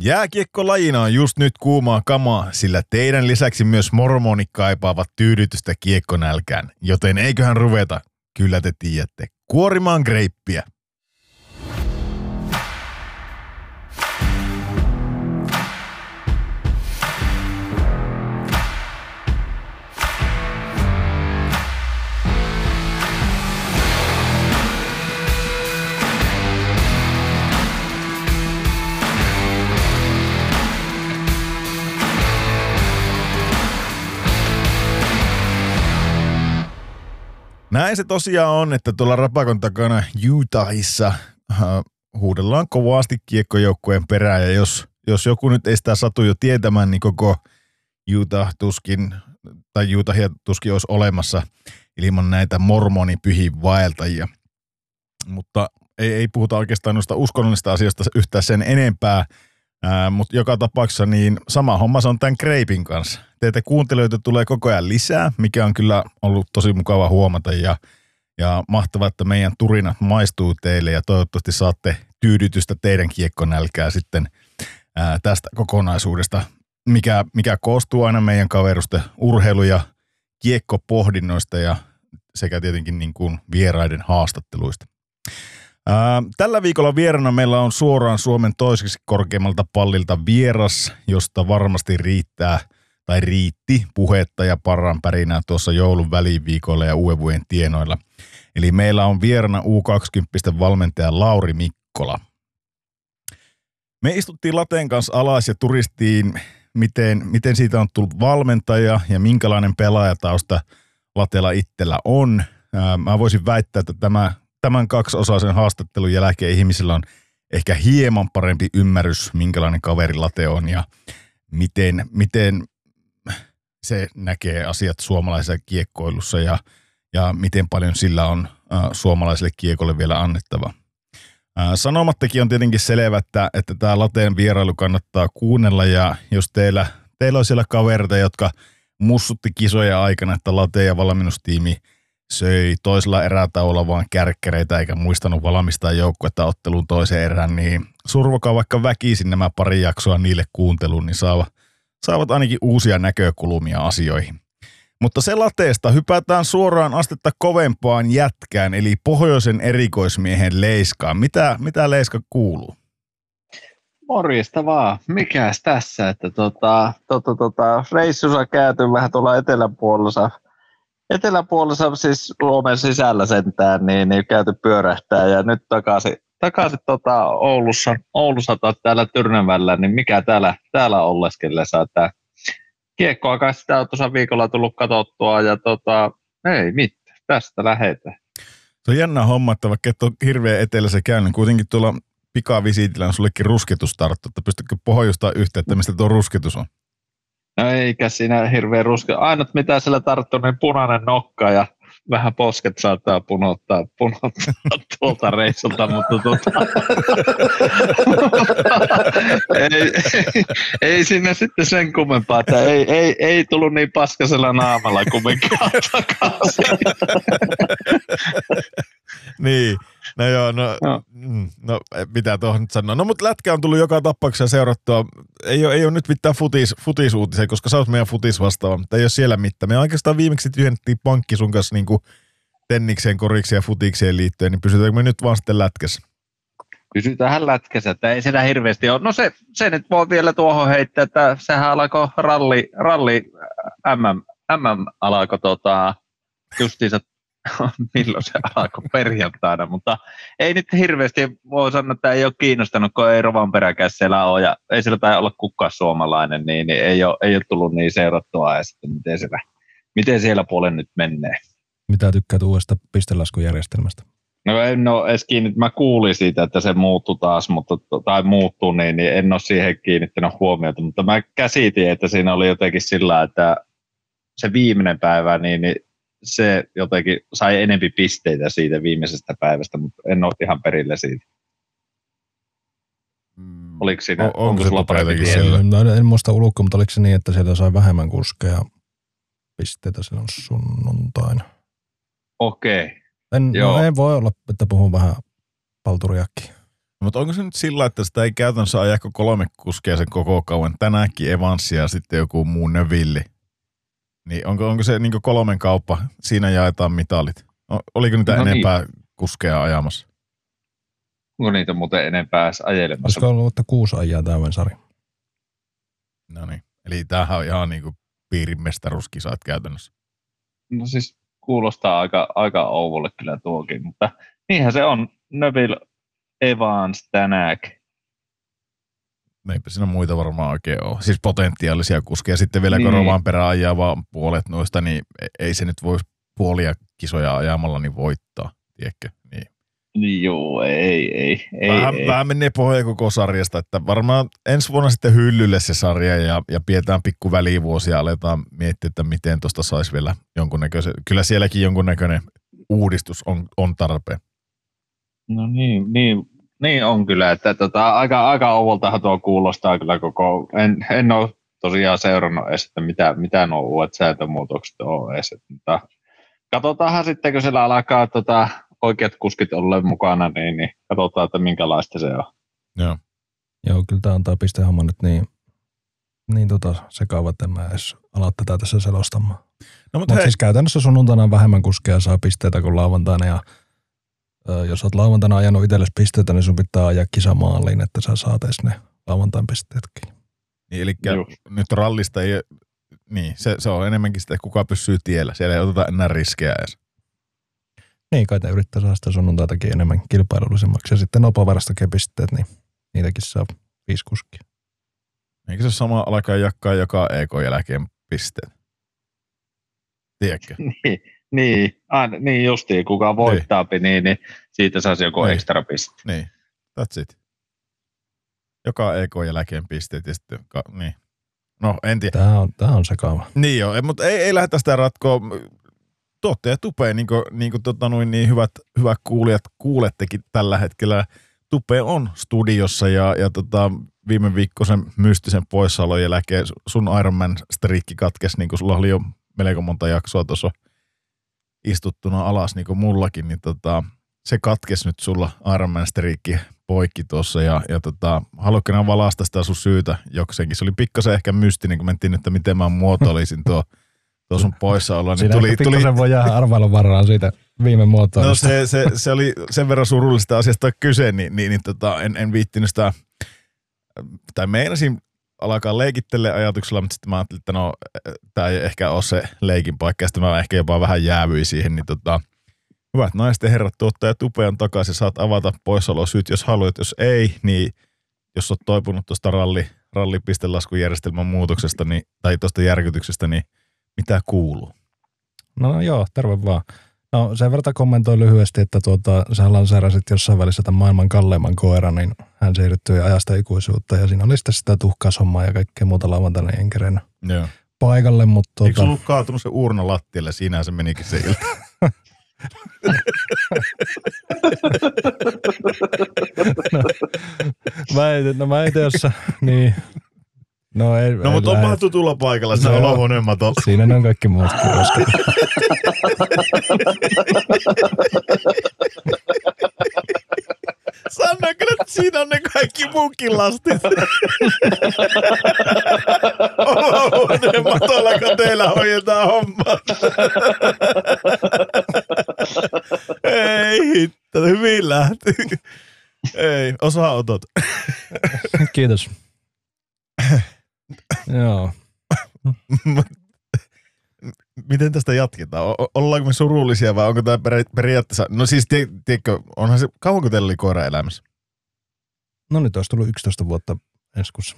Jääkiekkolajina on just nyt kuumaa kamaa, sillä teidän lisäksi myös mormonit kaipaavat tyydytystä kiekkonälkään. Joten eiköhän ruveta, kyllä te tiedätte, kuorimaan greippiä. Näin se tosiaan on, että tuolla rapakon takana Utahissa äh, huudellaan kovasti kiekkojoukkueen perään, ja jos, jos joku nyt ei sitä satu jo tietämään, niin koko Utah tuskin, tai Utahia tuskin olisi olemassa ilman näitä mormonipyhin vaeltajia. Mutta ei, ei puhuta oikeastaan noista uskonnollista asioista yhtään sen enempää, Mutta joka tapauksessa niin sama homma se on tämän Kreipin kanssa. Teitä kuuntelijoita tulee koko ajan lisää, mikä on kyllä ollut tosi mukava huomata ja, ja mahtavaa, että meidän turinat maistuu teille ja toivottavasti saatte tyydytystä teidän kiekkonälkää sitten ää, tästä kokonaisuudesta, mikä, mikä koostuu aina meidän kaverusten urheilu- ja kiekkopohdinnoista ja sekä tietenkin niin kuin vieraiden haastatteluista. Tällä viikolla vierana meillä on suoraan Suomen toiseksi korkeammalta pallilta vieras, josta varmasti riittää tai riitti puhetta ja parran pärinää tuossa joulun väliviikolla ja uuden tienoilla. Eli meillä on vierana U20 valmentaja Lauri Mikkola. Me istuttiin Lateen kanssa alas ja turistiin, miten, miten siitä on tullut valmentaja ja minkälainen pelaajatausta Latella itsellä on. Mä voisin väittää, että tämä tämän kaksiosaisen haastattelun jälkeen ihmisillä on ehkä hieman parempi ymmärrys, minkälainen kaveri Late on ja miten, miten se näkee asiat suomalaisessa kiekkoilussa ja, ja miten paljon sillä on äh, suomalaiselle kiekolle vielä annettava. Äh, sanomattakin on tietenkin selvä, että, että tämä Lateen vierailu kannattaa kuunnella ja jos teillä, teillä on siellä kavereita, jotka mussutti kisoja aikana, että Late ja valmennustiimi – söi toisella erätaululla vaan kärkkäreitä eikä muistanut valmistaa joukkuetta otteluun toiseen erään, niin survokaa vaikka väkisin nämä pari jaksoa niille kuunteluun, niin saavat, saavat ainakin uusia näkökulmia asioihin. Mutta se lateesta hypätään suoraan astetta kovempaan jätkään, eli pohjoisen erikoismiehen Leiskaan. Mitä, mitä Leiska kuuluu? Morjesta vaan. Mikäs tässä, että tota, tota, tota, reissussa käyty vähän tuolla eteläpuolella eteläpuolessa siis Suomen sisällä sentään niin, niin käyty pyörähtää ja nyt takaisin, takaisin tota Oulussa, Oulussa tai täällä Tyrnävällä, niin mikä täällä, täällä olleskellessa, että kiekkoa kai sitä on tuossa viikolla tullut katsottua ja tota, ei mitään, tästä lähetään. Se on jännä homma, että vaikka et ole hirveän etelässä käynyt, niin kuitenkin tuolla pikavisiitillä on sullekin rusketus tarttu, että pystytkö pohjustaa yhteen, että mistä tuo rusketus on? No eikä siinä hirveän ruske. Ainut mitä sillä tarttuu, niin punainen nokka ja vähän posket saattaa punottaa, punottaa tuolta reissulta, mutta tuota, ei, ei, ei, sinne sitten sen kummempaa, että ei, ei, ei tullut niin paskasella naamalla kumminkaan takaisin. niin, No joo, no, no. Mm, no mitä tuohon nyt sanoa. No mutta lätkä on tullut joka tapauksessa seurattua. Ei ole, ei ole nyt mitään futis, futisuutisia, koska sä oot meidän futis vastaava, mutta ei ole siellä mitään. Me oikeastaan viimeksi tyhjennettiin pankki sun kanssa niin kuin tennikseen, korikseen ja futikseen liittyen, niin pysytäänkö me nyt vaan sitten lätkässä? Pysytään lätkässä, että ei sitä hirveästi ole. No se, se nyt voi vielä tuohon heittää, että sehän alkoi ralli, ralli MM, MM alkoi tota, justiinsa milloin se alkoi perjantaina, mutta ei nyt hirveästi voi sanoa, että ei ole kiinnostanut, kun ei Rovan peräkäs siellä ole ja ei siellä tai olla kukaan suomalainen, niin, niin ei, ole, ei ole tullut niin seurattua ja sitten miten siellä, miten siellä puolen nyt menee. Mitä tykkäät uudesta pistelaskujärjestelmästä? No en ole edes kiinnittänyt, mä kuulin siitä, että se muuttuu taas, mutta, tai muuttuu, niin, niin en ole siihen kiinnittänyt huomiota, mutta mä käsitin, että siinä oli jotenkin sillä, että se viimeinen päivä, niin, niin se jotenkin sai enempi pisteitä siitä viimeisestä päivästä, mutta en ole ihan perille siitä. Mm. Oliko siinä, on, onko, onko sulla parempi no, En muista ulkoa, mutta oliko se niin, että sieltä sai vähemmän kuskeja pisteitä silloin sunnuntaina? Okei. Okay. En, no, en voi olla, että puhun vähän palturiakki. Mutta onko se nyt sillä, että sitä ei käytännössä aja kolme kuskia sen koko kauan? Tänäänkin Evans ja sitten joku muu Növilli. Niin onko, onko se niin kolmen kauppa? Siinä jaetaan mitalit. Oliko niitä no niin. enempää niin. kuskeja ajamassa? Onko niitä muuten enempää edes ajelemassa? Olisiko ollut, että kuusi ajaa tämän sarja? No niin. Eli tämähän on ihan niin kuin piirimestaruuskisat käytännössä. No siis kuulostaa aika, aika ouvolle kyllä tuokin, mutta niinhän se on. Neville Evans Tänäk. Eipä siinä muita varmaan oikein ole. Siis potentiaalisia kuskeja. Sitten vielä niin. kun Rovan perään ajaa vaan puolet noista, niin e- ei se nyt voi puolia kisoja ajamalla niin voittaa, tiedätkö? Niin joo, ei, ei. ei vähän, ei. vähän menee pohja koko sarjasta, että varmaan ensi vuonna sitten hyllylle se sarja ja, ja pidetään pikku välivuosia ja aletaan miettiä, että miten tuosta saisi vielä jonkunnäköisen, kyllä sielläkin jonkunnäköinen uudistus on, on tarpeen. No niin, niin, niin on kyllä, että tota, aika, aika ouvoltahan tuo kuulostaa kyllä koko, en, en ole tosiaan seurannut edes, että mitä, mitä nuo uudet sääntömuutokset on edes, mutta katsotaanhan sitten, kun siellä alkaa tota, oikeat kuskit olleet mukana, niin, niin katsotaan, että minkälaista se on. Joo. Joo, kyllä tämä antaa pistehomma nyt niin, niin tota sekaava, että mä edes ala tätä tässä selostamaan. No, mutta Mut siis käytännössä sunnuntaina vähemmän kuskeja saa pisteitä kuin lauantaina ja jos olet lauantaina ajanut itsellesi pisteitä, niin sun pitää ajaa kisamaaliin, että sä saat edes ne lauantain pisteetkin. Niin, eli nyt rallista ei, niin, se, se on enemmänkin sitä, että kuka pysyy tiellä. Siellä ei oteta enää riskejä edes. Niin, kai te yrittää saada sitä sunnuntaitakin enemmän kilpailullisemmaksi. Ja sitten nopavarasta kepisteet, niin niitäkin saa viisi kuskia. Eikö se sama alkaa jakaa joka EK-jälkeen pisteet? Tiedätkö? niin, niin, aina, niin justiin, kuka voittaa, niin. niin, niin siitä saisi joku niin. ekstra piste. Niin, that's it. Joka EK-jälkeen pisteet ja sitten, niin. No, en tiedä. Tämä on, tämä on sekaava. Niin joo, mutta ei, ei lähdetä sitä ratkoa tuottaja Tupe, niin kuin, niin, kuin tota noin, niin hyvät, hyvät kuulijat kuulettekin tällä hetkellä. Tupe on studiossa ja, ja tota, viime viikkoisen mystisen poissaolon jälkeen sun Ironman striikki katkesi, niin kuin sulla oli jo melko monta jaksoa tuossa istuttuna alas, niin kuin mullakin, niin tota, se katkesi nyt sulla Ironman striikki poikki tuossa ja, ja tota, haluatko valaista sitä sun syytä jokseenkin? Se oli pikkasen ehkä mystinen, kun mentiin, että miten mä muotoilisin tuo tuo sun poissaolo. Niin tuli, tuli... voi jäädä arvailun varaan siitä viime muotoon. No se, se, se, oli sen verran surullista asiasta kyse, niin, niin, niin tota, en, en viittinyt sitä, tai meinasin alkaa leikittele ajatuksella, mutta sitten mä ajattelin, että no, tämä ei ehkä ole se leikin paikka, ja sitten mä ehkä jopa vähän jäävyin siihen, niin tota, hyvät naiset ja herrat, tuottaja Tupe on takaisin, saat avata poissaolosyyt, jos haluat, jos ei, niin jos olet toipunut tuosta ralli, rallipistelaskujärjestelmän muutoksesta, niin, tai tuosta järkytyksestä, niin mitä kuuluu? No, no joo, terve vaan. No sen verran kommentoi lyhyesti, että tuota, sä lanseerasit jossain välissä tämän maailman kalleimman koiran, niin hän siirryttyi ajasta ikuisuutta ja siinä oli sitten sitä tuhkasommaa ja kaikkea muuta lauantaina enkereen paikalle. Mutta tuota... Eikö ollut kaatunut se urna lattialle, siinä se menikin se ilta? no, mä en, no mä en tiedä, niin, No, ei, no mutta onpahan tutulla paikalla, se no, on avonemmaton. Siinä ne on kaikki muutkin Sanna kyllä, että siinä on ne kaikki muukin lastit. Avonematolla, kun teillä hoidetaan hommaa. Ei hitto, hyvin lähti. Ei, osaa otot. Kiitos. Joo. Miten tästä jatketaan? Ollaanko me surullisia vai onko tämä periaatteessa... No siis, tiedätkö, onhan se... Kauanko teillä oli koira elämässä? No nyt olisi tullut 11 vuotta ensi kuussa.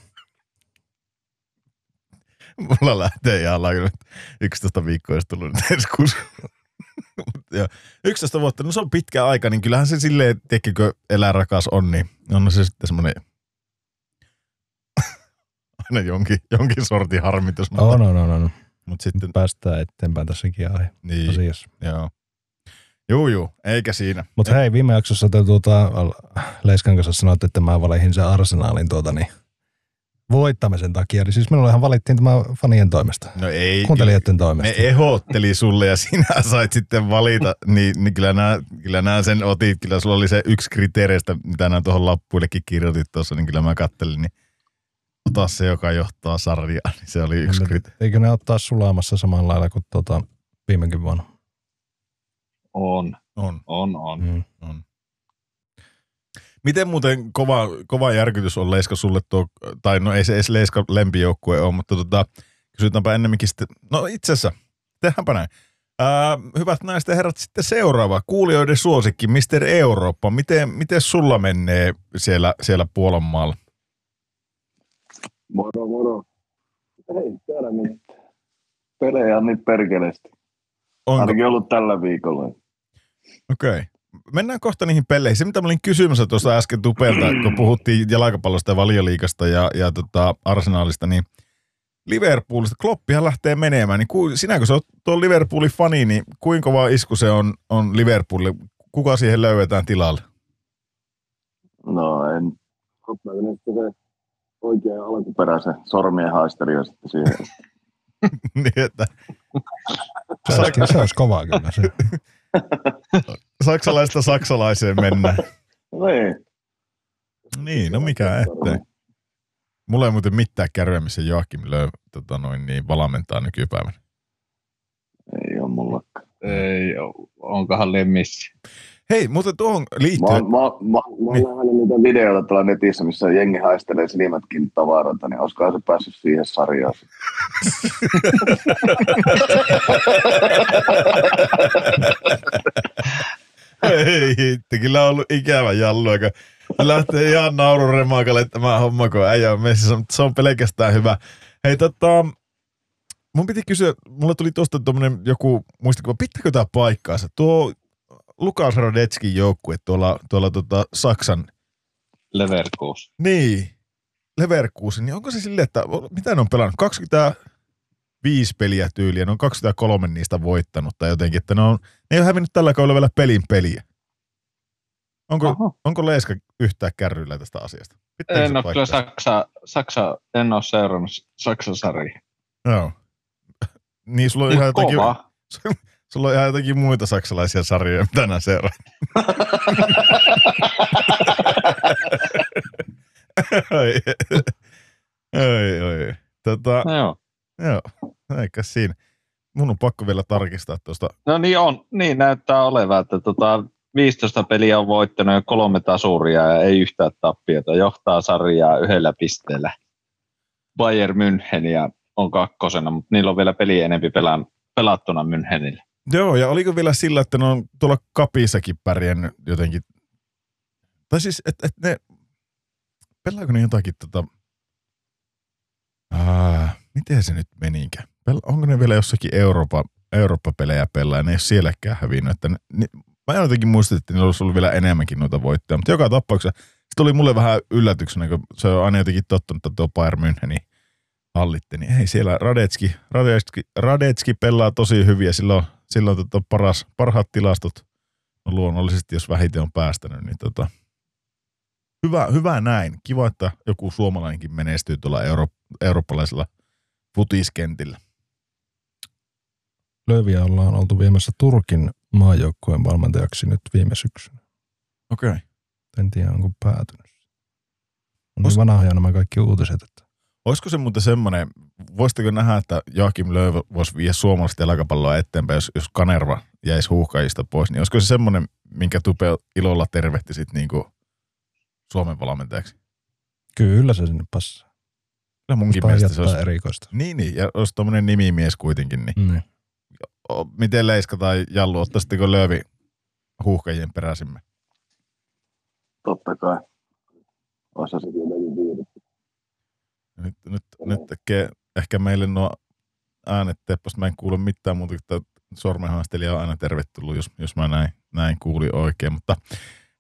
Mulla lähtee ihan lailla. 11 viikkoa olisi tullut nyt ensi kuussa. 11 vuotta, no se on pitkä aika, niin kyllähän se silleen, tiedätkö, elää rakas on, niin on se sitten semmoinen aina jonkin, jonkin sortin harmitus. Mutta, no, no, no, no. Mutta sitten... Päästään eteenpäin tässäkin aihe niin, asiassa. Joo. Juu, juu, eikä siinä. Mutta hei, viime jaksossa te tuota, Leiskan kanssa sanoitte, että mä valihin sen arsenaalin tuota, niin voittamisen takia. Eli siis minullahan valittiin tämä fanien toimesta. No ei. Kuuntelijoiden toimesta. Ne ehdotteli sulle ja sinä sait sitten valita, niin, niin kyllä, nämä, kyllä nämä sen otit. Kyllä sulla oli se yksi kriteereistä, mitä nämä tuohon lappuillekin kirjoitit tuossa, niin kyllä mä kattelin, niin ota se, joka johtaa sarjaa. Niin se oli yksi kriteeri. Eikö ne ottaa sulaamassa samalla lailla kuin tuota, viimekin vuonna? On. On. On, on. Mm. on. Miten muuten kova, kova järkytys on Leiska sulle tuo, tai no ei se edes Leiska lempijoukkue ole, mutta tota, kysytäänpä ennemminkin sitten, no itse asiassa, tehdäänpä näin. Ää, hyvät naiset ja herrat, sitten seuraava. Kuulijoiden suosikki, Mr. Eurooppa. Miten, miten sulla menee siellä, siellä Puolan maalla? Moro, moro. Ei täällä mitään. Pelejä on niin perkeleesti. Onko? Ainakin ollut tällä viikolla. Okei. Okay mennään kohta niihin peleihin. Se, mitä mä olin kysymässä tuossa äsken Tupelta, kun puhuttiin jalkapallosta ja valioliikasta ja, ja tota Arsenaalista, niin Liverpoolista, Kloppihan lähtee menemään, niin ku, sinä kun sä oot tuo Liverpoolin fani, niin kuinka kova isku se on, on Liverpoolille? Kuka siihen löydetään tilalle? No en, oikea alkuperäisen sormien haistelija sitten siihen. niin, että... Se olisi, se olisi kovaa kyllä se. Saksalaista saksalaiseen mennä. niin. Niin, no mikä ettei. Mulla ei muuten mitään kärveä, missä Joakim Löö tota noin, niin valmentaa nykypäivänä. Ei ole mulla. Ei ole. Onkohan lemmissä? Hei, mutta tuohon liittyen... Mä, mä, mä, mä niin. nähnyt niitä videoita tuolla netissä, missä jengi haistelee silmätkin tavaroita, niin olisikohan se päässyt siihen sarjaan? Ei hitti, kyllä on ollut ikävä jallu, joka lähtee ihan naururemakalle tämä homma, kun äijä on messissä, mutta se on pelkästään hyvä. Hei tota, mun piti kysyä, mulle tuli tuosta tuommoinen joku muistikuva, pitääkö tämä paikkaansa? Tuo Lukas Radetskin joukkue tuolla, tuolla tota Saksan... Leverkusen. Niin, Leverkusen. Niin onko se silleen, että mitä ne on pelannut? 25 peliä tyyliä, ne on 23 niistä voittanut tai jotenkin, että ne, on, ne ei ole hävinnyt tällä kaudella vielä pelin peliä. Onko, onko Leiska yhtään kärryillä tästä asiasta? Pitääkö en ole kyllä Saksa, Saksa, en ole seurannut Saksan sarjaa. Joo. Niin sulla on ihan jotakin, Sulla on ihan jotakin muita saksalaisia sarjoja, mitä nää seuraa. oi, oi, oi. Tota, no joo. Joo, eikä siinä. Mun on pakko vielä tarkistaa tuosta. No niin on, niin näyttää olevan, että tota, 15 peliä on voittanut ja kolme tasuria ja ei yhtään tappiota. Johtaa sarjaa yhdellä pisteellä. Bayern München ja on kakkosena, mutta niillä on vielä peli enempi pelattuna Münchenille. Joo, ja oliko vielä sillä, että ne on tuolla kapissakin pärjännyt jotenkin, tai siis, että et ne, pelaako ne jotakin tota, ah, miten se nyt menikään? Onko ne vielä jossakin Eurooppa, Eurooppa-pelejä pelaa ja ne ei ole sielläkään hävinnyt, että ne, ne, mä jotenkin muistin, että niillä olisi ollut vielä enemmänkin noita voittoja, mutta joka tapauksessa se tuli mulle vähän yllätyksenä, kun se on aina jotenkin tottunut, että tuo Bayern München, niin hallitti, niin ei siellä Radetski, Radetski, Radetski pelaa tosi hyviä, silloin silloin tota paras, parhaat tilastot no luonnollisesti, jos vähiten on päästänyt, niin tota, hyvä, hyvä näin. Kiva, että joku suomalainenkin menestyy tuolla euro, eurooppalaisella futiskentillä. Löviä ollaan oltu viemässä Turkin maajoukkueen valmentajaksi nyt viime syksynä. Okei. Okay. En tiedä, onko päätynyt. On Os... niin vanhoja nämä kaikki uutiset, että Olisiko se muuten semmoinen, voisitteko nähdä, että Joakim Lööv voisi viedä suomalaista jalkapalloa eteenpäin, jos, jos Kanerva jäisi huuhkajista pois, niin olisiko se semmoinen, minkä Tupe ilolla tervehtisit niin kuin Suomen valmentajaksi? Kyllä se sinne passaa. Kyllä munkin mielestä se olisi... erikoista. Niin, niin, ja olisi tuommoinen nimimies kuitenkin, niin. niin. Miten Leiska tai Jallu, ottaisitteko Löövi huuhkajien peräsimme? Totta kai. Olisi se jotenkin viidetty. Nyt, nyt, nyt tekee ehkä meille nuo äänet tepposta. Mä en kuule mitään muuta, että sormenhaastelija on aina tervetullut, jos, jos mä näin, näin kuulin oikein. Mutta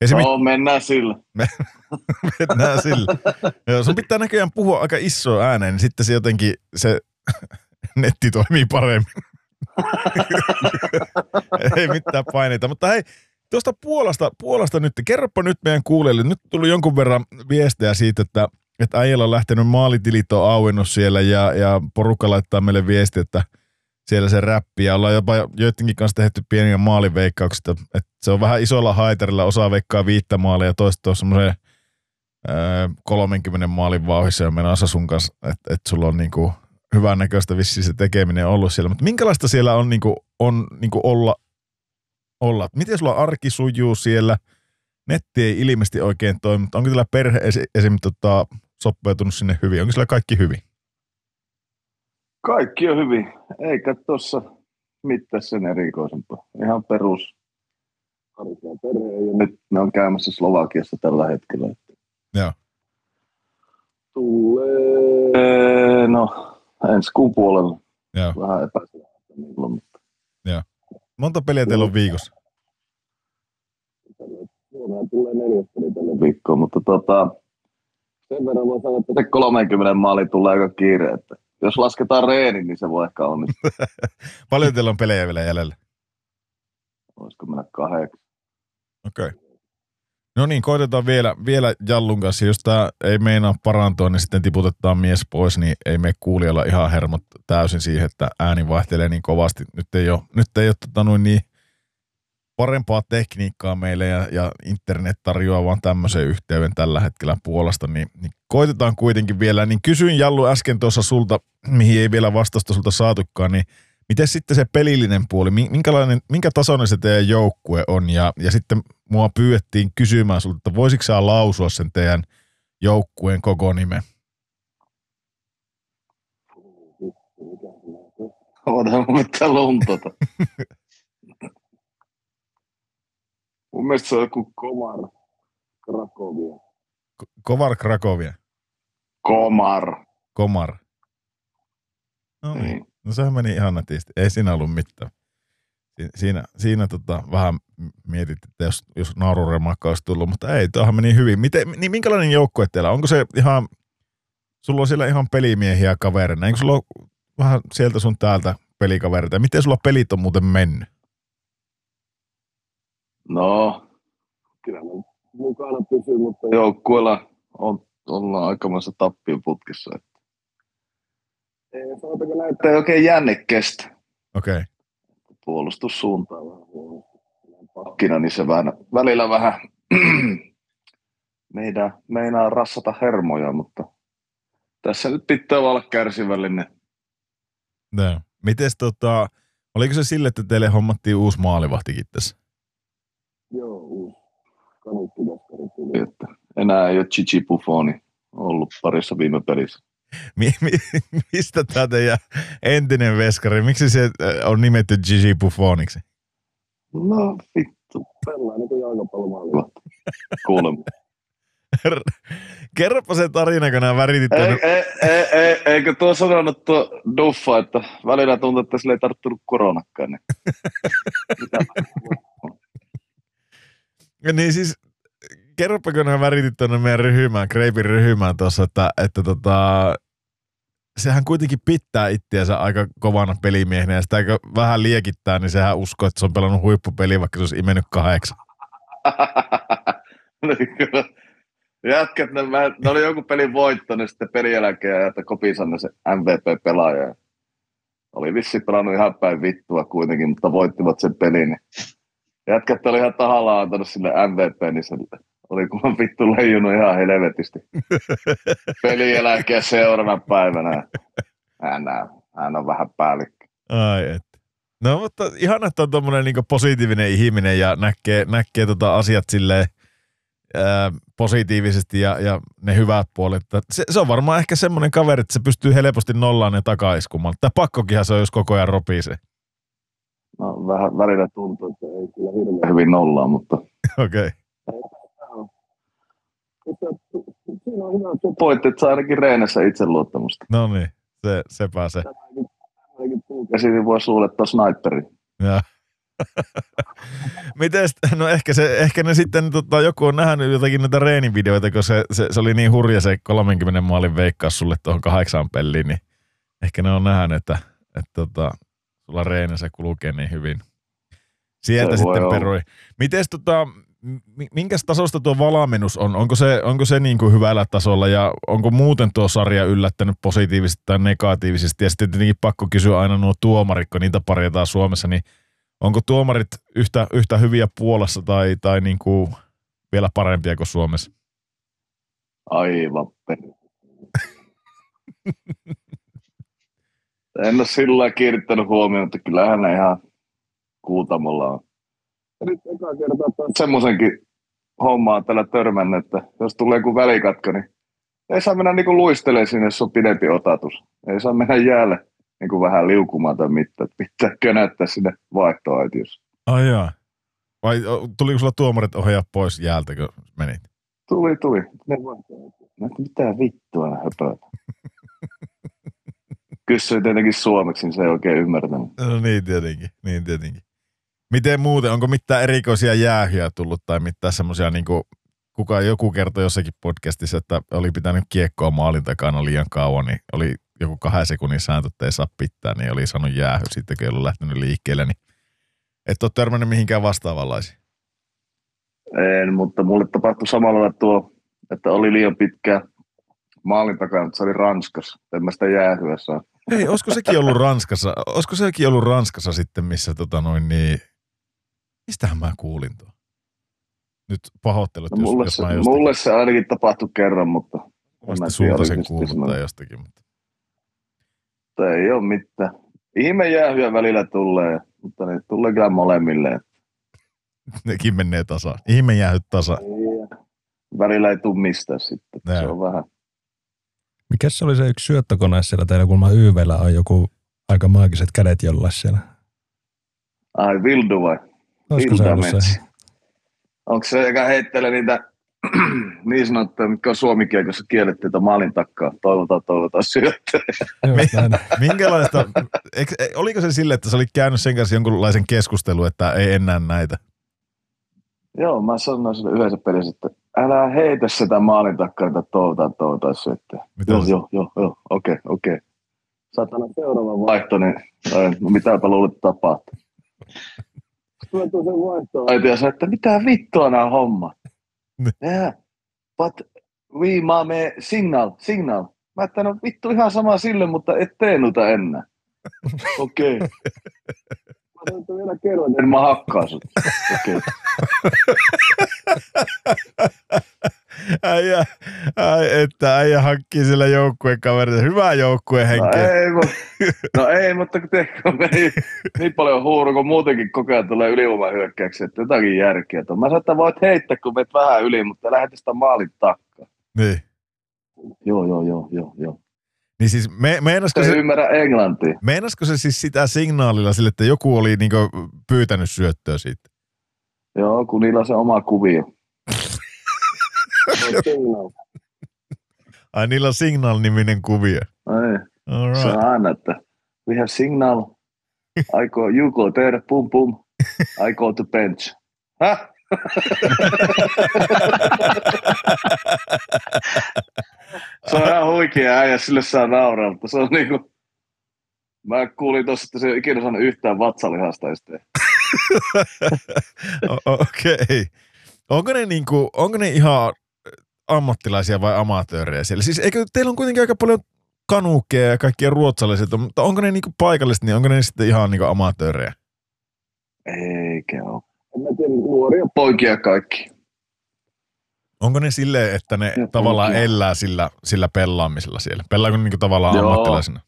Esimerk... No, mennään sillä. Me, mennään sillä. Joo, sun pitää näköjään puhua aika iso ääneen, niin sitten se jotenkin se netti toimii paremmin. Ei mitään paineita. Mutta hei, tuosta Puolasta, Puolasta nyt, kerropa nyt meidän kuulijoille. Nyt tuli jonkun verran viestejä siitä, että että äijällä on lähtenyt maalitilit on auennut siellä ja, ja porukka laittaa meille viesti, että siellä se räppi ja ollaan jopa joidenkin kanssa tehty pieniä maaliveikkauksia, että se on vähän isolla haiterilla, osaa veikkaa viittä maalia ja toista on semmoisen 30 maalin vauhissa ja menossa sun kanssa, että, että sulla on niinku hyvän näköistä vissiin se tekeminen ollut siellä. Mutta minkälaista siellä on, niinku, on niinku olla, olla? Miten sulla arki sujuu siellä? Netti ei ilmeisesti oikein toimi, mutta onko teillä perhe esim. Tota, soppeutunut sinne hyvin? Onko siellä kaikki hyvin? Kaikki on hyvin, eikä tuossa mitään sen erikoisempaa. Ihan perus perhe ja nyt ne on käymässä Slovakiassa tällä hetkellä. Joo. Tulee, no ensi kuun puolella. Joo. Vähän epäselvää milloin, mutta. Joo. Monta peliä teillä on viikossa? Suomeen tulee neljäs peli tälle viikkoon, mutta tota, sen verran voi sanoa, että se 30 maali tulee aika kiire, että jos lasketaan reenin, niin se voi ehkä onnistua. Paljon teillä on pelejä vielä jäljellä? Olisiko mennä kahdeksan? Okei. Okay. No niin, koitetaan vielä, vielä Jallun kanssa. Jos tämä ei meinaa parantua, niin sitten tiputetaan mies pois, niin ei me kuulijalla ihan hermot täysin siihen, että ääni vaihtelee niin kovasti. Nyt ei ole, nyt ei ole tota noin niin parempaa tekniikkaa meille ja, ja internet tarjoaa vaan tämmöisen yhteyden tällä hetkellä Puolasta, niin, niin koitetaan kuitenkin vielä. Niin kysyin Jallu äsken tuossa sulta, mihin ei vielä vastausta sulta saatukaan, niin miten sitten se pelillinen puoli, minkälainen, minkä tasoinen se teidän joukkue on ja, ja sitten mua pyydettiin kysymään sulta, että voisitko sä lausua sen teidän joukkueen koko nime? Odotan mun luntata. Mun mielestä se on joku Komar Krakovia. Kovar Krakovia? Komar. Komar. No niin. niin. No sehän meni ihan nätisti. Ei siinä ollut mitään. Siinä, siinä tota, vähän mietit, että jos, jos naururemakka olisi tullut, mutta ei, tuohan meni hyvin. Miten, niin minkälainen joukkue teillä? Onko se ihan, sulla on siellä ihan pelimiehiä kavereina? Eikö sulla ole vähän sieltä sun täältä pelikavereita? Miten sulla pelit on muuten mennyt? No, kyllä mä mukana pysyn, mutta joukkueella on, ollaan aikamoisessa tappion putkissa. Että. Ei, sanotaanko näin, että ei oikein jänne kestä. Okei. Okay. Puolustussuuntaan vähän pakkina, niin se vähän, välillä vähän meidän, meinaa rassata hermoja, mutta tässä nyt pitää olla kärsivällinen. No. Mites tota, oliko se sille, että teille hommattiin uusi maalivahtikin tässä? Tuli, että enää ei ole Chichi Buffoni ollut parissa viime pelissä. Mi- mi- mistä tämä teidän entinen veskari, miksi se äh, on nimetty Gigi Buffoniksi? No vittu, pelaa niin kuin jalkapallomaalivahti. Kuulemma. Kerropa se tarina, kun nämä väritit ei, ei, ei, ei, eikö tuo sanonut tuo Duffa, että välillä tuntuu, että sille ei tarttunut koronakkaan. Niin. Niin siis kerropa, kun nämä väritit tuonne meidän ryhmään, Kreipin ryhmään tuossa, että, että tota, sehän kuitenkin pitää ittiänsä aika kovana pelimiehenä ja sitä kun vähän liekittää, niin sehän uskoo, että se on pelannut huippupeli, vaikka se olisi imennyt kahdeksan. Jätkät, ne, ne oli joku pelin voitto, niin sitten pelieläkeä että Kopisanne se MVP-pelaaja. Oli vissi pelannut ihan päin vittua kuitenkin, mutta voittivat sen pelin. Niin jätkät oli ihan tahallaan antanut sille MVP, niin se oli kun vittu leijunut ihan helvetisti. Pelieläkeä seuraavana päivänä. Hän, hän on vähän päällikkö. Ai et. No mutta ihan, että on tommonen niinku positiivinen ihminen ja näkee, näkee tota asiat silleen ää, positiivisesti ja, ja ne hyvät puolet. Se, se, on varmaan ehkä semmoinen kaveri, että se pystyy helposti nollaan ne takaiskumaan. Tämä pakkokinhan se on, jos koko ajan ropii No vähän välillä tuntuu, että ei kyllä hirveän hyvin nollaa, mutta... Okei. Okay. Siinä on hyvä pointti, että saa ainakin reenessä itseluottamusta. No niin, se, se pääsee. Käsi niin voi suulettaa sniperi. Ja. Miten, no ehkä, se, ehkä ne sitten, tota, joku on nähnyt jotakin näitä reenivideoita, kun se, se, se, oli niin hurja se 30 maalin veikkaus sulle tuohon kahdeksan peliin, niin ehkä ne on nähnyt, että, että tota, sulla reenissä kulkee niin hyvin. Sieltä se sitten perui. Miten tota, minkäs tasosta tuo valmennus on? Onko se, onko se niin kuin hyvällä tasolla ja onko muuten tuo sarja yllättänyt positiivisesti tai negatiivisesti? Ja sitten tietenkin pakko kysyä aina nuo tuomarit, kun niitä parjataan Suomessa, niin onko tuomarit yhtä, yhtä hyviä Puolassa tai, tai niin kuin vielä parempia kuin Suomessa? Aivan En ole sillä kiinnittänyt huomioon, että kyllähän ne ihan kuutamolla on. Ja nyt eka kertaa semmoisenkin hommaa tällä törmännyt, että jos tulee joku välikatka, niin ei saa mennä niinku luistelee sinne, jos on pidempi otatus. Ei saa mennä jäälle niinku vähän liukumaan tai mitään. Pitää könättää sinne vaihtoaitiossa. Ai jaa. Vai tuliko sulla tuomarit ohjaa pois jäältä, kun menit? Tuli, tuli. Ne mitä vittua ne höpöitä. Kysyin tietenkin suomeksi, niin se ei oikein ymmärtänyt. No niin tietenkin, niin tietenkin. Miten muuten, onko mitään erikoisia jäähyjä tullut tai mitään semmoisia, niin kuin, kuka joku kertoi jossakin podcastissa, että oli pitänyt kiekkoa maalin takana liian kauan, niin oli joku kahden sekunnin sääntö, että ei saa pitää, niin oli saanut jäähy sitten, kun ei ollut lähtenyt liikkeelle, niin et ole törmännyt mihinkään vastaavanlaisiin. En, mutta mulle tapahtui samalla tuo, että oli liian pitkä maalin takana, että se oli Ranskassa. En mä sitä jäähyä saa. Ei, olisiko sekin ollut Ranskassa? Olisiko sekin ollut Ranskassa sitten, missä tota noin niin, Mistähän mä kuulin tuo? Nyt pahoittelut, no, mulle, jos, se, jos jostakin... mulle se ainakin tapahtui kerran, mutta... Vasta sulta sen kuullut tai jostakin. Mutta... mutta ei ole mitään. Ihme jäähyä välillä tulee, mutta ne tulee kyllä molemmille. Nekin menee tasa. Ihme jäähyt tasa. Välillä ei tule mistään sitten. Nää. Se on vähän. Mikäs se oli se yksi syöttökone siellä teillä, kun mä YVllä on joku aika maagiset kädet jollain siellä? Ai, Vildu vai? Olisiko se ollut se? Onko se, joka heittelee niitä niin sanottuja, mitkä on suomikiekossa kielletty, että maalin takkaa. Toivotaan, toivotaan syöttöä. Minkälaista, eikö, e, oliko se sille, että sä olit käynyt sen kanssa jonkunlaisen keskustelun, että ei enää näitä? Joo, mä sanoin sille yhdessä pelissä, että älä heitä sitä maalin takkaa, että toivotaan, toivotaan syöttöä. Joo, joo, joo, joo, okei, okay, okei. Okay. Saatana seuraava vaihto, niin no mitäpä luulet tapahtuu tuotu sen vaihtoehto ja sanoi, että mitä vittua nämä hommat. yeah, but we mame signal, signal. Mä että no vittu ihan sama sille, mutta et tee noita enää. Okei. Okay. Mä että vielä kerran, en mä hakkaa sut. Okay. äijä, ai, että äijä hankkii sillä joukkueen kaverita. Hyvää joukkueen henkeä. No ei, mutta, no ei, mutta kun tehkö niin, niin paljon huuru, kun muutenkin koko ajan tulee ylivoimahyökkäyksiä, että jotakin järkeä. Mä sanoin, että voit heittää, kun meet vähän yli, mutta lähdet sitä maalin takkaa. Niin. Joo, joo, joo, joo, joo. Niin siis me, meinasko se, ymmärrä englantia. Meinasko se siis sitä signaalilla sille, että joku oli niinku pyytänyt syöttöä siitä? Joo, kun niillä on se oma kuvio. Ai niillä on Signal-niminen kuvio. Right. Se on aina, että we have Signal. I go, you go there, pum pum. I go to bench. Häh? se on ihan huikea äijä, sille saa nauraa, mutta se on niinku... Mä kuulin tossa, että se ei ikinä saanut yhtään vatsalihasta Okei. Okay. Onko ne, niinku, onko ne ihan ammattilaisia vai amatöörejä siellä? Siis eikö teillä on kuitenkin aika paljon kanuukkeja ja kaikkia ruotsalaiset, mutta onko ne niinku paikallisesti, niin onko ne sitten ihan niinku amatöörejä? Eikä ole. En mä tiedä, nuoria poikia kaikki. Onko ne silleen, että ne ja tavallaan poikia. elää sillä, sillä pelaamisella siellä? Pelaako ne niinku tavallaan Joo. ammattilaisena?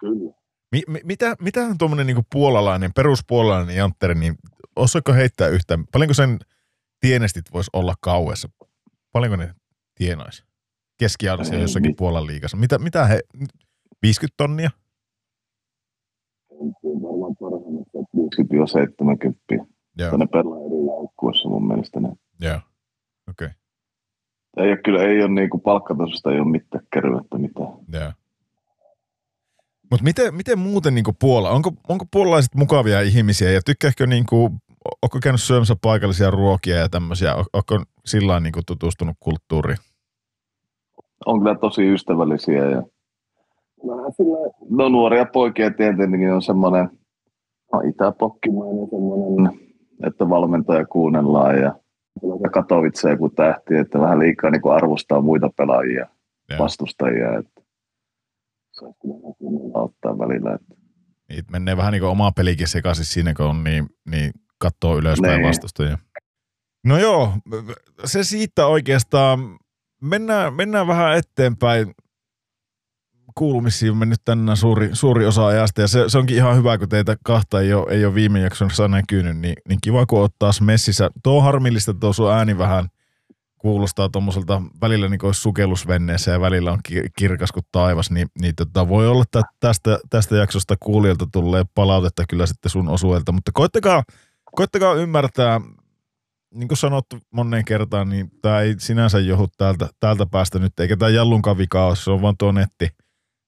Kyllä. Mi, mi, mitä, mitä on tuommoinen niinku puolalainen, peruspuolalainen jantteri, niin osaako heittää yhtään, paljonko sen tienestit voisi olla kauessa? Paljonko ne tienaisi? Keskiarvoisia jossakin niin. Puolan liigassa. Mitä, mitä he, 50 tonnia? Varmaan parhaimmassa 50-70. Joo. Ne pelaa eri joukkueessa mun mielestä. Ne. Joo, okei. Okay. Ei ole kyllä, ei ole niinku palkkatasosta, ei ole mitään kervettä mitään. Joo. Mutta miten, miten muuten niinku Puola, onko, onko puolalaiset mukavia ihmisiä ja tykkääkö niinku onko käynyt syömässä paikallisia ruokia ja tämmöisiä? Onko sillä niin tutustunut kulttuuriin? On kyllä tosi ystävällisiä ja no nuoria poikia tietenkin on semmoinen no, itäpokkimainen semmoinen, että valmentaja kuunnellaan ja Katowice joku tähti, että vähän liikaa niin kuin arvostaa muita pelaajia, ja. vastustajia. Että se on kyllä ottaa välillä. Että. Niin, menee vähän niin kuin oma pelikin sekaisin siinä, kun on niin, niin katsoo ylöspäin niin. vastustajia. No joo, se siitä oikeastaan. Mennään, mennään vähän eteenpäin kuulumisiin on mennyt tänään suuri, suuri osa ajasta. Ja se, se, onkin ihan hyvä, kun teitä kahta ei ole, ei ole viime jaksossa näkynyt, niin, niin kiva kun ottaa messissä. Tuo on harmillista, että tuo sun ääni vähän kuulostaa tuommoiselta välillä niin kuin sukellusvenneessä ja välillä on kirkas kuin taivas, niin, niin tota, voi olla, että tästä, tästä jaksosta kuulijalta tulee palautetta kyllä sitten sun osuelta, mutta koittakaa, koittakaa ymmärtää, niin kuin sanottu moneen kertaan, niin tämä ei sinänsä johdu täältä, täältä päästä nyt, eikä tämä Jallunkaan vika ole, se on vaan tuo netti,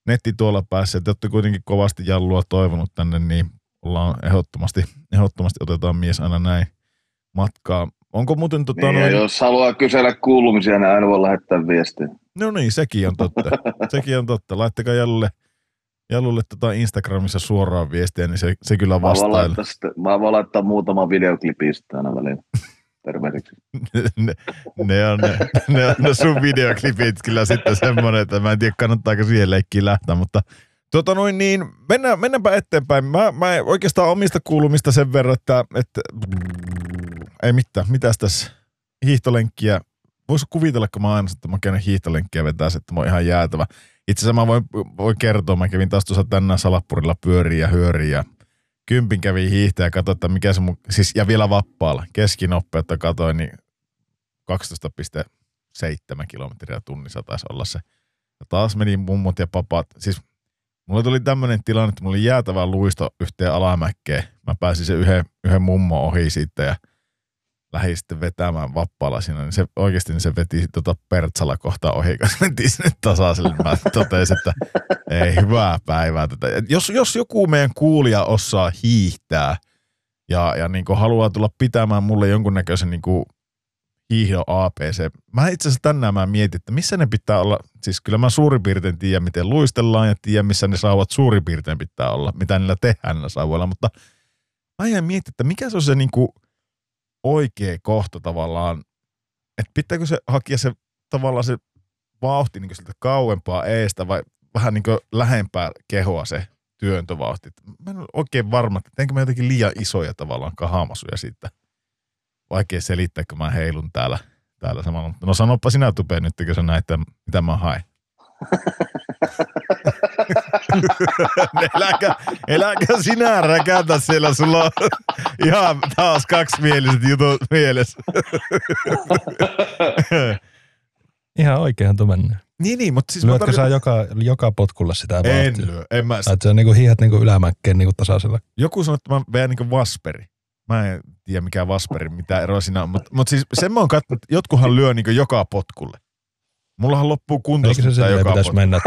netti tuolla päässä, että olette kuitenkin kovasti Jallua toivonut tänne, niin ollaan ehdottomasti, ehdottomasti otetaan mies aina näin matkaa. Onko muuten tota niin, noin... jos haluaa kysellä kuulumisia, niin aina voi lähettää viestiä. No niin, sekin on totta. sekin on totta. Laittakaa Jallulle, Jallulle tota Instagramissa suoraan viestiä, niin se, se kyllä vastaa. Mä voin laittaa muutama videoklipistä aina välillä. Tervehdiksi. ne, ne, on, ne, on ne sun videoklipit kyllä sitten semmoinen, että mä en tiedä kannattaako siihen leikkiin lähteä, mutta Tota noin niin, mennään, mennäänpä eteenpäin. Mä, mä oikeastaan omista kuulumista sen verran, että, että ei mitään, mitäs tässä hiihtolenkkiä, voisi kuvitella, kun mä aina että mä käyn hiihtolenkkiä vetää, että mä oon ihan jäätävä. Itse asiassa mä voin, voin kertoa, mä kävin taas tuossa tänään Salappurilla pyöriä ja hyöriä kympin kävi hiihtäjä ja katsoin, että mikä se mun, siis ja vielä vappaalla, keskinopeutta katoin, niin 12,7 kilometriä tunnissa taisi olla se. Ja taas meni mummot ja papat, siis mulla tuli tämmöinen tilanne, että mulla oli jäätävä luisto yhteen alamäkkeen. Mä pääsin se yhden, yhden mummo ohi sitten ja lähdin sitten vetämään vappaalla siinä, niin se oikeasti niin se veti tota Pertsala kohtaa ohi, kun mentiin sinne tasaiselle. Mä totesin, että ei hyvää päivää tätä. Jos, jos joku meidän kuulija osaa hiihtää ja, ja niin haluaa tulla pitämään mulle jonkunnäköisen niin hiihdo APC. Mä itse asiassa tänään mä mietin, että missä ne pitää olla. Siis kyllä mä suurin piirtein tiedän, miten luistellaan ja tiedän, missä ne sauvat suurin piirtein pitää olla, mitä niillä tehdään niillä sauvoilla, mutta mä jäin miettiä, että mikä se on se niin kuin oikea kohta tavallaan, että pitääkö se hakea se tavallaan se vauhti niin sieltä kauempaa eestä vai vähän niin lähempää kehoa se työntövauhti. Mä en ole oikein varma, että teenkö mä jotenkin liian isoja tavallaan kahamasuja siitä. Vaikea selittää, kun mä heilun täällä, täällä samalla. No sanoppa sinä Tupe nyt, kun sä näet, mitä mä haen. eläkä, eläkä sinä räkätä siellä, sulla on ihan taas kaksimieliset jutut mielessä. ihan oikein tuo mennyt. Niin, niin, mutta siis Lyötkö tarvitsen... sä joka, joka potkulla sitä vauhtia? En lyö, en mä. Tai sä niinku hiihat niinku ylämäkkeen niinku tasaisella? Joku sanoi, että mä vedän niinku vasperi. Mä en tiedä mikä vasperi, mitä eroa siinä on, mutta, mutta siis sen mä oon katsonut, että jotkuhan lyö niinku joka potkulle. Mullahan loppuu kunto. Eikö se silleen joka pitäisi mennä?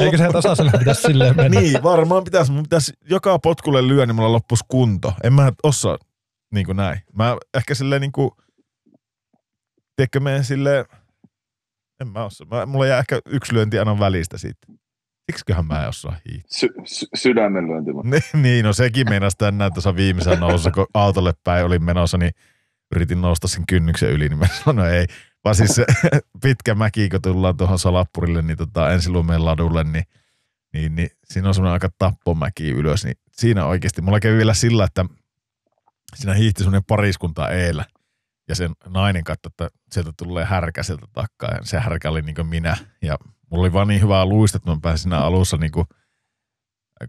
Eikö se tasaiselle pitäisi silleen mennä? Niin, varmaan pitäisi. Mun pitäisi joka potkulle lyö, niin mulla loppuisi kunto. En mä osaa niin kuin näin. Mä ehkä silleen niin kuin, tiedätkö me silleen, en mä osaa. Mä, mulla jää ehkä yksi lyönti aina välistä siitä. Siksiköhän mä en osaa hiihtää. Sy- sy- sydämen lyönti. Niin, niin, no sekin meinasi tänään tuossa viimeisen nousussa, kun autolle päin olin menossa, niin yritin nousta sen kynnyksen yli, niin mä sanoin, no ei, vaan siis pitkä mäki, kun tullaan tuohon Salappurille, niin tota, ensilumeen ladulle, niin, niin, niin siinä on semmoinen aika tappomäki ylös, niin siinä oikeasti, mulla kävi vielä sillä, että siinä hiihti semmoinen pariskunta eellä, ja sen nainen katsoi, että sieltä tulee härkä sieltä takkaa, ja se härkä oli niin minä, ja mulla oli vaan niin hyvää luista, että mä pääsin siinä alussa niin kuin,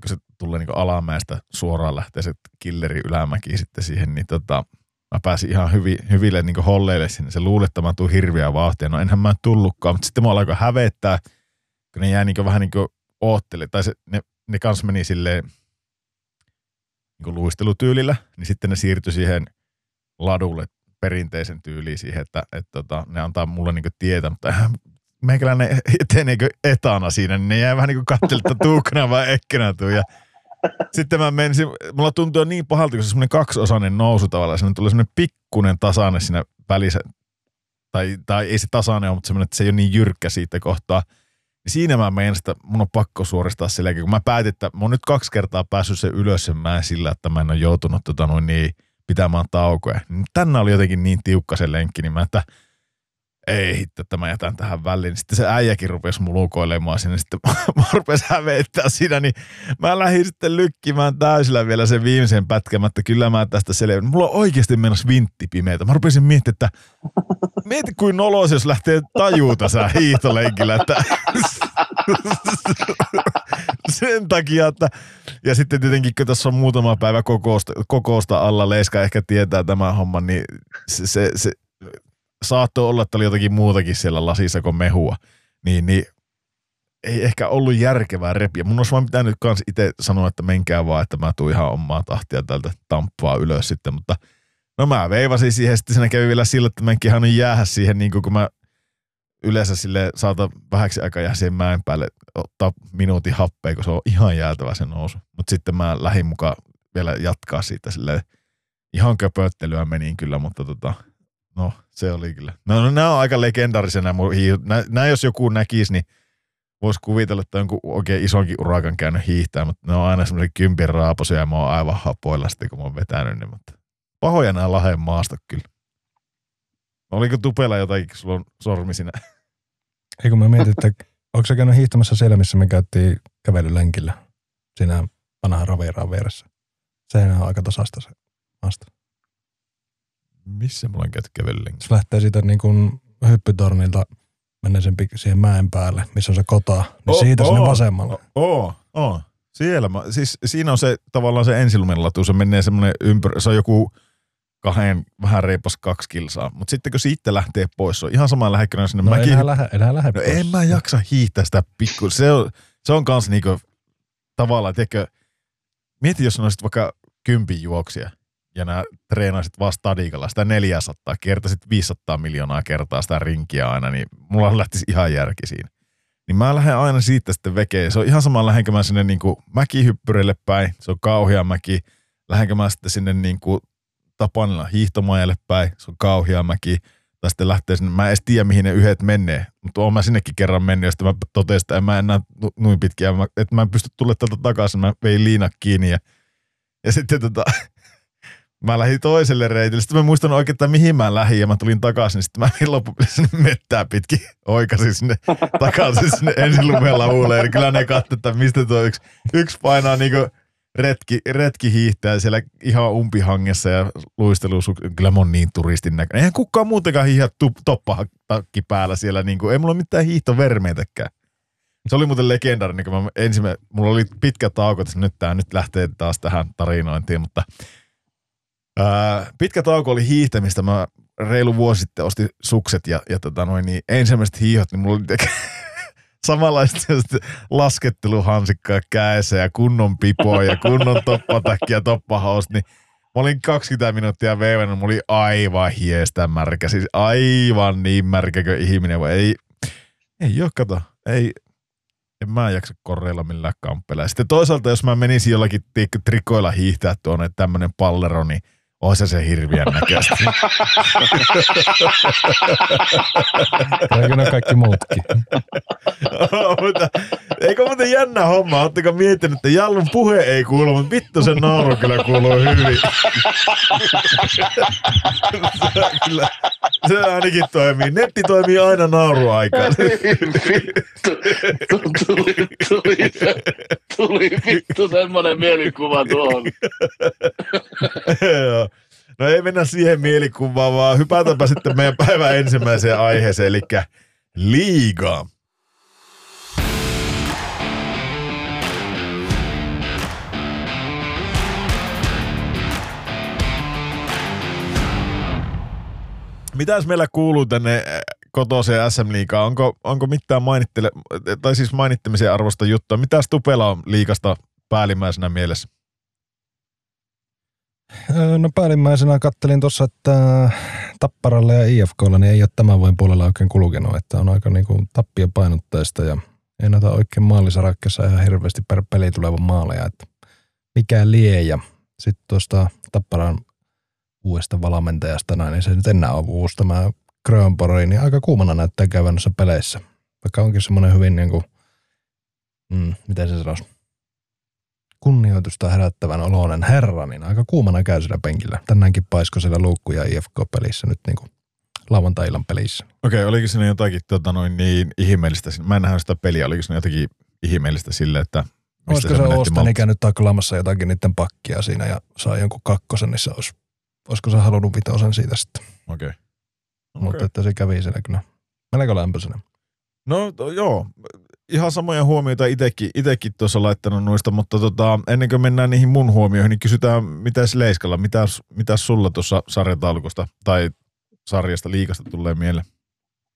kun se tulee niin alamäestä suoraan lähtee se killeri ylämäki sitten siihen, niin tota, mä pääsin ihan hyvi, hyville niin holleille sinne. Se luuli, että mä tuun hirviä vauhtia. No enhän mä tullutkaan, mutta sitten mä alkoi hävettää, kun ne jäi niin vähän niin oottele. Tai se, ne, ne kans meni silleen niin luistelutyylillä, niin sitten ne siirtyi siihen ladulle perinteisen tyyliin siihen, että, että tota, ne antaa mulle niin tietä, mutta meikäläinen eteneekö etana siinä, niin ne jäi vähän niin kuin kattelitta tuukkana vai ekkänä tuu. Ja sitten mä menisin, mulla tuntuu niin pahalta, kun se semmoinen kaksiosainen nousu tavallaan, siinä tulee semmoinen pikkunen tasainen siinä välissä, tai, tai ei se tasainen ole, mutta semmoinen, että se ei ole niin jyrkkä siitä kohtaa. Niin siinä mä menen että mun on pakko suoristaa sillä, kun mä päätin, että mä oon nyt kaksi kertaa päässyt se ylös sen mäen sillä, että mä en ole joutunut tota noin niin pitämään taukoja. Tänään oli jotenkin niin tiukka se lenkki, niin mä, että – ei hitto, että mä jätän tähän väliin. Sitten se äijäkin rupesi mulukoilemaan sinne, sitten mä rupesin hävettää siinä, niin mä lähdin sitten lykkimään täysillä vielä sen viimeisen pätkämättä. Kyllä mä tästä selviän. Mulla on oikeasti menossa vintti pimeitä. Mä rupesin miettimään, että mieti kuin nolos, jos lähtee tajuuta sä hiihtolenkillä, että sen takia, että ja sitten tietenkin, kun tässä on muutama päivä kokousta, kokousta alla, Leiska ehkä tietää tämän homman, niin se, se, se saattoi olla, että oli jotakin muutakin siellä lasissa kuin mehua, niin, niin ei ehkä ollut järkevää repiä. Mun olisi vaan pitänyt kans itse sanoa, että menkää vaan, että mä tuun ihan omaa tahtia tältä tamppaa ylös sitten, mutta no mä veivasin siihen, sitten siinä kävi vielä sillä, että mä enkin jäädä siihen, niin kun mä yleensä sille saata vähäksi aikaa jää siihen mäen päälle ottaa minuutin happea, kun se on ihan jäätävä se nousu. Mutta sitten mä lähdin mukaan vielä jatkaa siitä sille ihan köpöttelyä menin kyllä, mutta tota, No, se oli kyllä. No, no nämä on aika legendaarisena. Nämä jos joku näkisi, niin voisi kuvitella, että jonkun oikein isonkin urakan käynyt hiihtää, mutta ne on aina semmoisia kympin raaposia ja mä oon aivan hapoilla sitten, kun mä oon vetänyt niin, mutta pahoja nämä lahden maasta kyllä. Oliko tupella jotakin, kun sulla on sormi siinä? Ei kun mä mietin, että onko se käynyt hiihtämässä siellä, missä me käytiin kävelylenkillä siinä vanhan raviraan vieressä. Sehän on aika tasasta se maasta. Missä mulla on käyty kävellen? Se lähtee siitä niin kuin hyppytornilta, menee sen siihen mäen päälle, missä on se kota, niin oh, siitä oh, sinne vasemmalle. Oh, oh. Siellä, mä, siis siinä on se tavallaan se ensilumenlatu, se menee semmoinen ympärä, se on joku kahden, vähän reipas kaksi kilsaa. Mutta sitten kun siitä lähtee pois, se on ihan sama lähdekö sinne no mäkin. Enää lähde, enää lähde no en mä jaksa hiihtää sitä pikku. Se on, se on kans niinku tavallaan, tiedätkö, mieti jos olisit vaikka kympin juoksia ja nämä treenaisit vaan stadikalla sitä 400, kertaisit 500 miljoonaa kertaa sitä rinkiä aina, niin mulla lähtisi ihan järki siinä. Niin mä lähden aina siitä sitten vekeen. Se on ihan sama, lähdenkö mä sinne niin kuin mäkihyppyrille päin, se on kauhea mäki. Lähdenkö mä sitten sinne niin kuin Tapanilla hiihtomajalle päin, se on kauhea mäki. Tai sitten lähtee sinne, mä en edes tiedä mihin ne yhdet menee, mutta oon mä sinnekin kerran mennyt, sitten mä totesin, että en mä enää noin pitkiä, että mä en pysty tulemaan täältä takaisin, mä vein liina kiinni ja, ja sitten tota, mä lähdin toiselle reitille. Sitten mä muistan oikein, että mihin mä lähdin ja mä tulin takaisin. Sitten mä menin sinne mettää pitkin oikasin sinne takaisin sinne ensin lumella uuleen. Eli kyllä ne katsoivat, että mistä tuo yksi, yksi painaa niinku retki, retki hiihtää siellä ihan umpihangessa ja luistelu. Kyllä mä oon niin turistin näköinen. Eihän kukaan muutenkaan hiihdä toppatakki päällä siellä. Niinku, ei mulla ole mitään hiihtovermeitäkään. Se oli muuten legendaarinen, kun mä ensimmä, mulla oli pitkä tauko, että nyt tää nyt lähtee taas tähän tarinointiin, mutta Ää, pitkä tauko oli hiihtämistä. Mä reilu vuosi sitten ostin sukset ja, ja tota noin, niin ensimmäiset hiihot, niin mulla oli teke, samanlaista lasketteluhansikkaa käessä ja kunnon pipoa ja kunnon toppatakki ja toppahaus, niin mä olin 20 minuuttia veivänä, mulla oli aivan hiestä märkä, siis aivan niin märkä kuin ihminen, vai ei, ei ole, kato, ei, en mä jaksa korreilla millään kamppeilla. Sitten toisaalta, jos mä menisin jollakin trikoilla hiihtää tuonne tämmönen pallero, niin on se se hirviän näköistä. Eikö ne kaikki muutkin? mutta, eikö muuten jännä homma? Oletteko miettinyt, että Jallun puhe ei kuulu, mutta vittu sen nauru kyllä kuuluu hyvin. se, kyllä, se ainakin toimii. Netti toimii aina nauruaikaan. vittu, tuli, tuli, tuli vittu semmoinen mielikuva tuohon. Joo. No ei mennä siihen mielikuvaan, vaan hypätäänpä sitten meidän päivän ensimmäiseen aiheeseen, eli liiga. Mitäs meillä kuuluu tänne eh, kotoiseen SM Liigaan? Onko, onko mitään mainittele, tai siis mainittamisen arvosta juttua? Mitäs Tupela on liikasta päällimmäisenä mielessä? No päällimmäisenä kattelin tuossa, että Tapparalle ja IFKlla niin ei ole tämän vuoden puolella oikein kulkenut, että on aika niin kuin tappien painotteista ja ei näitä oikein maallisarakkeessa ihan hirveästi per peli tulevan maaleja, että mikä lie ja sitten tuosta Tapparan uudesta valmentajasta näin, niin se nyt enää on uusi tämä Grönborg, niin aika kuumana näyttää käyvän peleissä. Vaikka onkin semmoinen hyvin niin kuin, mm, miten se sanoisi, kunnioitusta herättävän oloinen herra, niin aika kuumana käy sillä penkillä. Tänäänkin paisko siellä luukkuja IFK-pelissä nyt niin kuin lauantai-illan pelissä. Okei, okay, oliko siinä jotakin tota, noin niin ihmeellistä? Mä en nähnyt sitä peliä, oliko siinä jotakin ihmeellistä sille, että Olisiko se Oostani käynyt taklaamassa jotakin niiden pakkia siinä ja saa jonkun kakkosen, niin se olisi, olisiko se halunnut vitosen siitä sitten. Okei. Okay. Okay. Mutta että se kävi siellä kyllä melko lämpöisenä. No to, joo, ihan samoja huomioita itekin, itekin tuossa laittanut noista, mutta tota, ennen kuin mennään niihin mun huomioihin, niin kysytään, mitä Leiskalla, mitä, mitä sulla tuossa sarjataulukosta tai sarjasta liikasta tulee mieleen?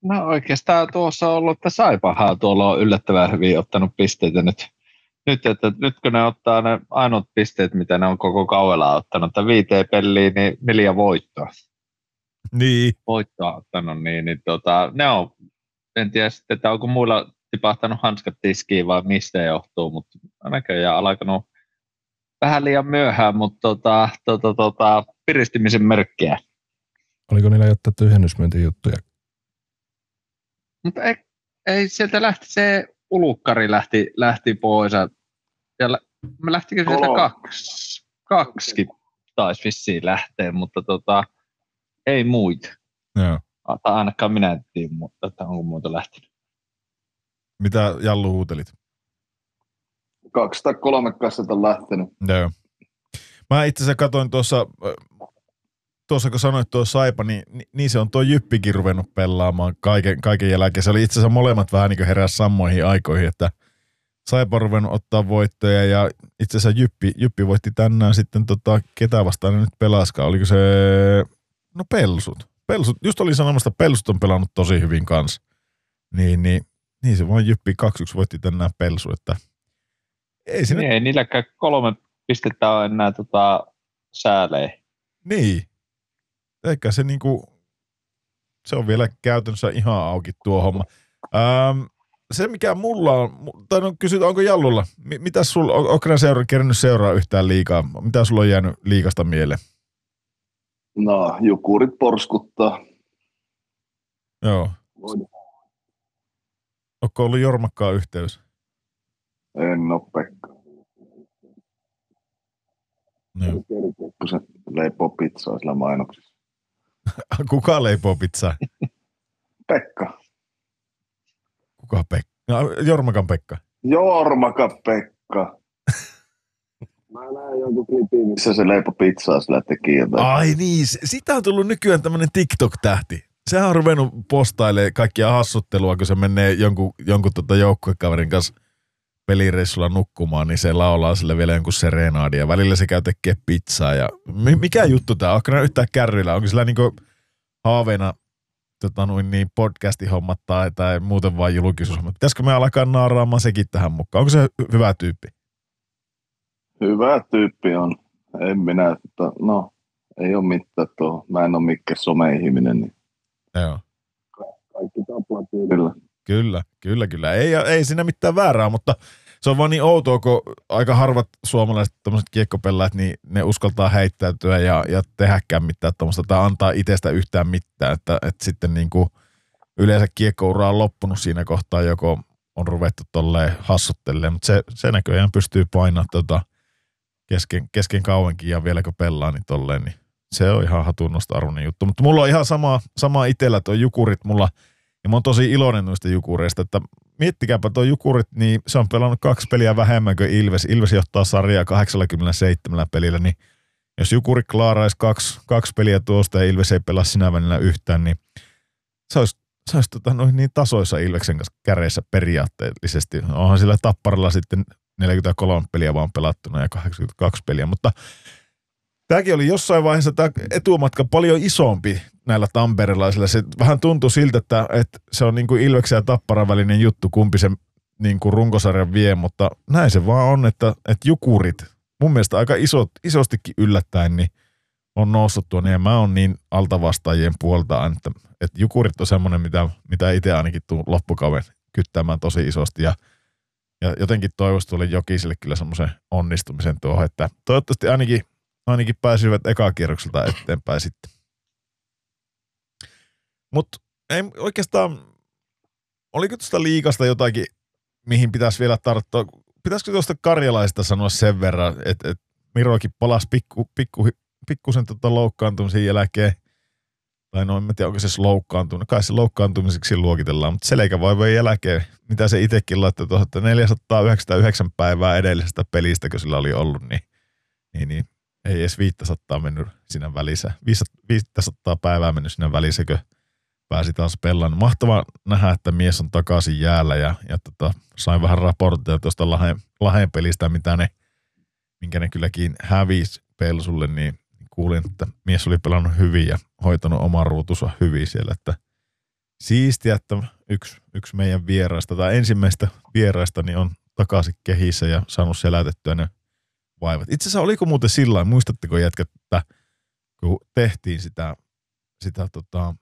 No oikeastaan tuossa on ollut, että Saipahaa tuolla on yllättävän hyvin ottanut pisteitä nyt. Nyt, että nyt kun ne ottaa ne ainoat pisteet, mitä ne on koko kaudella ottanut, että viiteen peliin, niin neljä voittoa. Niin. Voittoa ottanut, niin, niin tota, ne on, en tiedä sitten, että onko muilla tipahtanut hanskat tiskiin vai mistä johtuu, mutta näköjään alkanut vähän liian myöhään, mutta tota, tota, tota, piristymisen merkkiä. Oliko niillä jotain tyhjennysmyyntijuttuja? Mutta ei, ei, sieltä lähti se ulukkari lähti, lähti pois. Ja lä, me lähtikö sieltä kaksi, kaksi taisi vissiin lähteä, mutta tota, ei muita. Joo. Tai ainakaan minä en tiedä, mutta että onko muuta lähtenyt. Mitä Jallu huutelit? Kaksi tai kolme kassat on lähtenyt. Joo. Mä itse asiassa katsoin tuossa, tuossa kun sanoit tuo Saipa, niin, niin se on tuo Jyppikin ruvennut pelaamaan kaiken, kaiken jälkeen. Se oli itse asiassa molemmat vähän niin kuin heräs samoihin aikoihin, että Saipa on ruvennut ottaa voittoja ja itse asiassa Jyppi, Jyppi voitti tänään sitten tota, ketä vastaan nyt pelaskaa. Oliko se, no Pelsut. Pelsut, just oli sanomasta, Pelsut on pelannut tosi hyvin kanssa. Niin, niin niin se vaan Jyppi 2-1 voitti tänään Pelsu, että ei, siinä... niin, ei niilläkään kolme pistettä ole enää tota, sääleä. Niin. Eikä se niinku, se on vielä käytännössä ihan auki tuo homma. Ähm, se mikä mulla on, tai no kysyt, onko Jallulla, mitä sulla, on, onko seura, kerännyt seuraa yhtään liikaa? Mitä sulla on jäänyt liikasta mieleen? No, jukurit porskuttaa. Joo. Onko ollut Jormakkaan yhteys? En ole Pekka. No. Kun se leipoo pizzaa sillä mainoksissa. Kuka leipoo pizzaa? Pekka. Kuka Pekka? No, Jormakan Pekka. Jormaka Pekka. Mä näin jonkun klipin, missä se leipo pizzaa sillä teki jotain. Ai niin, sitä on tullut nykyään tämmönen TikTok-tähti sehän on ruvennut postailemaan kaikkia hassuttelua, kun se menee jonkun, jonkun tota joukkuekaverin kanssa pelireissulla nukkumaan, niin se laulaa sille vielä jonkun serenaadi ja välillä se käy tekee pizzaa. Ja mikä juttu tämä? Onko nämä yhtään kärryillä? Onko sillä niinku haaveena tota noin niin podcastihommat tai, tai muuten vain julkisuushommat? Pitäisikö me alkaa naaraamaan sekin tähän mukaan? Onko se hyvä tyyppi? Hyvä tyyppi on. En minä, että no, ei ole mitään tuo. Mä en ole mikään some-ihminen, niin Joo. Kaikki taplatyylillä. Kyllä, kyllä, kyllä. Ei, ei siinä mitään väärää, mutta se on vaan niin outoa, kun aika harvat suomalaiset tämmöiset kiekkopelläät, niin ne uskaltaa heittäytyä ja, ja tehdäkään mitään tuommoista tai antaa itsestä yhtään mitään. Että, että sitten niin kuin yleensä kiekkoura on loppunut siinä kohtaa, joko on ruvettu tolleen hassuttelemaan, mutta se, se näköjään pystyy painamaan tota kesken, kesken kauankin ja vielä kun pelaa, niin tolleen, niin se on ihan hatunnosta arvoinen juttu. Mutta mulla on ihan sama, sama itsellä tuo jukurit mulla, ja mä oon tosi iloinen noista jukureista, että miettikääpä tuo jukurit, niin se on pelannut kaksi peliä vähemmän kuin Ilves. Ilves johtaa sarjaa 87 pelillä, niin jos Jukuri klaaraisi kaksi, kaksi peliä tuosta ja Ilves ei pelaa sinä välillä yhtään, niin se olisi, se olisi tota, noin niin tasoissa Ilveksen kanssa käreissä periaatteellisesti. Onhan sillä tapparalla sitten 43 peliä vaan pelattuna ja 82 peliä, mutta Tämäkin oli jossain vaiheessa tämä etumatka paljon isompi näillä tamperilaisilla. Se vähän tuntui siltä, että, että se on niin kuin Ilveksen ja Tapparan välinen juttu, kumpi se niin kuin runkosarjan vie, mutta näin se vaan on, että, että jukurit, mun mielestä aika isot, isostikin yllättäen, niin on noussut tuonne ja mä oon niin altavastaajien puolta, että, että jukurit on semmoinen, mitä, mitä itse ainakin tuun loppukauden kyttämään tosi isosti ja, ja jotenkin toivoisi tuolle Jokiselle kyllä semmoisen onnistumisen tuohon, että toivottavasti ainakin ainakin pääsivät kierrokselta eteenpäin sitten. Mutta ei oikeastaan, oliko tuosta liikasta jotakin, mihin pitäisi vielä tarttua? pitäisikö tuosta karjalaista sanoa sen verran, että, että Mirokin palasi pikku, pikku, pikkusen tota loukkaantumisen jälkeen, tai no en tiedä, onko se loukkaantunut, kai se loukkaantumiseksi luokitellaan, mutta selkävaivojen jälkeen, mitä se itsekin laittoi tuohon, että 499 päivää edellisestä pelistä, kun sillä oli ollut, niin, niin, niin ei edes 500 mennyt siinä välissä, 500 päivää mennyt siinä välissä, kun pääsi taas pelaamaan. Mahtava nähdä, että mies on takaisin jäällä ja, ja tota, sain vähän raportteja tuosta Laheen, Laheen pelistä, mitä ne, minkä ne kylläkin hävisi Pelsulle, niin kuulin, että mies oli pelannut hyvin ja hoitanut oman ruutunsa hyvin siellä, että siistiä, että yksi, yksi meidän vieraista tai ensimmäistä vieraista niin on takaisin kehissä ja saanut selätettyä ne vaivat. Itse asiassa oliko muuten sillä muistatteko jätkät, että kun tehtiin sitä, sitä tota,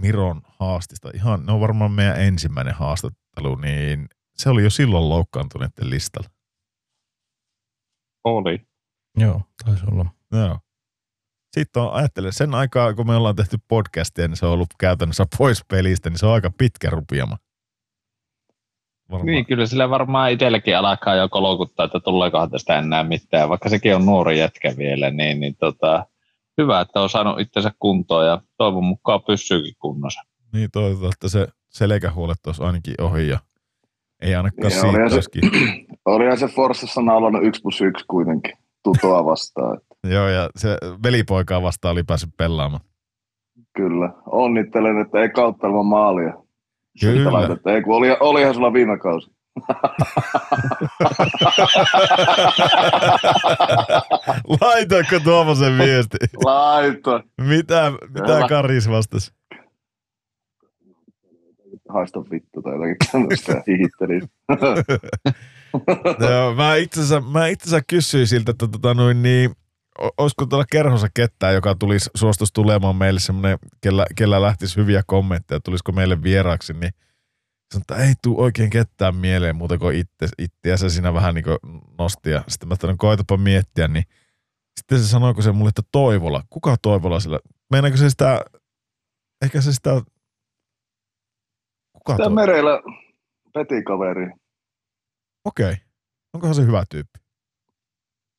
Miron haastista, ihan, ne on varmaan meidän ensimmäinen haastattelu, niin se oli jo silloin loukkaantuneiden listalla. Oli. Joo, taisi olla. Joo. Sitten on, ajattelen, sen aikaa kun me ollaan tehty podcastia, niin se on ollut käytännössä pois pelistä, niin se on aika pitkä rupiama. Varmaan. Niin, kyllä sillä varmaan itselläkin alkaa jo kolokuttaa, että tuleekohan tästä enää mitään, vaikka sekin on nuori jätkä vielä, niin, niin tota, hyvä, että on saanut itsensä kuntoon ja toivon mukaan pysyykin kunnossa. Niin, toivotaan, että se selkähuolet olisi ainakin ohi ja ei ainakaan niin, olihan se, olihan se Forssassa naulannut 1 plus 1 kuitenkin tutoa vastaan. Joo, ja se velipoikaa vastaan oli päässyt pelaamaan. Kyllä. Onnittelen, että ei kautta maalia. Kyllä. Laitettu. Ei, kun oli, olihan sulla viime kausi. Laitoiko Tuomasen viesti? Laito. Mitä, mitä Karis vastasi? Haista vittu tai jotakin tämmöistä hihitteli. Joo, mä itse asiassa, mä itse asiassa kysyin siltä, että tota noin niin, olisiko tuolla kerhossa ketään, joka tulisi suostus tulemaan meille semmoinen, kellä, kellä lähtisi hyviä kommentteja, tulisiko meille vieraaksi, niin sanoin, että ei tule oikein ketään mieleen muuta kuin itse, itse ja se siinä vähän niin nosti ja sitten mä sanoin, koitapa miettiä, niin sitten se sanoi, kun se mulle, että Toivola, kuka Toivola sillä, meinaako se sitä, ehkä se sitä, kuka Sitä merellä petikaveri. Okei, okay. onkohan se hyvä tyyppi?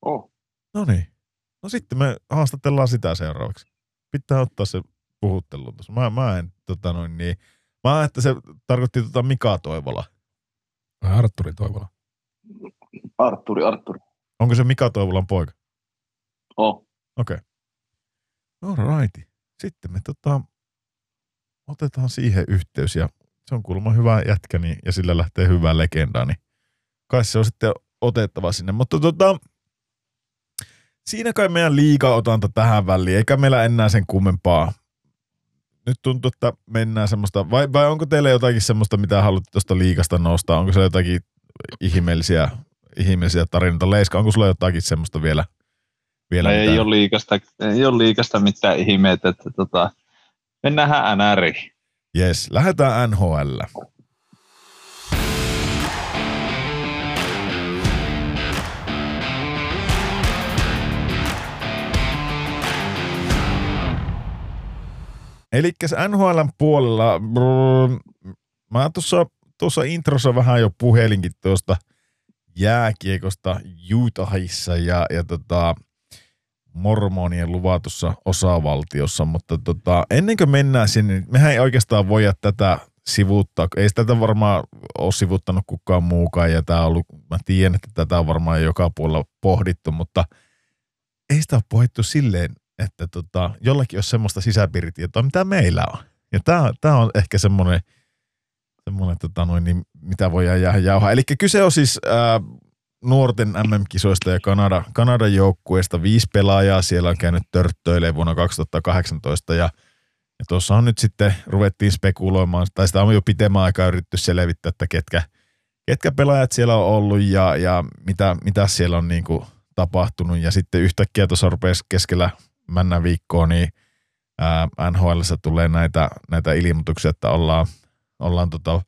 Oh. No niin. No sitten me haastatellaan sitä seuraavaksi. Pitää ottaa se puhuttelu tuossa. Mä, mä en, tota noin niin, mä että se tarkoitti tota Mika Toivola. Arturi Toivola. Arturi, Arturi. Onko se Mika Toivolan poika? Oh. Okei. Okay. Alright. Sitten me tota, otetaan siihen yhteys ja se on kuulemma hyvä jätkä niin, ja sillä lähtee hyvää legendaa, niin kai se on sitten otettava sinne. Mutta tota, siinä kai meidän liika-otanta tähän väliin, eikä meillä enää sen kummempaa. Nyt tuntuu, että mennään semmoista, vai, vai onko teillä jotakin semmoista, mitä haluatte tuosta liikasta nostaa? Onko se jotakin ihmeellisiä, ihmeellisiä tarinoita? Leiska, onko sulla jotakin semmoista vielä? vielä ei, mitään? ole liikasta, ei ole liikasta mitään ihmeitä, että tota, mennään NRiin. Jes, lähdetään NHL. Eli NHLn puolella, mä tuossa, tuossa introssa vähän jo puhelinkin tuosta jääkiekosta Utahissa ja, ja tota, mormonien luvatussa osavaltiossa, mutta tota, ennen kuin mennään sinne, niin mehän ei oikeastaan voida tätä sivuuttaa. Ei tätä varmaan ole sivuttanut kukaan muukaan ja tämä on ollut, mä tiedän, että tätä on varmaan joka puolella pohdittu, mutta ei sitä ole pohdittu silleen, että tota, jollakin olisi semmoista sisäpiiritietoa, mitä meillä on. Ja tämä, tämä on ehkä semmoinen, semmoinen tota noin, niin mitä voi jäädä jauhaa. Eli kyse on siis ää, nuorten MM-kisoista ja Kanada, Kanadan joukkueesta. Viisi pelaajaa siellä on käynyt törttöilemään vuonna 2018 ja, ja tuossa on nyt sitten ruvettiin spekuloimaan, tai sitä on jo pitemmän aikaa yritetty selvittää, että ketkä, ketkä pelaajat siellä on ollut ja, ja mitä, mitä siellä on niin kuin tapahtunut. Ja sitten yhtäkkiä tuossa rupesi keskellä männä viikkoa, niin NHL tulee näitä, näitä ilmoituksia, että ollaan, ollaan tota,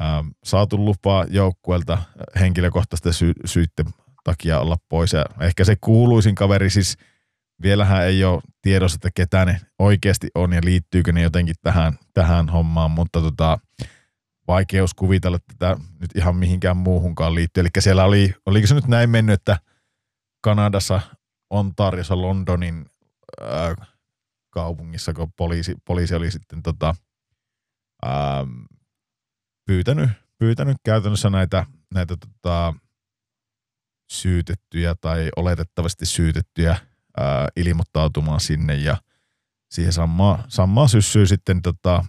ää, saatu lupaa joukkueelta henkilökohtaisten sy- syitten takia olla pois. Ja ehkä se kuuluisin kaveri siis, vielähän ei ole tiedossa, että ketä ne oikeasti on ja liittyykö ne jotenkin tähän, tähän hommaan, mutta tota, vaikeus kuvitella tätä nyt ihan mihinkään muuhunkaan liittyen. Eli siellä oli, oliko se nyt näin mennyt, että Kanadassa Ontariossa Londonin ää, kaupungissa, kun poliisi, poliisi oli sitten tota, ää, pyytänyt, pyytänyt käytännössä näitä, näitä tota, syytettyjä tai oletettavasti syytettyjä ää, ilmoittautumaan sinne ja siihen samaa, samaa syssyy sitten tota,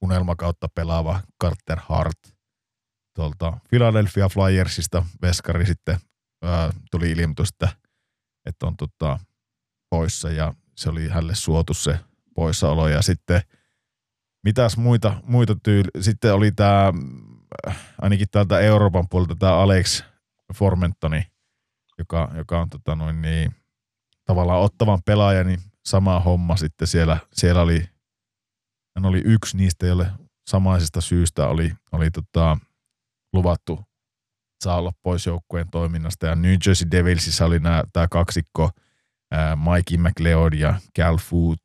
unelmakautta pelaava Carter Hart tuolta Philadelphia Flyersista. Veskari sitten ää, tuli ilmoitus, että, että on tota, poissa ja se oli hänelle suotu se poissaolo ja sitten mitäs muita, muita tyyli, sitten oli tämä ainakin täältä Euroopan puolelta tämä Alex Formentoni, joka, joka on tota noin niin, tavallaan ottavan pelaaja, niin sama homma sitten siellä, siellä oli, hän oli yksi niistä, jolle samaisesta syystä oli, oli tota, luvattu saa olla pois joukkueen toiminnasta. Ja New Jersey Devilsissä oli tämä kaksikko, Mikey McLeod ja Cal Food.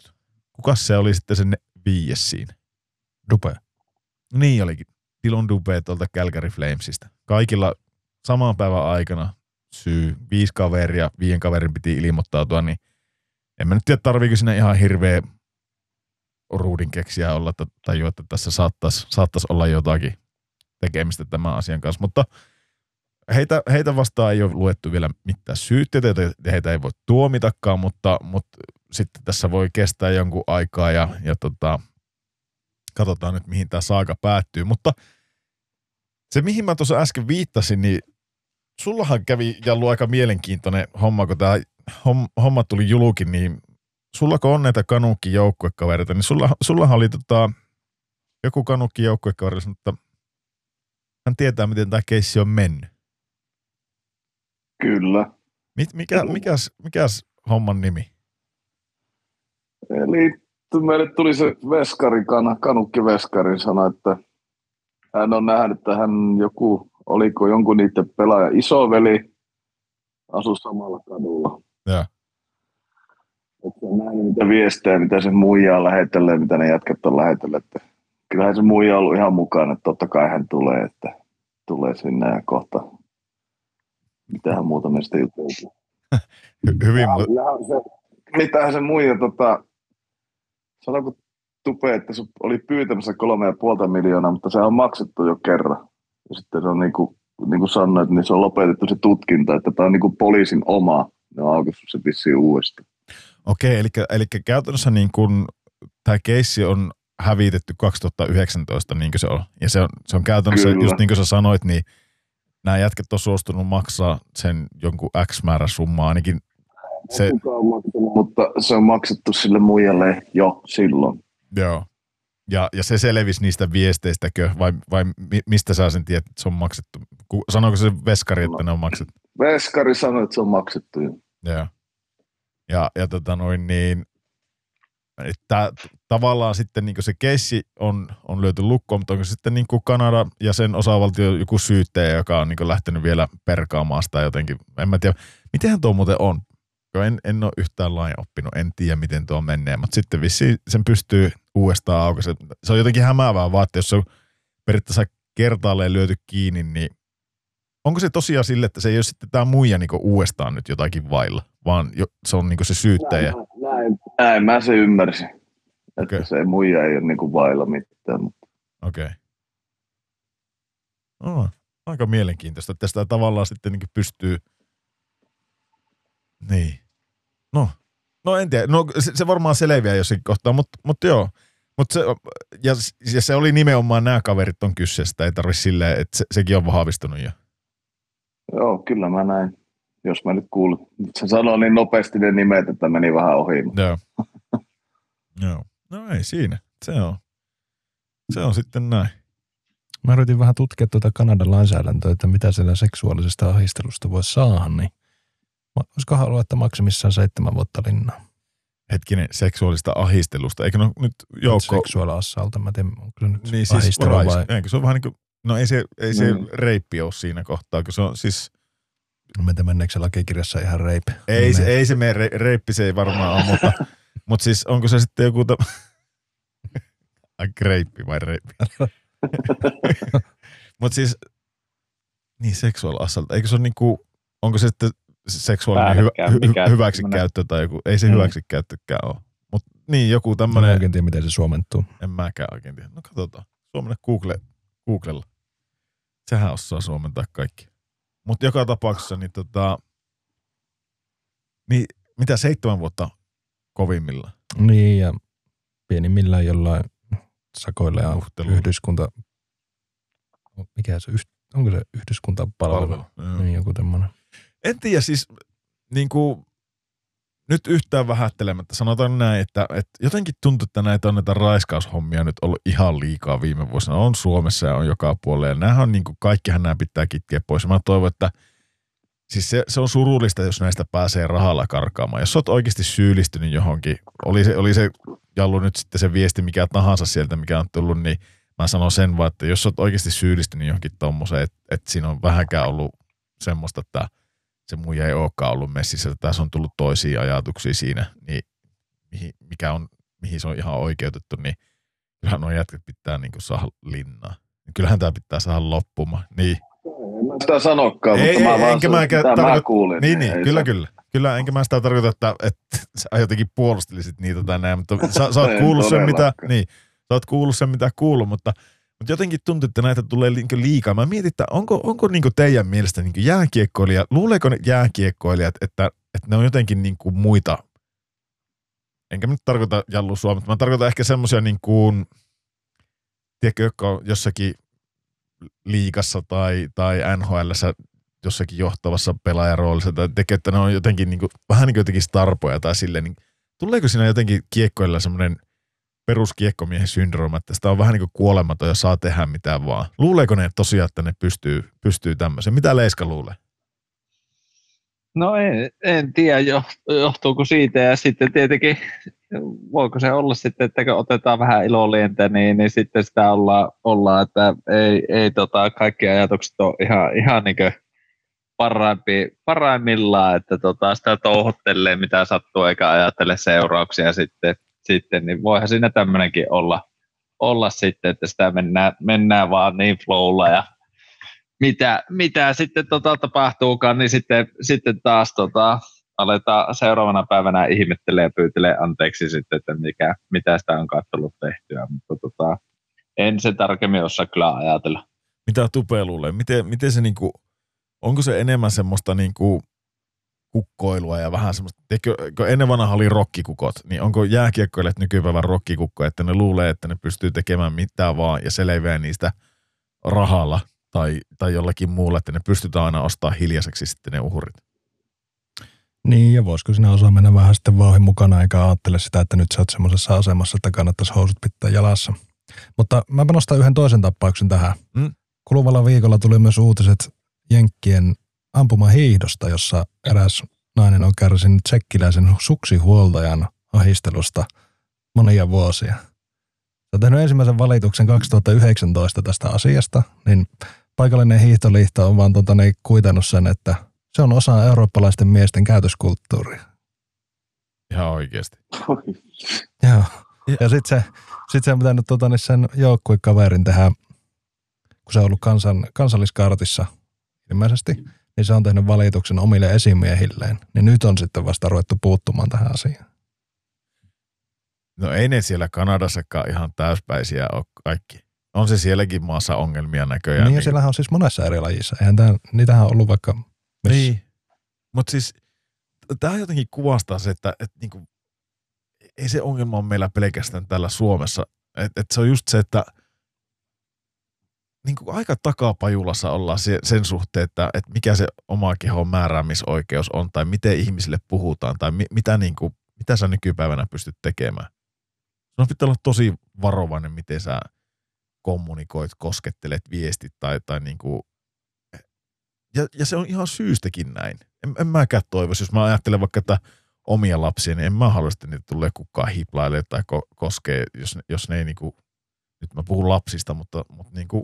Kuka se oli sitten sen viies siinä? Dupe. Niin olikin. Tilon Dupe tuolta Calgary Flamesista. Kaikilla saman päivän aikana syy viisi kaveria, viien kaverin piti ilmoittautua, niin en mä nyt tiedä, tarviiko sinne ihan hirveä ruudin keksiä olla, tajua, että tässä saattaisi, saattaisi olla jotakin tekemistä tämän asian kanssa, mutta heitä, heitä vastaan ei ole luettu vielä mitään syytteitä, heitä ei voi tuomitakaan, mutta, mutta sitten tässä voi kestää jonkun aikaa ja, ja tota, katsotaan nyt, mihin tämä saaka päättyy. Mutta se, mihin mä tuossa äsken viittasin, niin sullahan kävi Jallu aika mielenkiintoinen homma, kun tämä homma tuli julkin, niin sullako on näitä kanukki joukkuekavereita, niin sulla, sullahan oli tota, joku kanukki joukkuekaveri, mutta hän tietää, miten tämä keissi on mennyt. Kyllä. Mit, mikä, mikäs, mikäs homman nimi? Eli meille tuli se veskari, kanukki veskari, sanoi, että hän on nähnyt, että hän joku, oliko jonkun niiden pelaaja isoveli, asui samalla kadulla. Ja. Että on nähnyt mitä viestejä, mitä se muija on lähetellyt mitä ne jätkät on lähetellyt. Että kyllähän se muija on ollut ihan mukana, että totta kai hän tulee, että tulee sinne ja kohta mitähän muuta meistä juteltiin. Hyvin. Ja, ja se, mitähän se muija tota, sanoiko Tupe, että se oli pyytämässä kolme ja puolta miljoonaa, mutta se on maksettu jo kerran. Ja sitten se on niin kuin, niin kuin sanoit, niin se on lopetettu se tutkinta, että tämä on niin kuin poliisin oma. Ne on aukaissut se vissiin uudestaan. Okei, eli, eli käytännössä niin kuin, tämä keissi on hävitetty 2019, niin kuin se on. Ja se on, se on käytännössä, Kyllä. just niin kuin sä sanoit, niin nämä jätket on suostunut maksaa sen jonkun X määrä summaa, ainakin se... On maksanut, mutta se on maksettu sille muijalle jo silloin. Joo. Ja, ja se selvisi niistä viesteistäkö, vai, vai mistä sä sen tiedät, että se on maksettu? Sanoiko se veskari, että no, ne on maksettu? Veskari sanoi, että se on maksettu. Joo. Ja, ja tota noin niin, että tavallaan sitten niin se keissi on, on löyty lukkoon, mutta onko sitten niin Kanada ja sen osavaltio joku syyttäjä, joka on niin lähtenyt vielä perkaamaan sitä jotenkin. En mä tiedä, mitenhän tuo muuten on. En, en ole yhtään lain oppinut, en tiedä miten tuo menee, mutta sitten vissi sen pystyy uudestaan aukaisen. Se on jotenkin hämäävää vaan, että jos se on periaatteessa kertaalleen lyöty kiinni, niin onko se tosiaan sille, että se ei ole sitten tämä muija niin uudestaan nyt jotakin vailla, vaan jo, se on niin se syyttäjä? Näin, näin mä se ymmärsin. Että okay. se muija ei ole niin kuin vailla mitään. Mutta... Okei. Okay. Oh, aika mielenkiintoista, että tästä tavallaan sitten niin pystyy niin. No, no en tiedä. No se, se varmaan selviää jossakin kohtaa, mutta, mutta joo. Mut se, ja, ja, se oli nimenomaan nämä kaverit on kyssestä, ei tarvi silleen, että se, sekin on vahvistunut jo. Joo, kyllä mä näin. Jos mä nyt kuulin. Se sanoi niin nopeasti ne nimet, että meni vähän ohi. Joo. joo. No ei siinä. Se on. Se on sitten näin. Mä yritin vähän tutkia tuota Kanadan lainsäädäntöä, että mitä siellä seksuaalisesta ahistelusta voi saada, niin Olisiko halua, että maksimissaan seitsemän vuotta linnaa? Hetkinen, seksuaalista ahistelusta. Eikö no nyt joukko... Seksuaalisassalta, mä tiedän, onko nyt niin, siis vai... Eikö se on vähän niin kuin, no ei se, ei se mm. reippi ole siinä kohtaa, kun se on siis... No mentä menneekö se lakikirjassa ihan reipi? Ei, se, ei se mene, re, reippi se ei varmaan ole, mutta, mutta siis onko se sitten joku... Ta... Ai reippi vai reippi? Mutta siis, niin seksual assault, eikö se ole niinku, onko se sitten seksuaalinen hyvä, hy, hyväksikäyttö tai joku, ei se mm. hyväksikäyttökään ole. Mutta niin, joku tämmöinen. En oikein tiedä, miten se suomentuu. En mäkään oikein tiedä. No katsotaan. Suomenne Google, Googlella. Sehän osaa suomentaa kaikki. Mutta joka tapauksessa, niin tota, niin mitä seitsemän vuotta kovimmilla? Niin, ja pienimmillään jollain sakoilla ja Uhtelu. yhdyskunta, mikä se, onko se yhdyskuntapalvelu? Palvelu, niin, joku tämmöinen. En tiedä, siis niin kuin, nyt yhtään vähättelemättä sanotaan näin, että, että jotenkin tuntuu, että näitä on näitä raiskaushommia nyt ollut ihan liikaa viime vuosina. On Suomessa ja on joka puolella. Ja on niin kuin, kaikkihan nämä pitää kitkeä pois. Mä toivon, että siis se, se on surullista, jos näistä pääsee rahalla karkaamaan. Jos oot oikeasti syyllistynyt johonkin, oli se, oli se Jallu nyt sitten se viesti mikä tahansa sieltä, mikä on tullut, niin mä sanon sen vaan, että jos oot oikeasti syyllistynyt johonkin tommoseen, että, että siinä on vähänkään ollut semmoista, että – se muija ei olekaan ollut messissä, että tässä on tullut toisia ajatuksia siinä, niin mihin, mikä on, mihin se on ihan oikeutettu, niin kyllähän nuo jätkät pitää niin kuin saada linnaa. Kyllähän tämä pitää saada loppumaan. Niin. En mä sitä sanokaan, ei, mutta ei, mä vaan enkä mä, tarkoita, mä kuulin. Niin, niin, kyllä, kyllä. Kyllä, enkä mä sitä tarkoita, että, että sä jotenkin puolustelisit niitä tai näin, mutta sä, sä oot kuullut sen, mitä, niin, sä oot kuullut sen, mitä kuuluu, mutta mutta jotenkin tuntuu, että näitä tulee liikaa. Mä mietin, että onko, onko niin teidän mielestä niin jääkiekkoilijat, luuleeko ne jääkiekkoilijat, että, että ne on jotenkin niin muita, enkä nyt tarkoita Jallu Suomi, mutta mä tarkoitan ehkä semmoisia niin kuin, tiedätkö, jotka on jossakin liikassa tai, tai NHL jossakin johtavassa pelaajaroolissa, tai tekee, että ne on jotenkin niin kuin, vähän niin kuin jotenkin starpoja tai silleen, niin tuleeko siinä jotenkin kiekkoilla semmoinen – peruskiekkomiehen syndrooma, että sitä on vähän niin kuin kuolematon ja saa tehdä mitä vaan. Luuleeko ne tosiaan, että ne pystyy, pystyy tämmöiseen? Mitä Leiska luulee? No en, en tiedä, johtuuko siitä ja sitten tietenkin voiko se olla sitten, että kun otetaan vähän ilolientä, niin, niin sitten sitä ollaan, olla, että ei, ei tota, kaikki ajatukset ole ihan, ihan niin parhaimpi, parhaimmillaan, että tota, sitä touhottelee mitä sattuu eikä ajattele seurauksia sitten sitten, niin voihan siinä tämmöinenkin olla, olla sitten, että sitä mennään, mennään vaan niin flowlla ja mitä, mitä sitten tota tapahtuukaan, niin sitten, sitten taas tota, aletaan seuraavana päivänä ihmettelee ja pyytelee anteeksi sitten, että mikä, mitä sitä on katsellut tehtyä, mutta tota, en se tarkemmin osaa kyllä ajatella. Mitä Tupe luulee? Miten, miten se niinku, onko se enemmän semmoista niinku kukkoilua ja vähän semmoista, teikö, kun ennen vanha oli rokkikukot, niin onko jääkiekkoilijat nykypäivän rokkikukko, että ne luulee, että ne pystyy tekemään mitä vaan ja selviää niistä rahalla tai, tai jollakin muulla, että ne pystytään aina ostaa hiljaiseksi sitten ne uhrit. Niin, ja voisiko sinä osaa mennä vähän sitten vauhin mukana, eikä ajattele sitä, että nyt sä oot semmoisessa asemassa, että kannattaisi housut pitää jalassa. Mutta mä nostan yhden toisen tappauksen tähän. Mm. Kuluvalla viikolla tuli myös uutiset Jenkkien ampumahiihdosta, jossa eräs nainen on kärsinyt tsekkiläisen suksihuoltajan ahistelusta monia vuosia. On tehnyt ensimmäisen valituksen 2019 tästä asiasta, niin paikallinen hiihtoliitto on vaan tota, niin, kuitannut sen, että se on osa eurooppalaisten miesten käytöskulttuuria. Ihan oikeasti. Joo. Ja sitten se, sit se on pitänyt tota, niin sen joukkuekaverin tehdä, kun se on ollut kansan, kansalliskartissa ilmeisesti, niin se on tehnyt valituksen omille esimiehilleen. Niin nyt on sitten vasta ruvettu puuttumaan tähän asiaan. No ei ne siellä Kanadassakaan ihan täyspäisiä ole kaikki. On se sielläkin maassa ongelmia näköjään. Niin, ja niin. siellähän on siis monessa eri lajissa. Eihän tämä, niitähän on ollut vaikka missä. Niin, mutta siis tämä jotenkin kuvastaa se, että, että niinku, ei se ongelma ole meillä pelkästään täällä Suomessa. Et, et se on just se, että – niin kuin aika takapajulassa ollaan sen suhteen, että, että mikä se oma kehon määräämisoikeus on tai miten ihmisille puhutaan tai mi, mitä, niin kuin, mitä sä nykypäivänä pystyt tekemään. Sinun pitää olla tosi varovainen, miten sä kommunikoit, koskettelet, viestit tai, tai niin kuin, ja, ja, se on ihan syystäkin näin. En, en mäkään toivoisi, jos mä ajattelen vaikka, että omia lapsia, niin en mä halua, että niitä tulee kukaan hiplailee tai ko, koskee, jos, jos ne ei niin kuin, nyt mä puhun lapsista, mutta, mutta niin kuin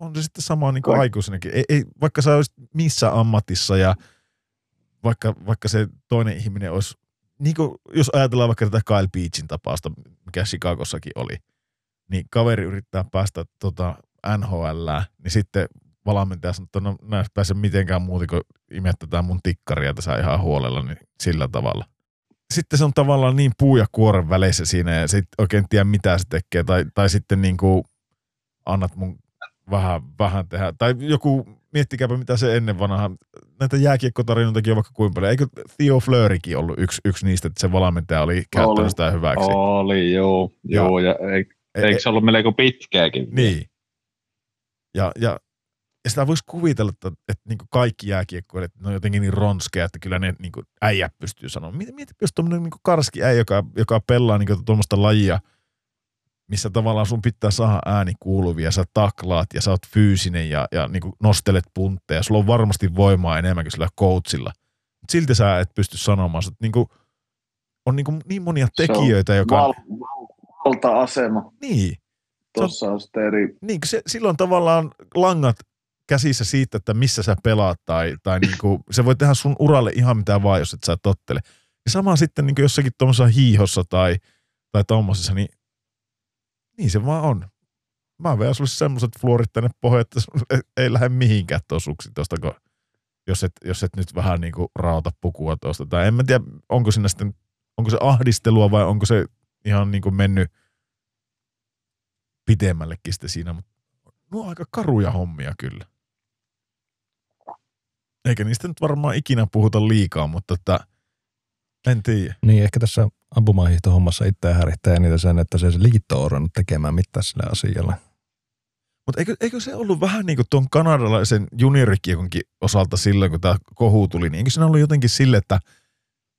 on se sitten sama niin kuin aikuisenakin. Ei, ei, vaikka sä olisit missä ammatissa ja vaikka, vaikka se toinen ihminen olisi, niin kuin, jos ajatellaan vaikka tätä Kyle Beachin tapausta, mikä Chicagossakin oli, niin kaveri yrittää päästä tota NHL, niin sitten valmentaja sanoo, että no näin pääse mitenkään muuta kuin imettätään mun tikkaria tässä ihan huolella, niin sillä tavalla. Sitten se on tavallaan niin puu ja kuoren väleissä siinä ja sitten oikein tiedä mitä se tekee. Tai, tai sitten niin kuin annat mun vähän, vähän tehdä. Tai joku, miettikääpä mitä se ennen vanha, näitä jääkiekkotarinoitakin on vaikka kuinka paljon. Eikö Theo Fleurikin ollut yksi, yksi niistä, että se valmentaja oli käyttänyt oli, sitä hyväksi? Oli, joo. joo ja, ja eikö, eikö se ollut melko pitkääkin? Niin. Ja, ja ja sitä voisi kuvitella, että, että niin kaikki jääkiekkoilijat, ne on jotenkin niin ronskeja, että kyllä ne niin äijä pystyy sanomaan. Mieti jos tuommoinen niin karski äijä, joka, joka pelaa niin tuommoista lajia, missä tavallaan sun pitää saada ääni kuuluvia, sä taklaat ja sä oot fyysinen ja, ja niin nostelet puntteja. Sulla on varmasti voimaa enemmän kuin sillä coachilla. Mutta silti sä et pysty sanomaan. Että niin kuin, on niin, kuin niin monia tekijöitä, joka... Val- valta-asema. Niin. Tuossa on, on sitten eri... Niin, se, silloin tavallaan langat käsissä siitä, että missä sä pelaat tai, tai niinku, se voi tehdä sun uralle ihan mitä vaan, jos et sä tottele. Ja sama sitten niinku jossakin tuommoisessa hiihossa tai, tai tuommoisessa, niin niin se vaan on. Mä vein sulle semmoiset fluorit tänne pohjaan, että ei lähde mihinkään tuo suksi tuosta, jos et, jos et nyt vähän niinku rauta pukua tuosta. Tai en mä tiedä, onko siinä sitten, onko se ahdistelua vai onko se ihan niinku mennyt pitemmällekin sitten siinä, mutta nuo on aika karuja hommia kyllä. Eikä niistä nyt varmaan ikinä puhuta liikaa, mutta että en tiedä. Niin, ehkä tässä ampumahiihtohommassa itseä härittää eniten sen, että se, se liitto on orannut tekemään mitään sille asialle. Mutta eikö, eikö, se ollut vähän niin kuin tuon kanadalaisen juniorikiekonkin osalta silloin, kun tämä kohu tuli, niin eikö se ollut jotenkin sille, että,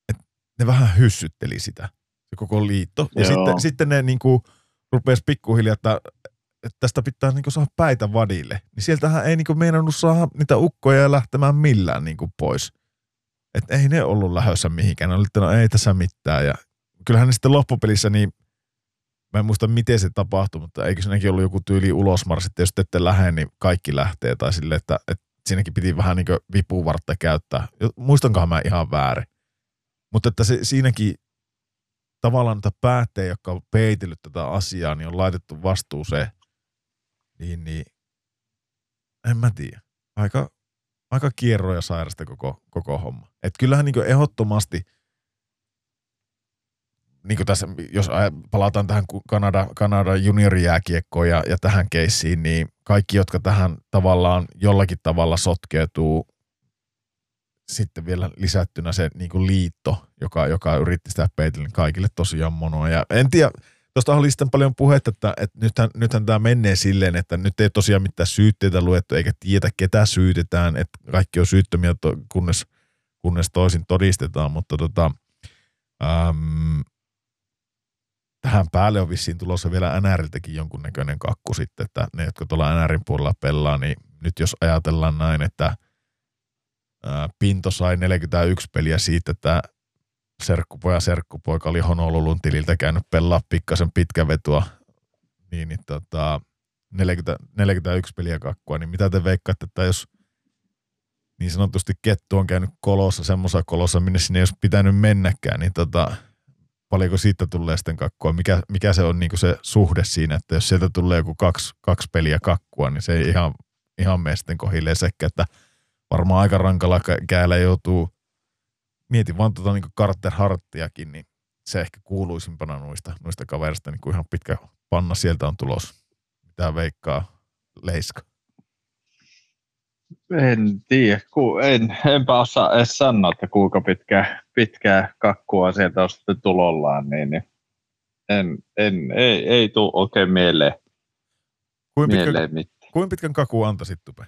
että ne vähän hyssytteli sitä, se koko liitto. Ja sitten, sitten ne niin kuin rupesi pikkuhiljaa, että että tästä pitää niinku saada päitä vadille, niin sieltähän ei niinku meinannut saada niitä ukkoja lähtemään millään niinku pois. Että ei ne ollut lähössä mihinkään. Ne oli, että no ei tässä mitään. Ja kyllähän ne sitten loppupelissä, niin mä en muista miten se tapahtui, mutta eikö siinäkin ollut joku tyyli ulosmarssi, että jos ette lähde, niin kaikki lähtee. Tai sille, että, että siinäkin piti vähän niin vipuvartta käyttää. Muistankohan mä ihan väärin. Mutta että se, siinäkin tavallaan niitä päättejä, jotka on peitellyt tätä asiaa, niin on laitettu vastuuseen niin, niin en mä tiedä. Aika, aika kierro ja sairasta koko, koko homma. Et kyllähän niin ehdottomasti, niin tässä, jos palataan tähän Kanada, Kanada juniorijääkiekkoon ja, ja tähän keissiin, niin kaikki, jotka tähän tavallaan jollakin tavalla sotkeutuu, sitten vielä lisättynä se niin kuin liitto, joka, joka yritti sitä peitellä, niin kaikille tosiaan monoa. Ja en tiedä, Tuosta oli sitten paljon puhetta, että, että nythän, nythän tämä menee silleen, että nyt ei tosiaan mitään syytteitä luettu eikä tiedä ketä syytetään, että kaikki on syyttömiä, kunnes, kunnes toisin todistetaan, mutta tota, äm, tähän päälle on vissiin tulossa vielä NRiltäkin jonkunnäköinen kakku sitten, että ne, jotka tuolla NRin puolella pelaa, niin nyt jos ajatellaan näin, että ää, Pinto sai 41 peliä siitä, että serkkupoja serkkupoika oli Honolulun tililtä käynyt pelaa pikkasen pitkävetua, niin, niin tota, 40, 41 peliä kakkua, niin mitä te veikkaatte, että jos niin sanotusti kettu on käynyt kolossa, semmoisessa kolossa, minne sinne ei olisi pitänyt mennäkään, niin tota, paljonko siitä tulee sitten kakkua? Mikä, mikä se on niin se suhde siinä, että jos sieltä tulee joku kaksi, kaksi peliä kakkua, niin se ei ihan, ihan mene sitten kohilleen sekä, että varmaan aika rankalla käällä joutuu mietin vaan tuota niin Carter Harttiakin, niin se ehkä kuuluisimpana noista, noista kaverista, niin kuin ihan pitkä panna sieltä on tulos. Mitä veikkaa Leiska? En tiedä, ku, en, enpä osaa edes sanoa, että kuinka pitkä, pitkää kakkua sieltä on sitten tulollaan, niin, niin en, en, ei, ei tule oikein mieleen, kuin mieleen mitään. Kuinka pitkän kaku antaisit, Tupe,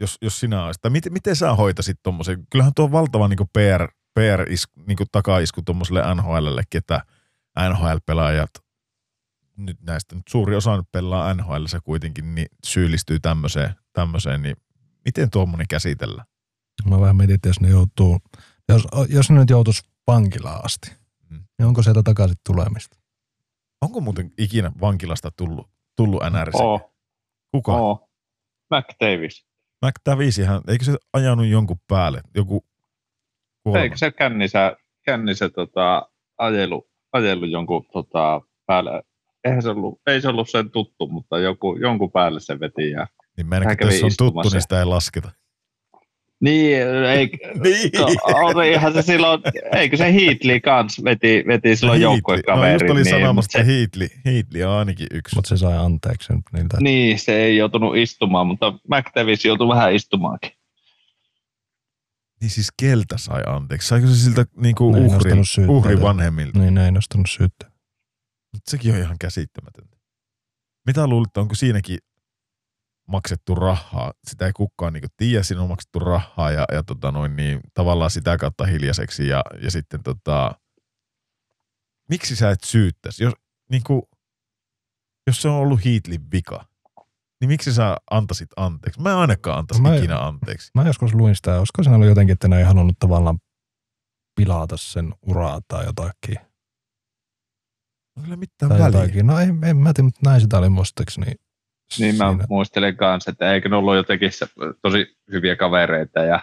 jos, jos sinä olisit? Miten, miten sä hoitasit tuommoisen? Kyllähän tuo on valtava niin PR, PR-isku, niin takaisku tuommoiselle NHLllekin, että NHL-pelaajat, nyt näistä nyt suuri osa nyt pelaa NHL kuitenkin, niin syyllistyy tämmöiseen, tämmöiseen, niin miten tuommoinen käsitellä? Mä vähän mietin, että jos ne joutuu, jos, jos ne nyt joutuisi vankilaan asti, hmm. niin onko sieltä takaisin tulemista? Onko muuten ikinä vankilasta tullut, tullut NRC? Oo. Kuka? Oo. McDavis. McDavisihän, eikö se ajanut jonkun päälle? Joku Kuolema. Eikö se kännisä, kännisä tota, ajelu, ajelu jonkun tota, päälle, eihän se ollut, ei se ollut sen tuttu, mutta joku, jonkun päälle se veti. Ja niin mä ainakin, jos on tuttu, niin sitä ei lasketa. Niin, ei, niin. olihan se silloin, eikö se Heatley kans veti, veti silloin no, joukkueen kaveri. No just oli niin, sanomassa, että Heatley, Heatley on ainakin yksi. Mutta se sai anteeksi niiltä. Niin, se ei joutunut istumaan, mutta McTavish joutui vähän istumaankin. Niin siis keltä sai anteeksi? Saiko se siltä niinku uhri, uhri vanhemmilta? Niin, ne ei nostanut syyttä. Mutta sekin on ihan käsittämätöntä. Mitä luulit, onko siinäkin maksettu rahaa. Sitä ei kukaan niin tiedä, siinä on maksettu rahaa ja, ja tota noin, niin, tavallaan sitä kautta hiljaiseksi. Ja, ja sitten tota, miksi sä et syyttäisi? Jos, niin kuin, jos se on ollut Heatlin vika, niin miksi sä antaisit anteeksi? Mä en ainakaan antaisi mä, ikinä anteeksi. Mä joskus luin sitä, olisiko se ollut jotenkin, että ne ei halunnut tavallaan pilata sen uraa tai jotakin. No kyllä mitään tai väliä. Jotakin. No en, en mä tiedä, mutta näin sitä oli muistaakseni niin mä siinä. muistelen kanssa, että eikö ne ollut jotenkin tosi hyviä kavereita ja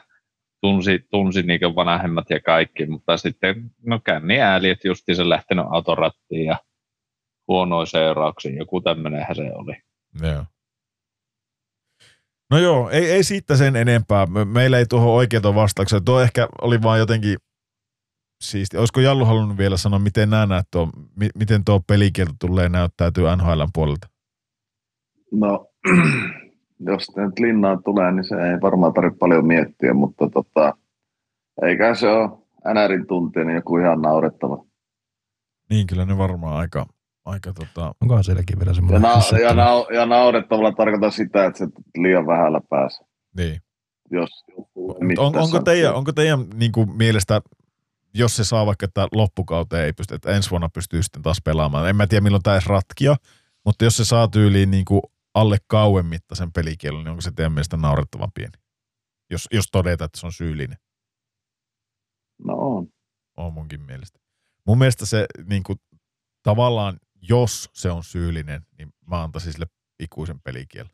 tunsi, tunsi niin vanhemmat ja kaikki, mutta sitten no känni ääli, että se lähtenyt autorattiin ja huonoin seurauksiin, joku tämmöinenhän se oli. Joo. No joo, ei, ei siitä sen enempää. Meillä ei tuohon oikeita vastauksia. Tuo ehkä oli vaan jotenkin siisti. Olisiko Jallu halunnut vielä sanoa, miten nämä näet tuo, miten tuo pelikielto tulee näyttäytyy NHL puolelta? No, jos nyt linnaan tulee, niin se ei varmaan tarvitse paljon miettiä, mutta tota, eikä se ole NRin tuntia, niin joku ihan naurettava. Niin, kyllä ne varmaan aika, aika tota... Onkohan sielläkin vielä semmoinen... Ja, na- ja, na- ja naurettavalla tarkoittaa sitä, että se liian vähällä pääsee. Niin. Jos, on, onko teidän, onko teidän niin kuin, mielestä, jos se saa vaikka, että loppukauteen ei pysty, että ensi vuonna pystyy sitten taas pelaamaan. En mä tiedä, milloin tämä edes ratkia, mutta jos se saa tyyliin niin kuin alle kauan mittaisen pelikielon, niin onko se teidän mielestä naurettavan pieni? Jos, jos todetaan, että se on syyllinen. No on. On munkin mielestä. Mun mielestä se niin kuin, tavallaan, jos se on syyllinen, niin mä antaisin sille ikuisen pelikielon.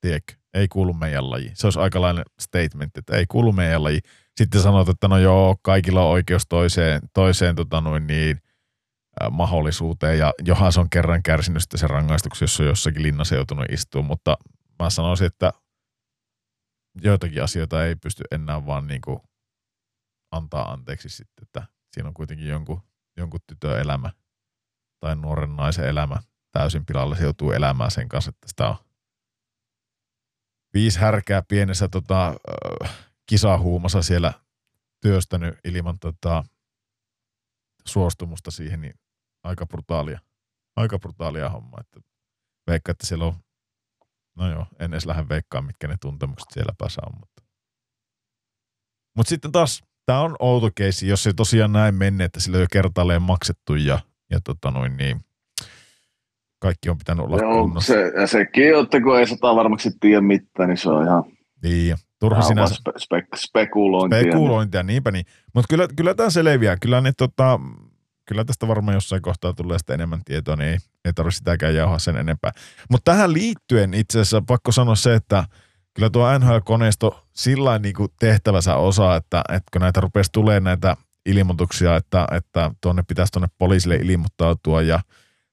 Tiedätkö? Ei kuulu meidän laji. Se olisi aikalainen statement, että ei kuulu meidän laji. Sitten sanot, että no joo, kaikilla on oikeus toiseen, toiseen tota noin niin, mahdollisuuteen. Ja johan se on kerran kärsinyt sitten sen rangaistuksen, jos on jossakin linnassa joutunut istumaan, mutta mä sanoisin, että joitakin asioita ei pysty enää vaan niin kuin antaa anteeksi sitten, että siinä on kuitenkin jonkun, jonkun tytön elämä tai nuoren naisen elämä. Täysin pilalle, se joutuu elämään sen kanssa, että sitä on viisi härkää pienessä tota, kisahuumassa siellä työstänyt ilman tota, suostumusta siihen, niin aika brutaalia. Aika brutaalia homma. Että veikka, että siellä on, no joo, en edes lähde veikkaan, mitkä ne tuntemukset siellä päässä on. Mutta, mutta sitten taas, tämä on outo keisi, jos se tosiaan näin menee, että sillä on jo kertaalleen maksettu ja, ja tota noin niin, kaikki on pitänyt olla Joo, kunnossa. Se, ja sekin, että kun ei sata varmasti tiedä mitään, niin se on ihan niin, turha sinänsä. Spe, spe, spekulointia. Spekulointia, niinpä niin. Mutta kyllä, kyllä tämä selviää. Kyllä ne tota, kyllä tästä varmaan jossain kohtaa tulee sitä enemmän tietoa, niin ei, ei tarvitse sitäkään jauhaa sen enempää. Mutta tähän liittyen itse asiassa pakko sanoa se, että kyllä tuo NHL-koneisto sillä niin kuin tehtävänsä osaa, että, että kun näitä rupesi tulee näitä ilmoituksia, että, että tuonne pitäisi tuonne poliisille ilmoittautua ja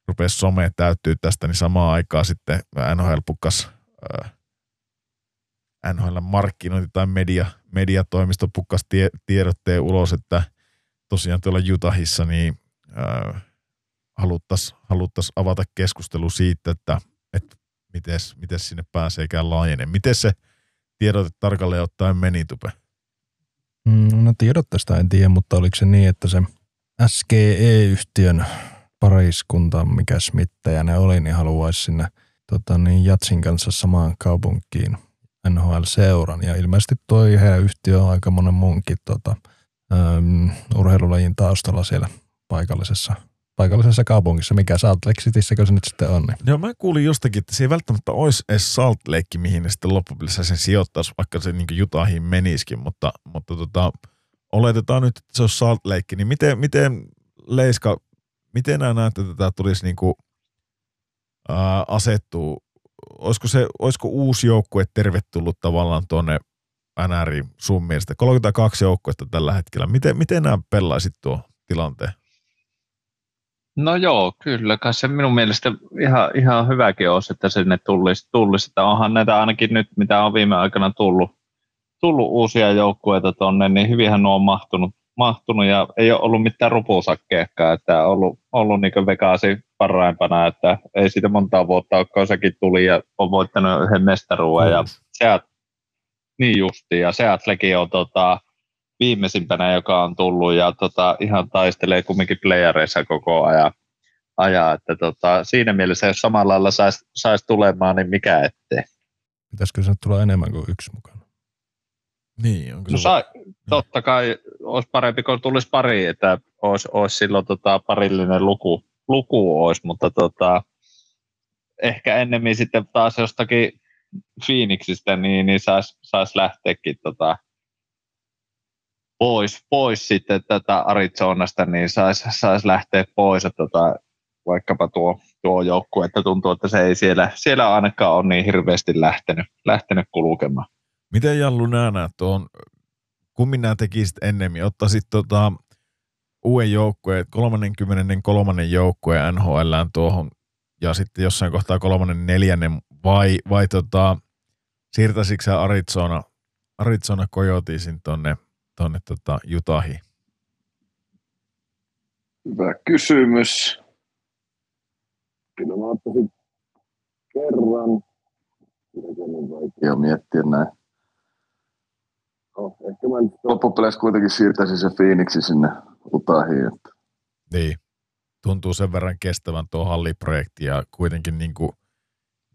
rupesi some täyttyy tästä, niin samaan aikaan sitten NHL pukkas äh, NHL markkinointi tai media, mediatoimisto pukkas tie, tiedotteen ulos, että tosiaan tuolla Utahissa niin haluttaisiin haluttais avata keskustelu siitä, että, että miten sinne pääseekään laajene. Miten se tiedote tarkalleen ottaen meni, Tupe? Mm, no tiedotteesta en tiedä, mutta oliko se niin, että se SGE-yhtiön pariskunta, mikä smittäjä ne oli, niin haluaisi sinne tota, niin Jatsin kanssa samaan kaupunkiin NHL-seuran. Ja ilmeisesti toi heidän yhtiö on aika monen muunkin tota, um, urheilulajin taustalla siellä paikallisessa, paikallisessa kaupungissa, mikä Salt Lake Cityssä se nyt sitten on. Niin. Joo, mä kuulin jostakin, että se ei välttämättä olisi edes Salt Lake, mihin ne sitten loppupelissä sen sijoittaisi, vaikka se niin Jutahin menisikin, mutta, mutta tota, oletetaan nyt, että se on Salt Lake, niin miten, miten Leiska, miten nämä näette, että tämä tulisi niin kuin, ää, asettuu, olisiko, se, olisiko uusi joukkue tervetullut tavallaan tuonne NR sun mielestä? 32 joukkuetta tällä hetkellä. Miten, miten nämä pelaisit tuo tilanteen? No joo, kyllä. Kai se minun mielestä ihan, ihan hyväkin olisi, että sinne tulisi, tulisi. Että onhan näitä ainakin nyt, mitä on viime aikana tullut, tullut uusia joukkueita tuonne, niin hyvinhän nuo on mahtunut, mahtunut ja ei ole ollut mitään rupusakkeekkaa, että on ollut, ollut niin Vegasi paraimpana, että ei siitä montaa vuotta ole, kun sekin tuli ja on voittanut yhden mestaruuden ja Seat, niin justi, ja Seatlekin on tota, viimeisimpänä, joka on tullut ja tota, ihan taistelee kumminkin playereissa koko ajan. Ajaa, että tota, siinä mielessä, jos samalla lailla saisi sais tulemaan, niin mikä ettei. Pitäisikö se tulla enemmän kuin yksi mukana? Niin, onko no, se... sa- totta kai olisi parempi, kun tulisi pari, että olisi, olisi silloin tota, parillinen luku, luku olisi, mutta tota, ehkä ennemmin sitten taas jostakin Phoenixistä, niin, niin saisi sais lähteäkin tota, pois, pois sitten tätä Arizonasta, niin saisi sais lähteä pois, että tota, vaikkapa tuo, tuo joukkue, että tuntuu, että se ei siellä, siellä ainakaan ole niin hirveästi lähtenyt, lähtenyt kulkemaan. Miten Jallu nää näet tuon, kummin nämä tekisit ennemmin? Ottaisit tota, uuden joukkueen, 33. joukkueen NHL tuohon ja sitten jossain kohtaa kolmannen neljännen vai, vai tota, siirtäisikö sä Arizona, Arizona Coyotesin tonne, tonne tota Utahiin? Hyvä kysymys. Kyllä mä ottaisin kerran. Mitä on vaikea miettiä näin. Oh, ehkä mä loppupeleissä kuitenkin siirtäisin se Phoenixi sinne Utahiin. Että. Niin, tuntuu sen verran kestävän tuo halliprojekti ja kuitenkin niin kuin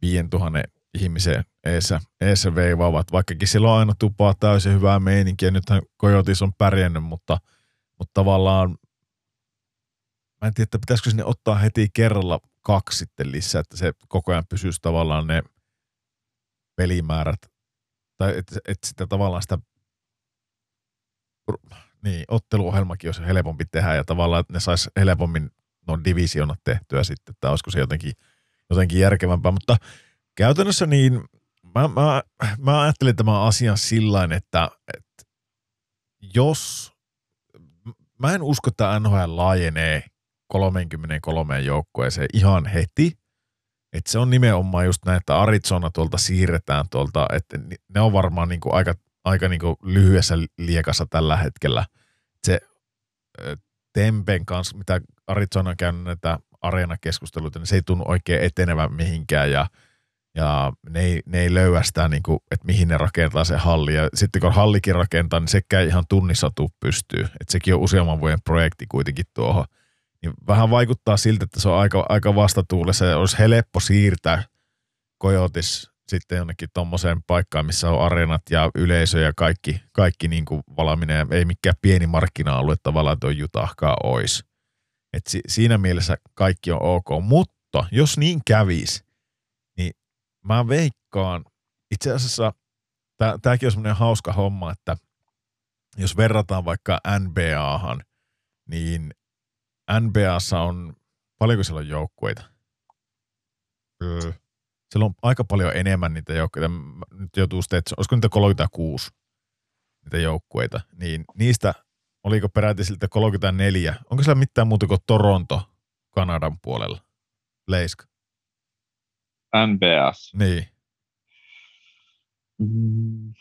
5000 ihmisen eessä, eessä veivaavat, vaikkakin sillä on aina tupaa täysin hyvää meininkiä. Nythän Kojotis on pärjännyt, mutta, mutta tavallaan mä en tiedä, että pitäisikö sinne ottaa heti kerralla kaksi sitten lisää, että se koko ajan pysyisi tavallaan ne pelimäärät, tai että et sitä tavallaan sitä niin, otteluohjelmakin olisi helpompi tehdä ja tavallaan, että ne saisi helpommin no divisionat tehtyä sitten, että olisiko se jotenkin, jotenkin järkevämpää, mutta käytännössä niin mä, mä, mä ajattelin tämän asian sillä että, että jos, mä en usko, että NHL laajenee 33 joukkueeseen ihan heti, että se on nimenomaan just näin, että Arizona tuolta siirretään tuolta, että ne on varmaan niin kuin aika, aika niin kuin lyhyessä liekassa tällä hetkellä. Se Tempen kanssa, mitä Arizona on käynyt näitä areenakeskusteluita, niin se ei tunnu oikein etenevän mihinkään ja, ja ne, ei, ne ei löyä sitä, niin kuin, että mihin ne rakentaa se halli. Ja sitten kun hallikin rakentaa, niin sekään ihan tunnissa tuu pystyy. Että sekin on useamman vuoden projekti kuitenkin tuohon. Niin vähän vaikuttaa siltä, että se on aika, aika vastatuulessa ja olisi helppo siirtää Kojotis sitten jonnekin tuommoiseen paikkaan, missä on areenat ja yleisö ja kaikki, kaikki niin kuin valmiina. Ei mikään pieni markkina-alue tavallaan tuo Jutahkaa olisi. Et si, siinä mielessä kaikki on ok, mutta jos niin kävisi, mä veikkaan, itse asiassa tämäkin on semmoinen hauska homma, että jos verrataan vaikka NBAhan, niin NBAssa on, paljonko siellä on joukkueita? Öö, siellä on aika paljon enemmän niitä joukkueita. Nyt joutuu sitten, että olisiko niitä 36 niitä joukkueita, niin niistä oliko peräti siltä 34. Onko siellä mitään muuta kuin Toronto Kanadan puolella? Leiska. NBS. Niin. Mm.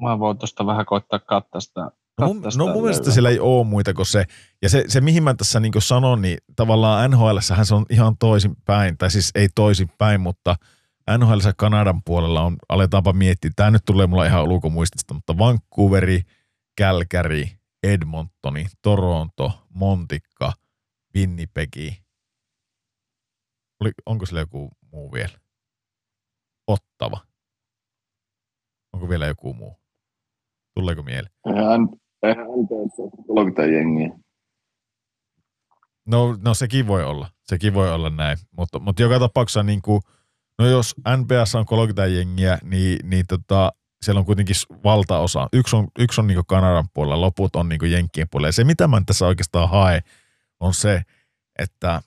Mä voin tuosta vähän koittaa katsoa sitä No mun, no mun mielestä siellä ei ole muita kuin se. Ja se, se mihin mä tässä niin sanon, niin tavallaan nhl se on ihan toisin päin, tai siis ei toisin päin, mutta nhl Kanadan puolella on, aletaanpa miettiä, tämä nyt tulee mulla ihan ulkomuistista, mutta Vancouveri, Calgary, Edmontoni, Toronto, Montikka, Winnipegi. Oli, onko sillä joku muu vielä? Ottava. Onko vielä joku muu? Tuleeko mieleen? Eihän NPS 30 jengiä. No, no sekin voi olla. Sekin voi olla näin. Mutta, mutta joka tapauksessa niin kuin, no jos NPS on 30 jengiä, niin, niin tota, siellä on kuitenkin valtaosa. Yksi on, yksi on niin Kanadan puolella, loput on niin Jenkkien puolella. Ja se, mitä mä tässä oikeastaan hae, on se, että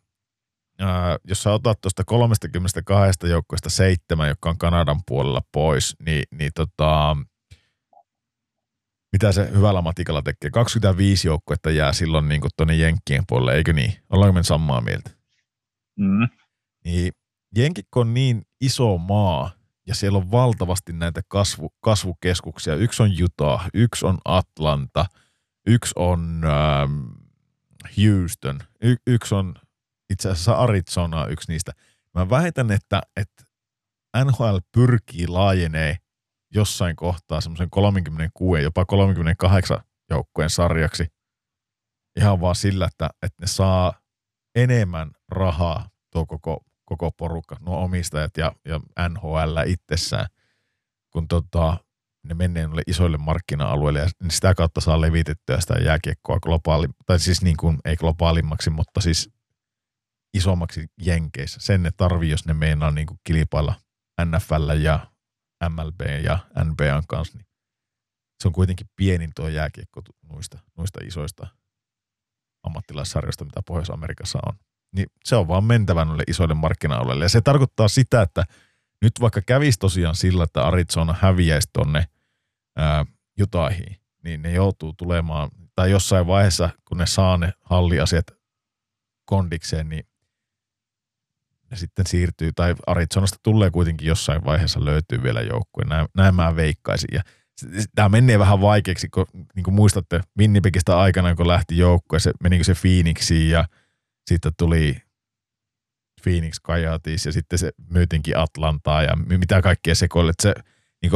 ää, jos sä otat tuosta 32 joukkueesta seitsemän, jotka on Kanadan puolella pois, niin, niin tota, mitä se hyvällä matikalla tekee. 25 joukkuetta jää silloin niin tuonne Jenkkien puolelle, eikö niin? Ollaanko me samaa mieltä? Mm. Niin Jenkikko on niin iso maa, ja siellä on valtavasti näitä kasvu, kasvukeskuksia. Yksi on Utah, yksi on Atlanta, yksi on ähm, Houston, y- yksi on itse asiassa Arizona yksi niistä. Mä väitän, että, että NHL pyrkii laajenee jossain kohtaa semmoisen 36, jopa 38 joukkueen sarjaksi ihan vaan sillä, että, että ne saa enemmän rahaa tuo koko, koko porukka, nuo omistajat ja, ja NHL itsessään, kun tota, ne menee noille isoille markkina-alueille ja sitä kautta saa levitettyä sitä jääkiekkoa globaali, tai siis niin kuin, ei globaalimmaksi, mutta siis isommaksi Jenkeissä. Sen ne tarvii, jos ne meinaa niin kuin kilpailla NFL ja MLB ja NBAn kanssa, niin se on kuitenkin pienin tuo jääkiekko noista, noista isoista ammattilaissarjoista, mitä Pohjois-Amerikassa on. Niin se on vaan mentävä noille isoille markkina-alueille. Ja se tarkoittaa sitä, että nyt vaikka kävisi tosiaan sillä, että Arizona häviäisi tonne ää, niin ne joutuu tulemaan, tai jossain vaiheessa, kun ne saa ne halliasiat kondikseen, niin ne sitten siirtyy, tai Arizonasta tulee kuitenkin jossain vaiheessa löytyy vielä joukkue. Näin, näin mä veikkaisin. Ja tämä menee vähän vaikeaksi, kun niin kuin muistatte Winnipegistä aikana, kun lähti joukkue, se menikö se Phoenixiin ja sitten tuli Phoenix Coyotes ja sitten se myytinkin Atlantaa ja mitä kaikkea sekoille. Se niin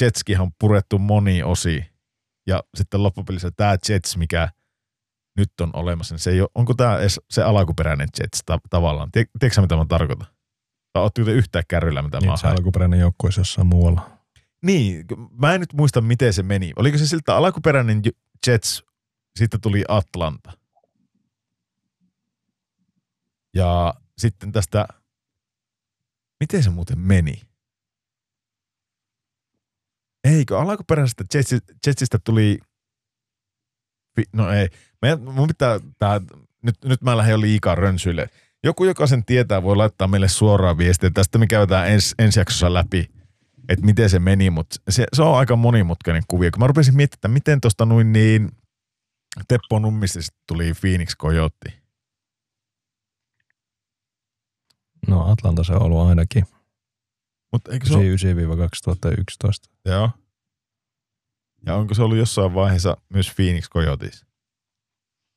Jetskihan on purettu moni osi ja sitten loppupelissä tämä Jets, mikä nyt on olemassa, niin se ei ole, onko tämä edes se alkuperäinen Jets ta- tavallaan? Tiedätkö mitä mä tarkoitan? Tai ootteko te yhtään kärryllä, mitä niin, mä se alkuperäinen joukkue jossain muualla. Niin, mä en nyt muista, miten se meni. Oliko se siltä alkuperäinen Jets, sitten tuli Atlanta. Ja sitten tästä, miten se muuten meni? Eikö alkuperäisestä Jetsistä tuli, no ei, meidän, mun pitää, tää, nyt, nyt mä lähden jo liikaa rönsyille. Joku, joka sen tietää, voi laittaa meille suoraan viestiä. Tästä me käydään ens, ensi jaksossa läpi, että miten se meni, mutta se, se, on aika monimutkainen kuvio. Kun mä rupesin miettimään, että miten tuosta noin niin Teppo Nummisista tuli Phoenix Coyote. No Atlanta se on ollut ainakin. Mutta eikö se ole... 99-2011. Joo. Ja onko se ollut jossain vaiheessa myös Phoenix Coyotes?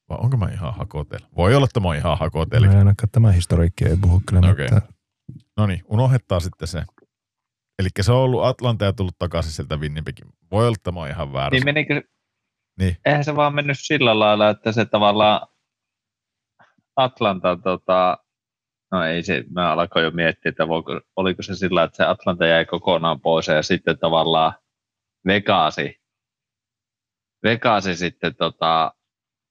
Vai onko mä ihan hakotel? Voi olla, että mä oon ihan hakotel. No ainakaan tämä historiikki ei puhu kyllä okay. No niin, unohdettaa sitten se. Eli se on ollut Atlanta ja tullut takaisin sieltä Winnipegin. Voi olla, että mä oon ihan väärässä. Niin menikö, niin. Eihän se vaan mennyt sillä lailla, että se tavallaan Atlanta, tota, no ei se, mä alkoin jo miettiä, että voiko, oliko se sillä, että se Atlanta jäi kokonaan pois ja sitten tavallaan Vegasi, Vegasi sitten tota,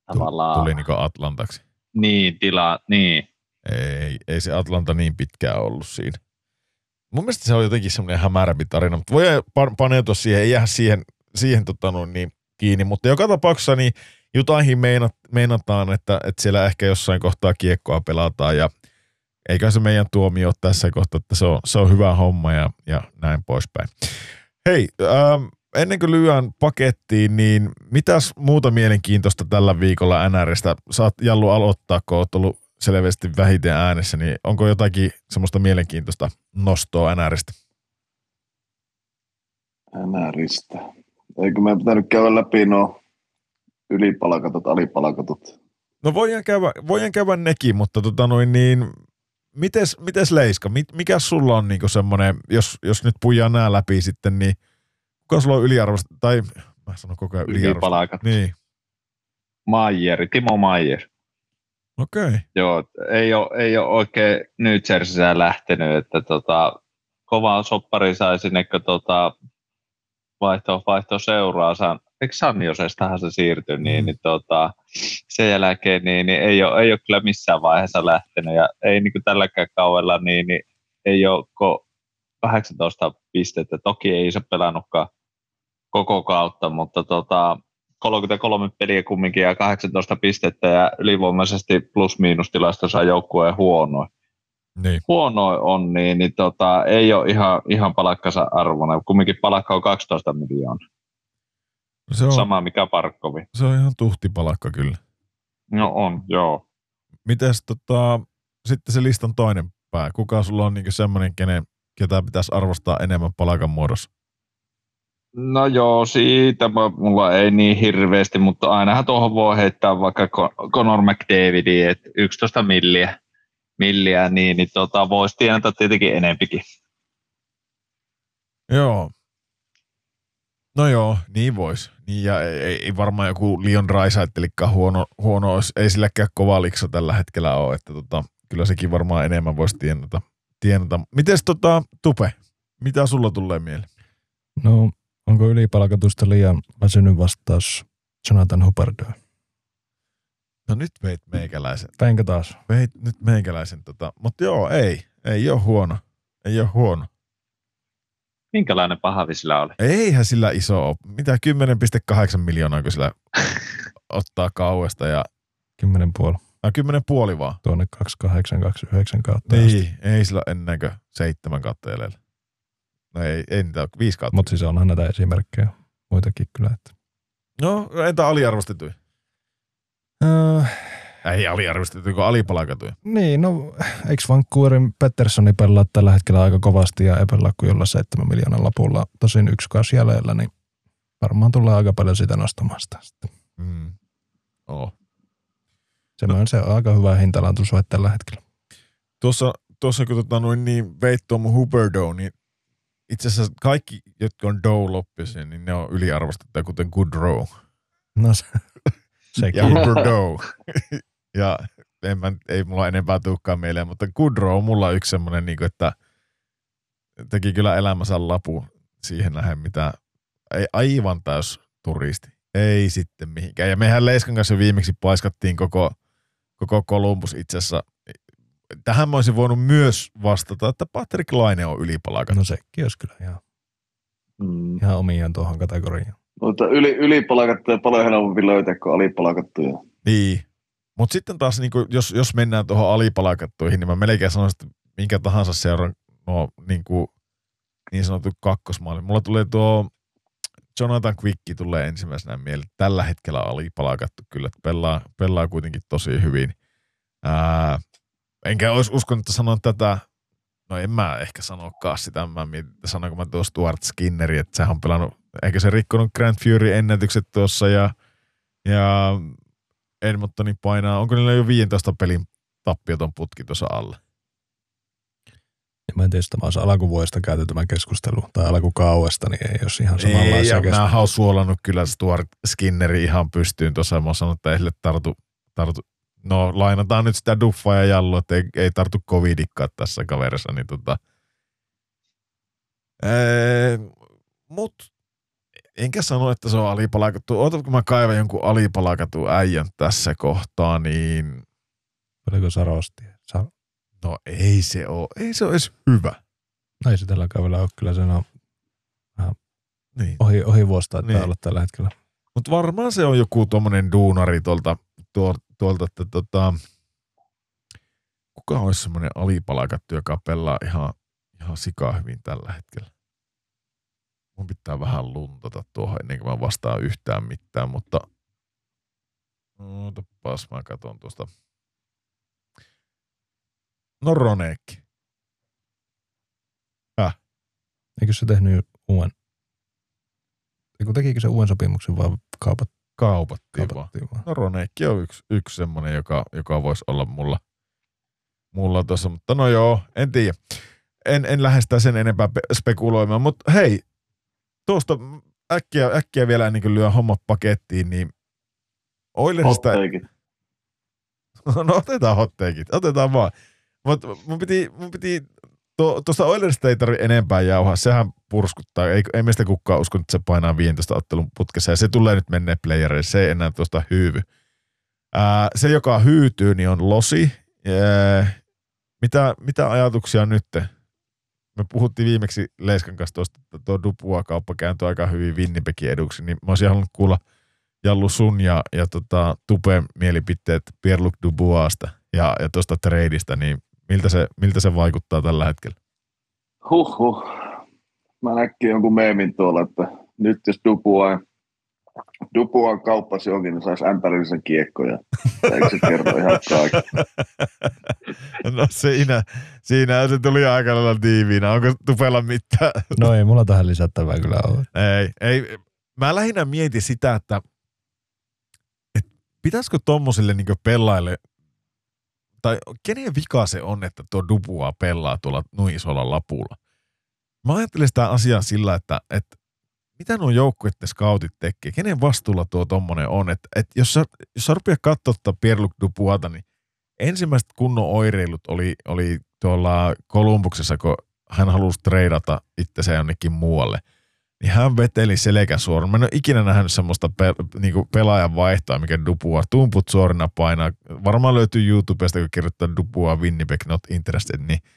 tavallaan... Tuli niin Atlantaksi. Niin, tila, niin. Ei, ei se Atlanta niin pitkään ollut siinä. Mun mielestä se on jotenkin semmoinen hämärämpi tarina, mutta voi paneutua siihen, ei jää siihen, siihen tota noin, niin kiinni. Mutta joka tapauksessa niin Utahin meinat, meinataan, että, että siellä ehkä jossain kohtaa kiekkoa pelataan ja eikä se meidän tuomio tässä kohtaa, että se on, se on hyvä homma ja, ja näin poispäin. Hei, ähm, ennen kuin lyön pakettiin, niin mitäs muuta mielenkiintoista tällä viikolla NRistä? Saat Jallu aloittaa, kun oot ollut selvästi vähiten äänessä, niin onko jotakin semmoista mielenkiintoista nostoa NRistä? NRistä. Eikö meidän pitänyt käydä läpi nuo ylipalkatut, alipalkatut? No voidaan käydä, voidaan käydä nekin, mutta tota noin niin, mites, mites Leiska, mikä sulla on niinku semmoinen, jos, jos nyt pujaa nämä läpi sitten, niin – Kuka sulla on yliarvosta, tai mä sanon koko ajan yliarvosta. Niin. Maier, Timo Maier. Okei. Okay. Joo, ei ole, ei ole oikein New Jerseyssä lähtenyt, että tota, kova soppari sai sinne, kun tota, vaihto, vaihto seuraa. San, eikö San Josestahan se siirtyi, niin, mm. niin tota, sen jälkeen niin, niin ei, ole, ei ole kyllä missään vaiheessa lähtenyt ja ei niin kuin tälläkään kaudella niin, niin ei ole 18 pistettä. Toki ei se pelannutkaan koko kautta, mutta tota, 33 peliä kumminkin ja 18 pistettä ja ylivoimaisesti plus-miinus tilastossa joukkueen huonoin. Niin. Huonoin on, niin, niin tota, ei ole ihan, ihan palakkansa arvona. Kumminkin palakka on 12 miljoonaa. se on, sama mikä Parkkovi. Se on ihan tuhtipalakka kyllä. No on, joo. Mites tota, sitten se listan toinen pää? Kuka sulla on niinku semmoinen, kenen, ketä pitäisi arvostaa enemmän palakan muodossa? No joo, siitä mulla ei niin hirveästi, mutta ainahan tuohon voi heittää vaikka Conor McDavidin, että 11 milliä, milliä niin, niin tota, voisi tienata tietenkin enempikin. Joo. No joo, niin vois. Niin ja ei, ei varmaan joku Leon Raisaittelikaan huono, huono olisi. Ei silläkään kova likso tällä hetkellä ole, että tota, kyllä sekin varmaan enemmän voisi tienata. tienata. Mites tota, Tupe, mitä sulla tulee mieleen? No, onko ylipalkatusta liian väsynyt vastaus Jonathan Hubbardille? No nyt veit meikäläisen. Veinkö taas? Veit nyt meikäläisen. Tota. Mutta joo, ei. Ei ole huono. Ei ole huono. Minkälainen pahavi sillä oli? Eihän sillä iso ole. Mitä 10,8 miljoonaa, kun sillä ottaa kauesta ja... 10 puoli. Ah, 10 puoli vaan. Tuonne 2829 kautta. Niin, asti. ei sillä ennäkö seitsemän kautta jäljellä. No ei, ei niitä ole viisi kautta. Mutta siis onhan näitä esimerkkejä muitakin kyllä. Että. No, entä aliarvostetui? Öö, ei aliarvostettu, kun alipalkatuja. Niin, no eikö Vancouverin Petterssoni pelaa tällä hetkellä aika kovasti ja ei pelaa kuin jolla 7 miljoonan lapulla. Tosin yksi kausi jäljellä, niin varmaan tulee aika paljon sitä nostamaan sitä sitten. Mm. Oh. Se, no. se on aika hyvä hintalantusuhe tällä hetkellä. Tuossa, tuossa kun tota, noin, niin veit Tom Huberdo, niin itse asiassa kaikki, jotka on Doe loppisia, niin ne on yliarvostettuja, kuten Goodrow. No se, sekin. Ja Huberdo. ja en mä, ei mulla enempää tulekaan mieleen, mutta Goodrow on mulla yksi semmoinen, niin että teki kyllä elämänsä lapu siihen nähden, mitä ei aivan täys turisti. Ei sitten mihinkään. Ja mehän Leiskan kanssa viimeksi paiskattiin koko, koko Columbus itse asiassa. Tähän mä olisin voinut myös vastata, että Patrick Laine on ylipalakattu. No sekin olisi kyllä ihan, mm. ihan omiaan tuohon kategoriaan. Mutta yli, ylipalkattuja paljon helpompi löytää kuin alipalkattuja. Niin, mutta sitten taas, niin kuin, jos, jos mennään tuohon alipalkattuihin, niin mä melkein sanoisin, että minkä tahansa seuran no, niin, kuin, niin sanottu kakkosmaali. Mulla tulee tuo Jonathan Quickki tulee ensimmäisenä mieleen. Tällä hetkellä alipalkattu kyllä, että pelaa, pelaa kuitenkin tosi hyvin. Ää, enkä olisi uskonut, että sanon tätä, no en mä ehkä sanokaan sitä, mä mietin, että sanonko mä tuo Stuart Skinneri, että sehän on pelannut, eikö se rikkonut Grand Fury ennätykset tuossa ja, ja Edmontoni painaa, onko niillä jo 15 pelin tappioton putki tuossa alla? Ja mä en tiedä, jos alkuvuodesta käyty tämä keskustelu, tai alkukauesta, niin ei jos ihan samanlaisia Ei, ja mä oon suolannut kyllä Stuart Skinneri ihan pystyyn tuossa. Mä oon sanonut, että ei tartu, tartu, no lainataan nyt sitä duffaa ja jallu, että ei, ei tartu covidikkaa tässä kaverissa, niin tota, ee, mut enkä sano, että se on alipalakattu. Ootatko kun mä kaivan jonkun alipalakatun äijän tässä kohtaa, niin... Oliko Sarosti? Sa- no ei se ole. Ei se ole edes hyvä. No ei se tällä kaudella ole. Kyllä se on vähän niin. ohi, ohi vuosta niin. olla tällä hetkellä. Mutta varmaan se on joku tuommoinen duunari tuolta, tuolta, tuolta että tota, kuka olisi semmoinen alipalakattu, joka pelaa ihan, ihan sikaa hyvin tällä hetkellä mun pitää vähän luntata tuohon ennen kuin mä vastaan yhtään mitään, mutta Ootapas, mä katson tuosta. No Ronekki. Häh? Eikö se tehnyt uuden? Eikö tekikö se uuden sopimuksen vaan kaupat? Kaupattiin, kaupattiin vaan. vaan. No Ronekki on yksi, yksi semmonen, joka, joka voisi olla mulla, mulla tuossa, mutta no joo, en tiedä. En, en lähde sen enempää spekuloimaan, mutta hei, tuosta äkkiä, äkkiä vielä niin kuin lyö hommat pakettiin, niin Oilersista... no otetaan hotteikit, otetaan vaan. Mutta mun piti, mun piti tuosta Oilersista ei tarvi enempää jauhaa, sehän purskuttaa. Ei, ei meistä kukaan usko, että se painaa 15 ottelun putkessa ja se tulee nyt menneen playereille, se ei enää tuosta hyyvy. Ää, se, joka hyytyy, niin on Losi. Ää, mitä, mitä ajatuksia nyt? me puhuttiin viimeksi Leiskan kanssa tuosta, että tuo Dupua-kauppa kääntyi aika hyvin Winnipegin eduksi, niin mä olisin halunnut kuulla Jallu sun ja, ja tota, Tupen mielipiteet Pierre-Luc Dubuasta ja, ja tuosta treidistä, niin miltä se, miltä se vaikuttaa tällä hetkellä? Huhhuh. Mä näkin jonkun meemin tuolla, että nyt jos Dupua Dupuan kauppasi onkin, niin saisi ämpärillisen kiekkoja. Eikö se kerro ihan kaikki? No siinä, siinä se tuli aika lailla tiiviinä. Onko Tupella mitään? No ei mulla tähän lisättävää kyllä ole. Ei, ei. Mä lähinnä mietin sitä, että, että pitäisikö tommosille niin pelaille, tai kenen vika se on, että tuo Dupua pelaa tuolla noin isolla lapulla. Mä ajattelen sitä asiaa sillä, että, että mitä nuo joukkueiden scoutit tekee? Kenen vastuulla tuo tommonen on? Että, että jos, sä, jos sä rupeat katsoa Pierre-Luc Dupuata, niin ensimmäiset kunnon oireilut oli, oli tuolla Kolumbuksessa, kun hän halusi treidata itsensä jonnekin muualle. Niin hän veteli selkä suoraan. Mä en ole ikinä nähnyt semmoista pe, niinku pelaajan vaihtoa, mikä Dupua tumput suorina painaa. Varmaan löytyy YouTubesta, kun kirjoittaa Dupua Winnipeg not interested, niin –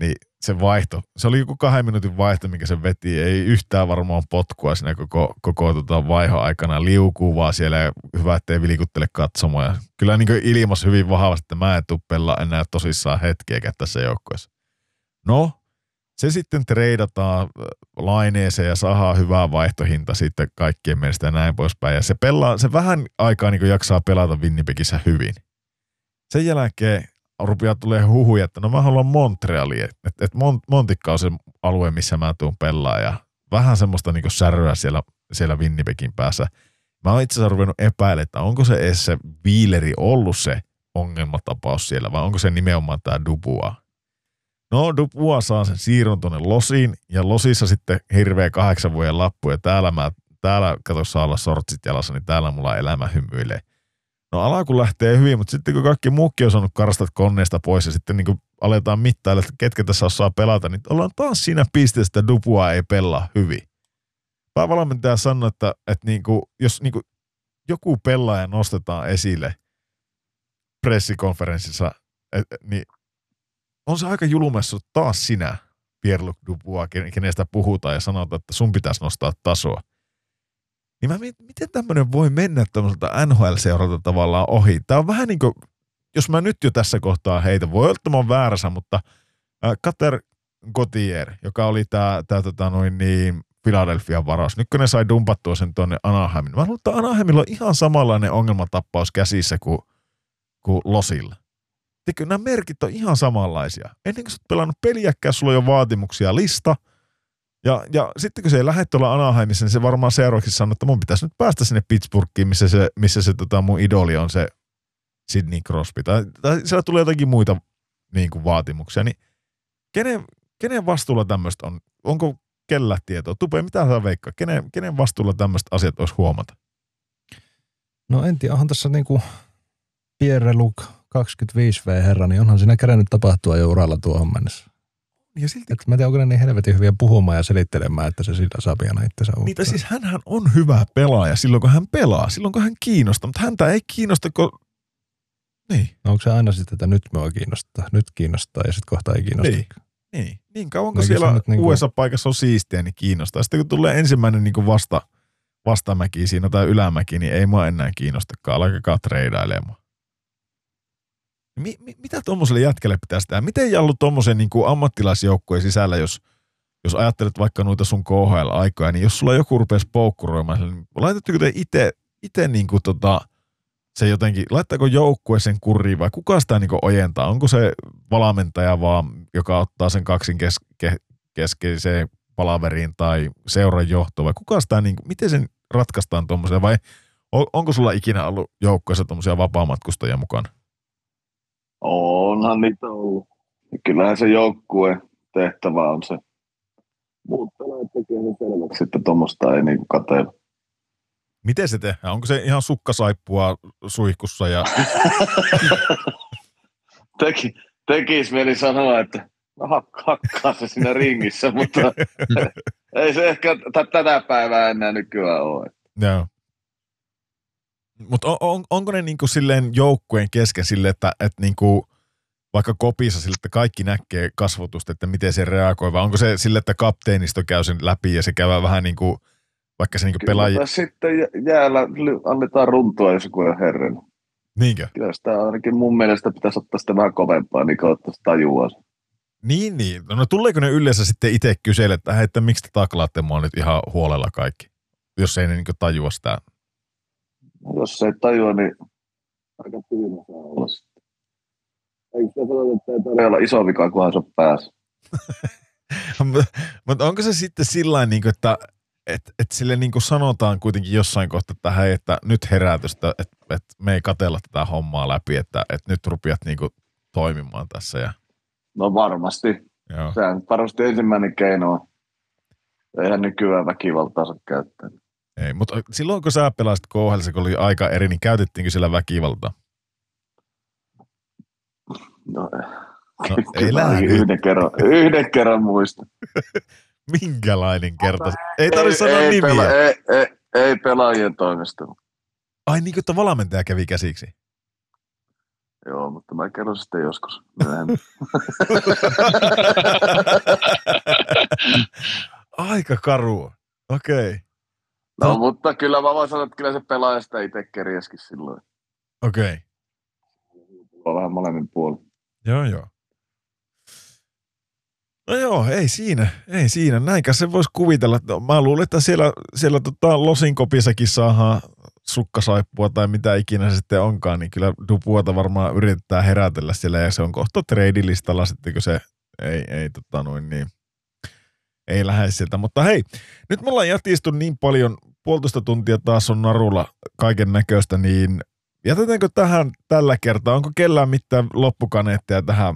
niin se vaihto, se oli joku kahden minuutin vaihto, mikä se veti, ei yhtään varmaan potkua siinä koko, koko tota vaiho aikana, liukuu vaan siellä hyvä, ettei vilikuttele katsomaan. kyllä niin ilmas hyvin vahvasti, että mä en tuppella enää tosissaan hetkeäkään tässä joukkueessa. No, se sitten treidataan äh, laineeseen ja sahaa hyvää vaihtohinta sitten kaikkien mielestä ja näin poispäin. Ja se, pelaa, se vähän aikaa niin jaksaa pelata Winnipegissä hyvin. Sen jälkeen rupeaa tulee huhuja, että no mä haluan Montrealia, että et Montikka on se alue, missä mä tuun pelaa ja vähän semmoista niinku säröä siellä, siellä Winnipegin päässä. Mä oon itse asiassa ruvennut epäilemään, että onko se edes se Viileri ollut se ongelmatapaus siellä vai onko se nimenomaan tämä Dubua. No Dubua saa sen siirron tuonne Losiin ja Losissa sitten hirveä kahdeksan vuoden lappu ja täällä mä, täällä kato saa olla sortsit jalassa, niin täällä mulla elämä hymyilee. No alku lähtee hyvin, mutta sitten kun kaikki muukin on saanut karstat koneesta pois ja sitten niin aletaan mittailla, että ketkä tässä osaa pelata, niin ollaan taas siinä pisteessä, että Dupua ei pelaa hyvin. Päävalmentaja sanoi, että, että niin kuin, jos niin kuin joku pelaaja nostetaan esille pressikonferenssissa, et, niin on se aika julmessa taas sinä, Pierre-Luc kenestä puhutaan ja sanotaan, että sun pitäisi nostaa tasoa. Niin mä mietin, miten tämmöinen voi mennä tämmöiseltä NHL-seuralta tavallaan ohi. Tämä on vähän niin kuin, jos mä nyt jo tässä kohtaa heitä, voi olla, että mä oon väärässä, mutta äh, Kater Gautier, joka oli tämä, tää, tota noin niin, Philadelphia varaus. Nyt kun ne sai dumpattua sen tuonne Anaheimin. Mä luulen, että Anaheimilla on ihan samanlainen ongelmatappaus käsissä kuin, kuin Losilla. Teikö nämä merkit on ihan samanlaisia. Ennen kuin sä oot pelannut peliäkään, sulla on jo vaatimuksia lista – ja, ja sitten kun se ei lähde tuolla Anaheimissa, niin se varmaan seuraavaksi sanoo, että mun pitäisi nyt päästä sinne Pittsburghiin, missä se, missä se tota, mun idoli on se Sidney Crosby. Tai, tai siellä tulee jotakin muita niin kuin, vaatimuksia. Niin kenen, kenen vastuulla tämmöistä on? Onko kellä tietoa? Tupe, mitä sä veikkaa? Kenen, kenen vastuulla tämmöistä asiat olisi huomata? No en tiedä, onhan tässä niinku Pierre Luc 25V herra, niin onhan siinä kerännyt tapahtua jo uralla tuohon mennessä. Ja silti... Et mä en tiedä, onko ne niin helvetin hyviä puhumaan ja selittelemään, että se sillä saa pian itsensä Niitä siis hänhän on hyvä pelaaja silloin, kun hän pelaa, silloin kun hän kiinnostaa, mutta häntä ei kiinnosta, kun... Niin. No onko se aina sitten, että nyt me kiinnostaa, nyt kiinnostaa ja sitten kohta ei kiinnosta? Niin. Niin, niin kauan kun siellä niin kuin... USA-paikassa on siistiä, niin kiinnostaa. Sitten kun tulee ensimmäinen niin kuin vasta, vastamäki siinä tai ylämäki, niin ei mua enää kiinnostakaan. Alkakaa treidailemaan. Mi, mi, mitä tuommoiselle jätkelle pitäisi tehdä? Miten Jallu tuommoisen niin ammattilaisjoukkueen sisällä, jos, jos ajattelet vaikka noita sun KHL-aikoja, niin jos sulla joku rupesi poukkuroimaan, niin laitatteko te itse, niin kuin tota, se jotenkin, laittaako joukkue sen kuriin vai kuka sitä niin ojentaa? Onko se valmentaja vaan, joka ottaa sen kaksin kes, ke, keskeiseen palaveriin tai seuran johto vai kuka sitä, niin kuin, miten sen ratkaistaan tuommoiseen vai onko sulla ikinä ollut joukkueessa tuommoisia vapaamatkustajia mukana? Onhan niitä ollut. Ja kyllähän se joukkue tehtävä on se. Muut pelaajat tekee sen selväksi, että tuommoista ei niinku katella. Miten se tehdään? Onko se ihan sukkasaippua suihkussa? Ja... Teki, tekis mieli sanoa, että no hakkaa se siinä ringissä, mutta ei se ehkä t- tätä päivää enää nykyään ole. Joo. Mutta on, on, onko ne niinku silleen joukkueen kesken sille, että, että niinku, vaikka kopissa sille, että kaikki näkee kasvotusta, että miten se reagoi, vai onko se sille, että kapteenisto käy sen läpi ja se käy vähän niin kuin, vaikka se niin pelaaja... sitten jäällä annetaan runtua, jos joku on herren. Niinkö? Kyllä sitä ainakin mun mielestä pitäisi ottaa sitä vähän kovempaa, niin kautta tajua. Niin, niin. No, tuleeko ne yleensä sitten itse kysellä, että, että miksi te taklaatte mua nyt ihan huolella kaikki? jos ei ne niin tajua sitä? Jos ei tajua, niin aika tyynä saa olla sitten. Eikö sitä sanota, että ei tarvitse olla iso vika, kunhan se on päässä? Mutta onko se sitten sillä niin että et, et sille niin sanotaan kuitenkin jossain kohtaa, että hei, että nyt herätystä, että et me ei katella tätä hommaa läpi, että et nyt rupiat niin toimimaan tässä. Ja... No varmasti. Joo. Sehän varmasti ensimmäinen keino on. Eihän nykyään väkivaltaa saa käyttää. Ei, mutta silloin kun sä pelasit KHL, kun oli aika eri, niin käytettiinkö sillä väkivaltaa? No, no ei lähde. Yhden kerran, yhden kerran muista. Minkälainen kerta? Ei tarvitse sanoa ei, nimiä. Pela, ei, ei, ei pelaajien toimesta. Ai niin kuin, että valmentaja kävi käsiksi? Joo, mutta mä kerron sitten joskus Aika karu. Okei. Okay. No, no, mutta kyllä mä voin sanoa, että kyllä se pelaaja sitä itse kerjäskin silloin. Okei. Okay. Vähän molemmin puolin. Joo, joo. No joo, ei siinä, ei siinä. Näinkä se voisi kuvitella. No, mä luulen, että siellä, siellä tota Losinkopissakin saadaan sukkasaippua tai mitä ikinä se sitten onkaan, niin kyllä Dupuota varmaan yritetään herätellä siellä ja se on kohta treidilistalla sitten, kun se ei, ei, tota noin, niin, ei lähde sieltä. Mutta hei, nyt me ollaan jätistu niin paljon, puolitoista tuntia taas on narulla kaiken näköistä, niin jätetäänkö tähän tällä kertaa? Onko kellään mitään loppukaneetteja tähän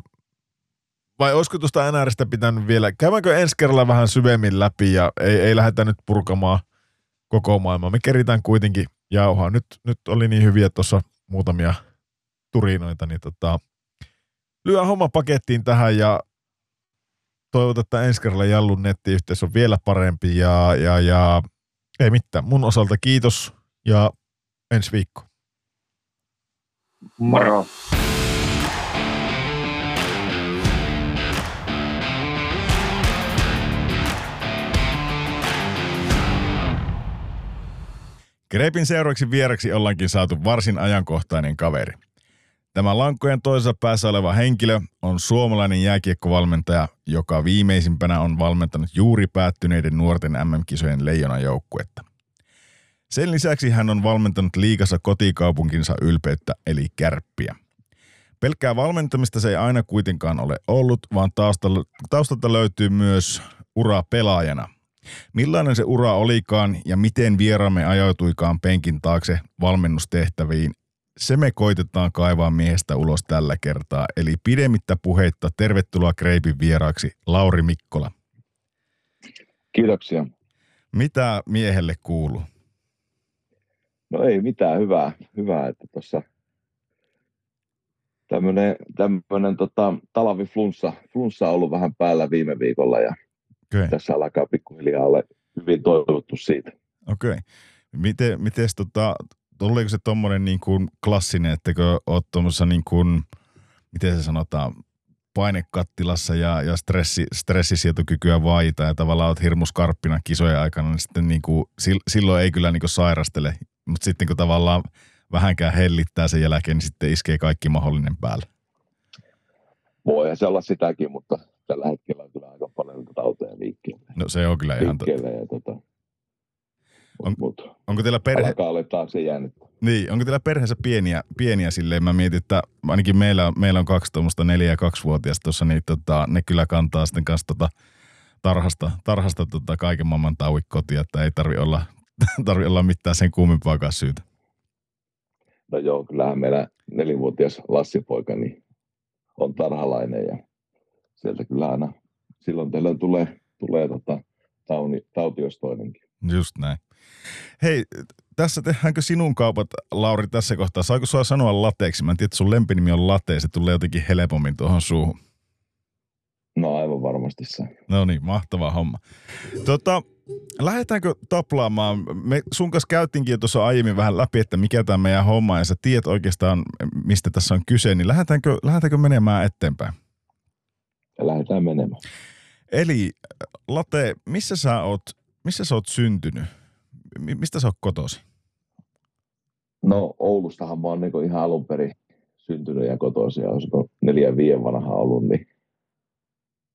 vai olisiko tuosta NRistä pitänyt vielä, käydäänkö ensi kerralla vähän syvemmin läpi ja ei, ei lähdetä nyt purkamaan koko maailmaa. Me keritään kuitenkin jauhaa. Nyt, nyt oli niin hyviä tuossa muutamia turinoita, niin tota, lyö homma pakettiin tähän ja toivotaan, että ensi kerralla Jallun nettiyhteys on vielä parempi ja, ja, ja ei mitään. Mun osalta kiitos ja ensi viikko. Moro. Krepin seuraavaksi vieraksi ollaankin saatu varsin ajankohtainen kaveri. Tämä lankkojen toisessa päässä oleva henkilö on suomalainen jääkiekkovalmentaja, joka viimeisimpänä on valmentanut juuri päättyneiden nuorten MM-kisojen leijonajoukkuetta. Sen lisäksi hän on valmentanut liikassa kotikaupunkinsa ylpeyttä eli kärppiä. Pelkkää valmentamista se ei aina kuitenkaan ole ollut, vaan taustalta, löytyy myös ura pelaajana – Millainen se ura olikaan ja miten vieraamme ajautuikaan penkin taakse valmennustehtäviin, se me koitetaan kaivaa miehestä ulos tällä kertaa. Eli pidemmittä puheitta tervetuloa Kreipin vieraaksi Lauri Mikkola. Kiitoksia. Mitä miehelle kuuluu? No ei mitään, hyvää, hyvää että tuossa tämmöinen, tämmöinen tota, talviflunssa flunssa on ollut vähän päällä viime viikolla ja Okay. Tässä alkaa pikkuhiljaa olla hyvin toivottu siitä. Okei. Okay. Miten, mites tota, oliko se tuommoinen niin kuin klassinen, että kun oot tuommoisessa niin kuin, miten se sanotaan, painekattilassa ja, ja stressi, stressisietokykyä vaita ja tavallaan oot hirmuskarppina kisojen aikana, niin sitten niin kuin, silloin ei kyllä niin kuin sairastele, mutta sitten kun tavallaan vähänkään hellittää sen jälkeen, niin sitten iskee kaikki mahdollinen päälle. Voi se olla sitäkin, mutta tällä hetkellä on kyllä aika paljon tauteja liikkeelle. No se on kyllä ihan totta. Ja tota, on, mut, onko teillä perhe... Alkaa olla jäänyt. Niin, onko teillä perheessä pieniä, pieniä silleen? Mä mietin, että ainakin meillä, meillä on kaksi tuommoista neljä- ja kaksivuotiaista tuossa, niin tota, ne kyllä kantaa sitten kanssa tota, tarhasta, tarhasta tota, kaiken maailman tauik kotia, että ei tarvi olla, tarvi olla mitään sen kuumimpaakaan syytä. No joo, kyllähän meillä nelivuotias Lassi-poika niin on tarhalainen ja sieltä kyllä aina silloin tällöin tulee, tulee tota, tauni, tauti jos toinenkin. Just näin. Hei, tässä tehdäänkö sinun kaupat, Lauri, tässä kohtaa? Saako sua sanoa lateeksi? Mä en tiedä, että sun lempinimi on late, se tulee jotenkin helpommin tuohon suuhun. No aivan varmasti se. No niin, mahtava homma. Tota, lähdetäänkö taplaamaan? Me sun kanssa käytiinkin jo tuossa aiemmin vähän läpi, että mikä tämä meidän homma, ja sä tiedät oikeastaan, mistä tässä on kyse, niin lähdetäänkö, lähdetäänkö menemään eteenpäin? Ja lähdetään menemään. Eli Late, missä sä oot, missä sä oot syntynyt? Mistä sä oot kotosi? No Oulustahan mä oon niin ihan alun perin syntynyt ja kotoisin. Olisiko neljän viiden vanha ollut, niin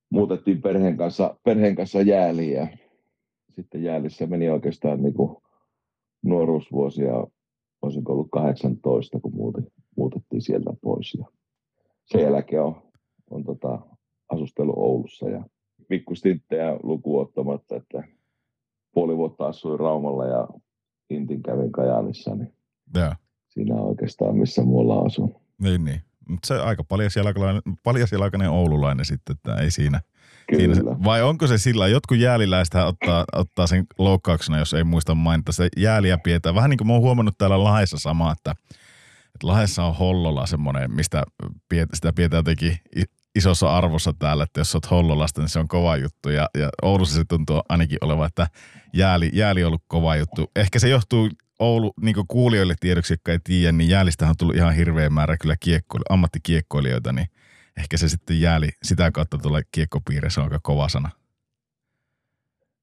muutettiin perheen kanssa, perheen kanssa jääliin ja sitten jäälissä meni oikeastaan niin kuin nuoruusvuosia, olisinko ollut 18, kun muutettiin sieltä pois. Ja sen jälkeen on, on tota, asustellut Oulussa ja pikkustinttejä lukuun ottamatta, että puoli vuotta asuin Raumalla ja Intin kävin Kajaanissa, niin ja. siinä oikeastaan missä muualla asun. Niin, niin. Mutta se aika paljasjalkainen oululainen sitten, että ei siinä. Kyllä. Siinä, vai onko se sillä, jotkut jääliläistä ottaa, ottaa sen loukkauksena, jos ei muista mainita, se jääliä pidetään. Vähän niin kuin mä oon huomannut täällä Lahdessa sama, että, että Lahdessa on Hollola semmoinen, mistä sitä pidetään jotenkin isossa arvossa täällä, että jos olet Hollolasta, niin se on kova juttu. Ja, ja Oulussa se tuntuu ainakin olevan, että jääli, jääli on ollut kova juttu. Ehkä se johtuu Oulu, niin kuin kuulijoille tiedoksi, jotka ei tiedä, niin jäälistähän on tullut ihan hirveä määrä kyllä kiekko, ammattikiekkoilijoita, niin ehkä se sitten jääli sitä kautta tulee kiekkopiirissä on aika kova sana.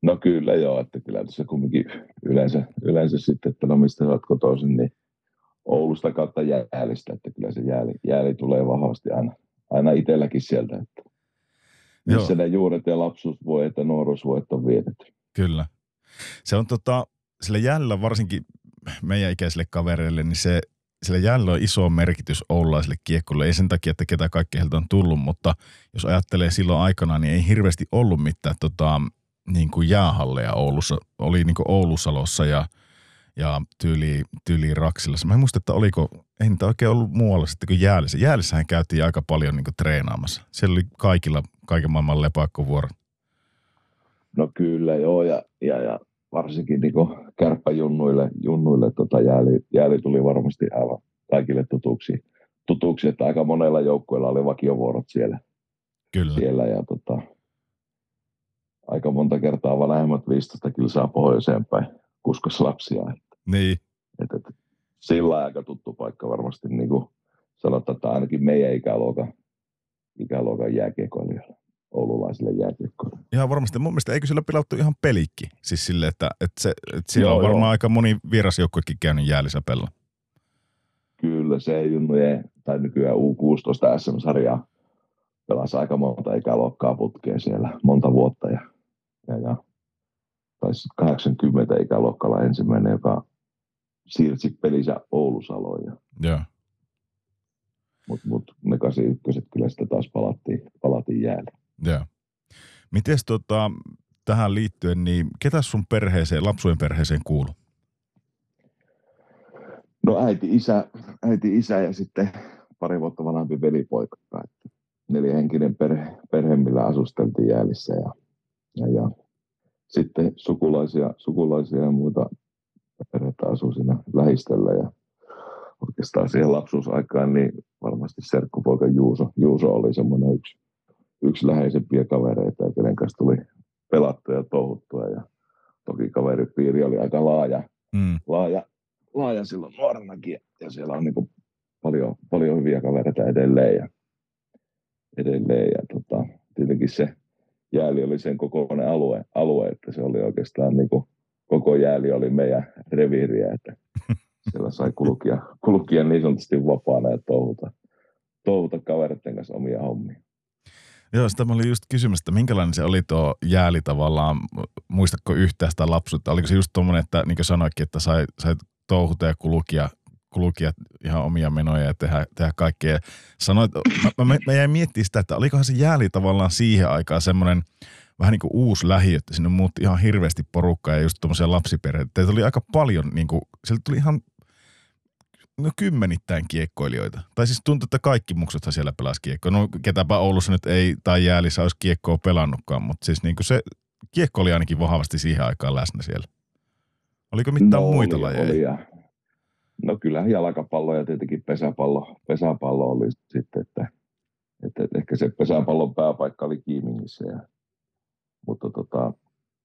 No kyllä joo, että kyllä tässä kumminkin yleensä, yleensä sitten, että no mistä olet kotoisin, niin Oulusta kautta jäälistä, että kyllä se jääli, jääli tulee vahvasti aina, aina itselläkin sieltä, että missä Joo. ne juuret ja lapsuusvuodet ja nuoruusvuodet on vietetty. Kyllä. Se on tota, sillä jällä varsinkin meidän ikäisille kavereille, niin se, sillä jällä on iso merkitys oululaisille kiekkoille. Ei sen takia, että ketä kaikki heiltä on tullut, mutta jos ajattelee silloin aikana, niin ei hirveästi ollut mitään tota, niin kuin jäähalleja Oulussa. Oli niin kuin Oulusalossa ja, ja tyyli, tyyli Raksilassa. Mä en muista, että oliko, ei niitä oikein ollut muualla sitten kuin jäälissä. Jäällissähän käytiin aika paljon niin treenaamassa. Siellä oli kaikilla kaiken maailman lepakkovuorot. No kyllä joo, ja, ja, ja varsinkin niin kärppäjunnuille junnuille tota jääli, jääli, tuli varmasti aivan kaikille tutuksi, tutuksi, että aika monella joukkueella oli vakiovuorot siellä. Kyllä. Siellä ja tota, aika monta kertaa vanhemmat 15 kilsaa pohjoiseen päin kuskas lapsia. Että, niin. Että, että, sillä aika tuttu paikka varmasti, niin kuin sanotaan, että ainakin meidän ikäluokan, ikäluokan jääkiekoilijoilla oululaisille jääkiekkoille. Ihan varmasti. Mun mielestä eikö sillä pilattu ihan pelikki? Siis sille, että, että, se, että siinä joo, on varmaan joo. aika moni vierasjoukkuekin käynyt jäälisäpellä. Kyllä, se junnujen, tai nykyään U16 SM-sarjaa pelasi aika monta ikäluokkaa putkeen siellä, monta vuotta. Ja, ja, ja taisi 80 ikäluokkalla ensimmäinen, joka siirsi pelinsä Oulusaloon. Ja, Joo. Mutta mut ne 81 kyllä sitten taas palattiin, palattiin jäälle. Joo. Miten tota, tähän liittyen, niin ketä sun perheeseen, lapsujen perheeseen kuuluu? No äiti, isä, äiti, isä ja sitten pari vuotta vanhempi velipoika. Että neljähenkinen perhe, perhe, millä asusteltiin jäälissä ja, ja, ja sitten sukulaisia, sukulaisia ja muita perhettä asui siinä lähistöllä ja oikeastaan siihen lapsuusaikaan niin varmasti serkkupoika Juuso, Juuso oli semmoinen yksi, yksi läheisempiä kavereita, kenen kanssa tuli pelattua ja touhuttua. Ja toki kaveripiiri oli aika laaja, mm. laaja, laaja silloin nuorenakin. Ja siellä on niin paljon, paljon hyviä kavereita edelleen. Ja, edelleen ja tota, tietenkin se jääli oli sen kokoinen alue, alue että se oli oikeastaan niin kuin, koko jääli oli meidän reviiriä, että siellä sai kulkia, kulkia niin sanotusti vapaana ja touhuta, touhuta kavereiden kanssa omia hommia. Joo, sitä mä olin just kysymys, että minkälainen se oli tuo jääli tavallaan, muistatko yhtään sitä lapsuutta? Oliko se just tuommoinen, että niin kuin sanoikin, että sai, sai touhuta ja kulkia, kulkia ihan omia menoja ja tehdä, tehdä kaikkea. Sanoit, mä, mä, mä jäin miettimään sitä, että olikohan se jääli tavallaan siihen aikaan semmoinen vähän niin kuin uusi lähi, että sinne muutti ihan hirveästi porukkaa ja just tuommoisia lapsiperheitä. Teitä oli aika paljon, niin kuin, sieltä tuli ihan no kymmenittäin kiekkoilijoita. Tai siis tuntuu, että kaikki muksuthan siellä pelasi kiekkoa. No ketäpä Oulussa nyt ei tai Jäälissä olisi kiekkoa pelannutkaan, mutta siis niin kuin se kiekko oli ainakin vahvasti siihen aikaan läsnä siellä. Oliko mitään no, muita oli, lajeja? Oli ja, no kyllähän jalkapallo ja tietenkin pesäpallo, pesäpallo oli sitten, että, että, että ehkä se pesäpallon pääpaikka oli Kiimingissä. Ja, mutta, tota,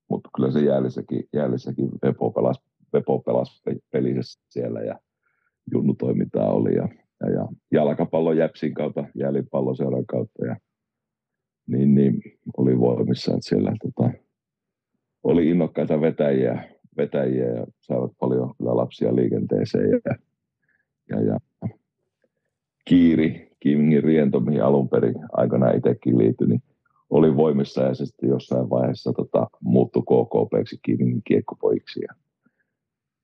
mutta kyllä se jäällissäkin, jäällissäkin Vepo pelasi, Vepo pelasi pelissä siellä ja junnutoimintaa oli ja, ja, ja jalkapallo Jäpsin kautta, jäälipalloseuran kautta ja niin, niin oli voimissa, että siellä tota, oli innokkaita vetäjiä, vetäjiä ja saivat paljon kyllä lapsia liikenteeseen ja, ja, ja Kiiri, Kimingin riento, mihin alun perin aikana itsekin liityi, niin oli voimissa ja se sitten jossain vaiheessa tota, muuttui KKPksi Kimingin kiekkopojiksi. Ja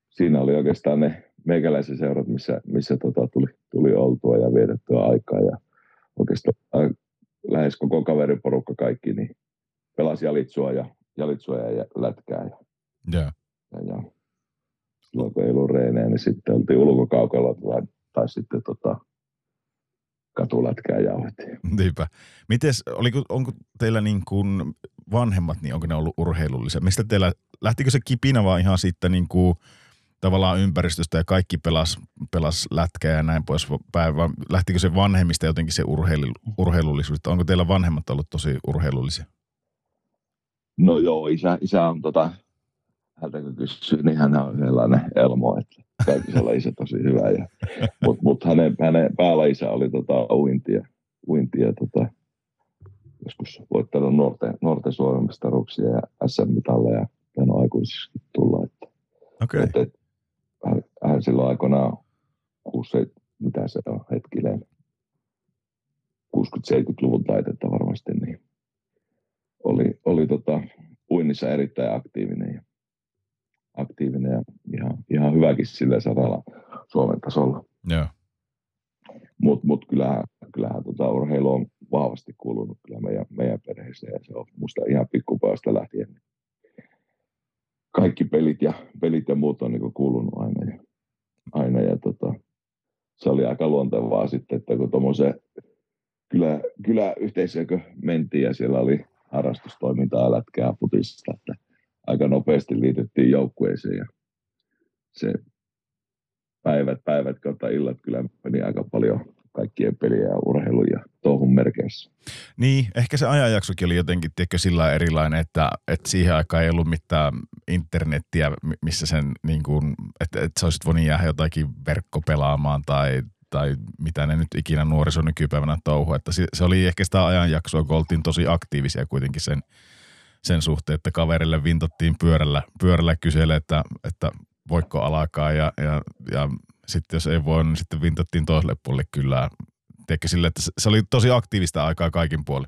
siinä oli oikeastaan ne meikäläisen seurat, missä, missä tota, tuli, tuli oltua ja vietettyä aikaa. Ja oikeastaan lähes koko kaveriporukka kaikki, niin pelasi jalitsua ja, jalitsua ja lätkää. Ja, yeah. ja, ja silloin kun ei ollut reenejä, niin sitten oltiin ulkokaukalla tai, tai sitten tota, katulätkää jauhettiin. Niinpä. Mites, oliko, onko teillä niin kuin vanhemmat, niin onko ne ollut urheilullisia? Mistä teillä, lähtikö se kipinä vaan ihan siitä niin kuin tavallaan ympäristöstä ja kaikki pelas, pelas lätkää ja näin pois päin, vai lähtikö se vanhemmista jotenkin se urheilu, urheilullisuus? Onko teillä vanhemmat ollut tosi urheilullisia? No joo, isä, isä on tota, häntä kun kysyy, niin hän on sellainen elmo, että kaikissa lajissa tosi hyvä. Ja, mutta mut hänen, hänen päälajissa oli tota uintia, uintia tota, joskus voittanut nuorten, nuorten Suomen mestaruuksia ja SM-mitalleja ja aikuisiksi tulla. Että, okay. että, että hän, hän silloin aikoinaan 60, mitä se on hetkinen, 60-70-luvun taitetta varmasti, niin oli, oli tota, uinnissa erittäin aktiivinen ja, aktiivinen ja ihan, ihan hyväkin sillä saralla Suomen tasolla. Joo. Mutta mut kyllähän, kyllähän tota urheilu on vahvasti kuulunut kyllä meidän, meidän perheeseen ja se on musta ihan pikkupäästä lähtien. Kaikki pelit ja, pelit ja muut on niin kuulunut aina ja, aina ja tota, se oli aika luontevaa sitten, että kun tuommoisen kylä, kyläyhteisöön mentiin ja siellä oli harrastustoimintaa, lätkää, putista, että aika nopeasti liitettiin joukkueeseen ja se päivät, päivät kautta illat kyllä meni aika paljon kaikkien peliä ja urheilun ja touhun merkeissä. Niin, ehkä se ajanjaksokin oli jotenkin tiedätkö, sillä erilainen, että, että siihen aikaan ei ollut mitään internettiä, missä sen, niin kuin, että, että sä olisit voinut jäädä jotakin verkkopelaamaan tai, tai mitä ne nyt ikinä nuoriso nykypäivänä touhu. Että se, se oli ehkä sitä ajanjaksoa, kun oltiin tosi aktiivisia kuitenkin sen, sen suhteen, että kaverille vintottiin pyörällä, pyörällä kyselle, että, että voiko alkaa ja, ja, ja sitten jos ei voi, niin sitten vintottiin toiselle puolelle kyllä. Teekö sille, että se oli tosi aktiivista aikaa kaikin puolin?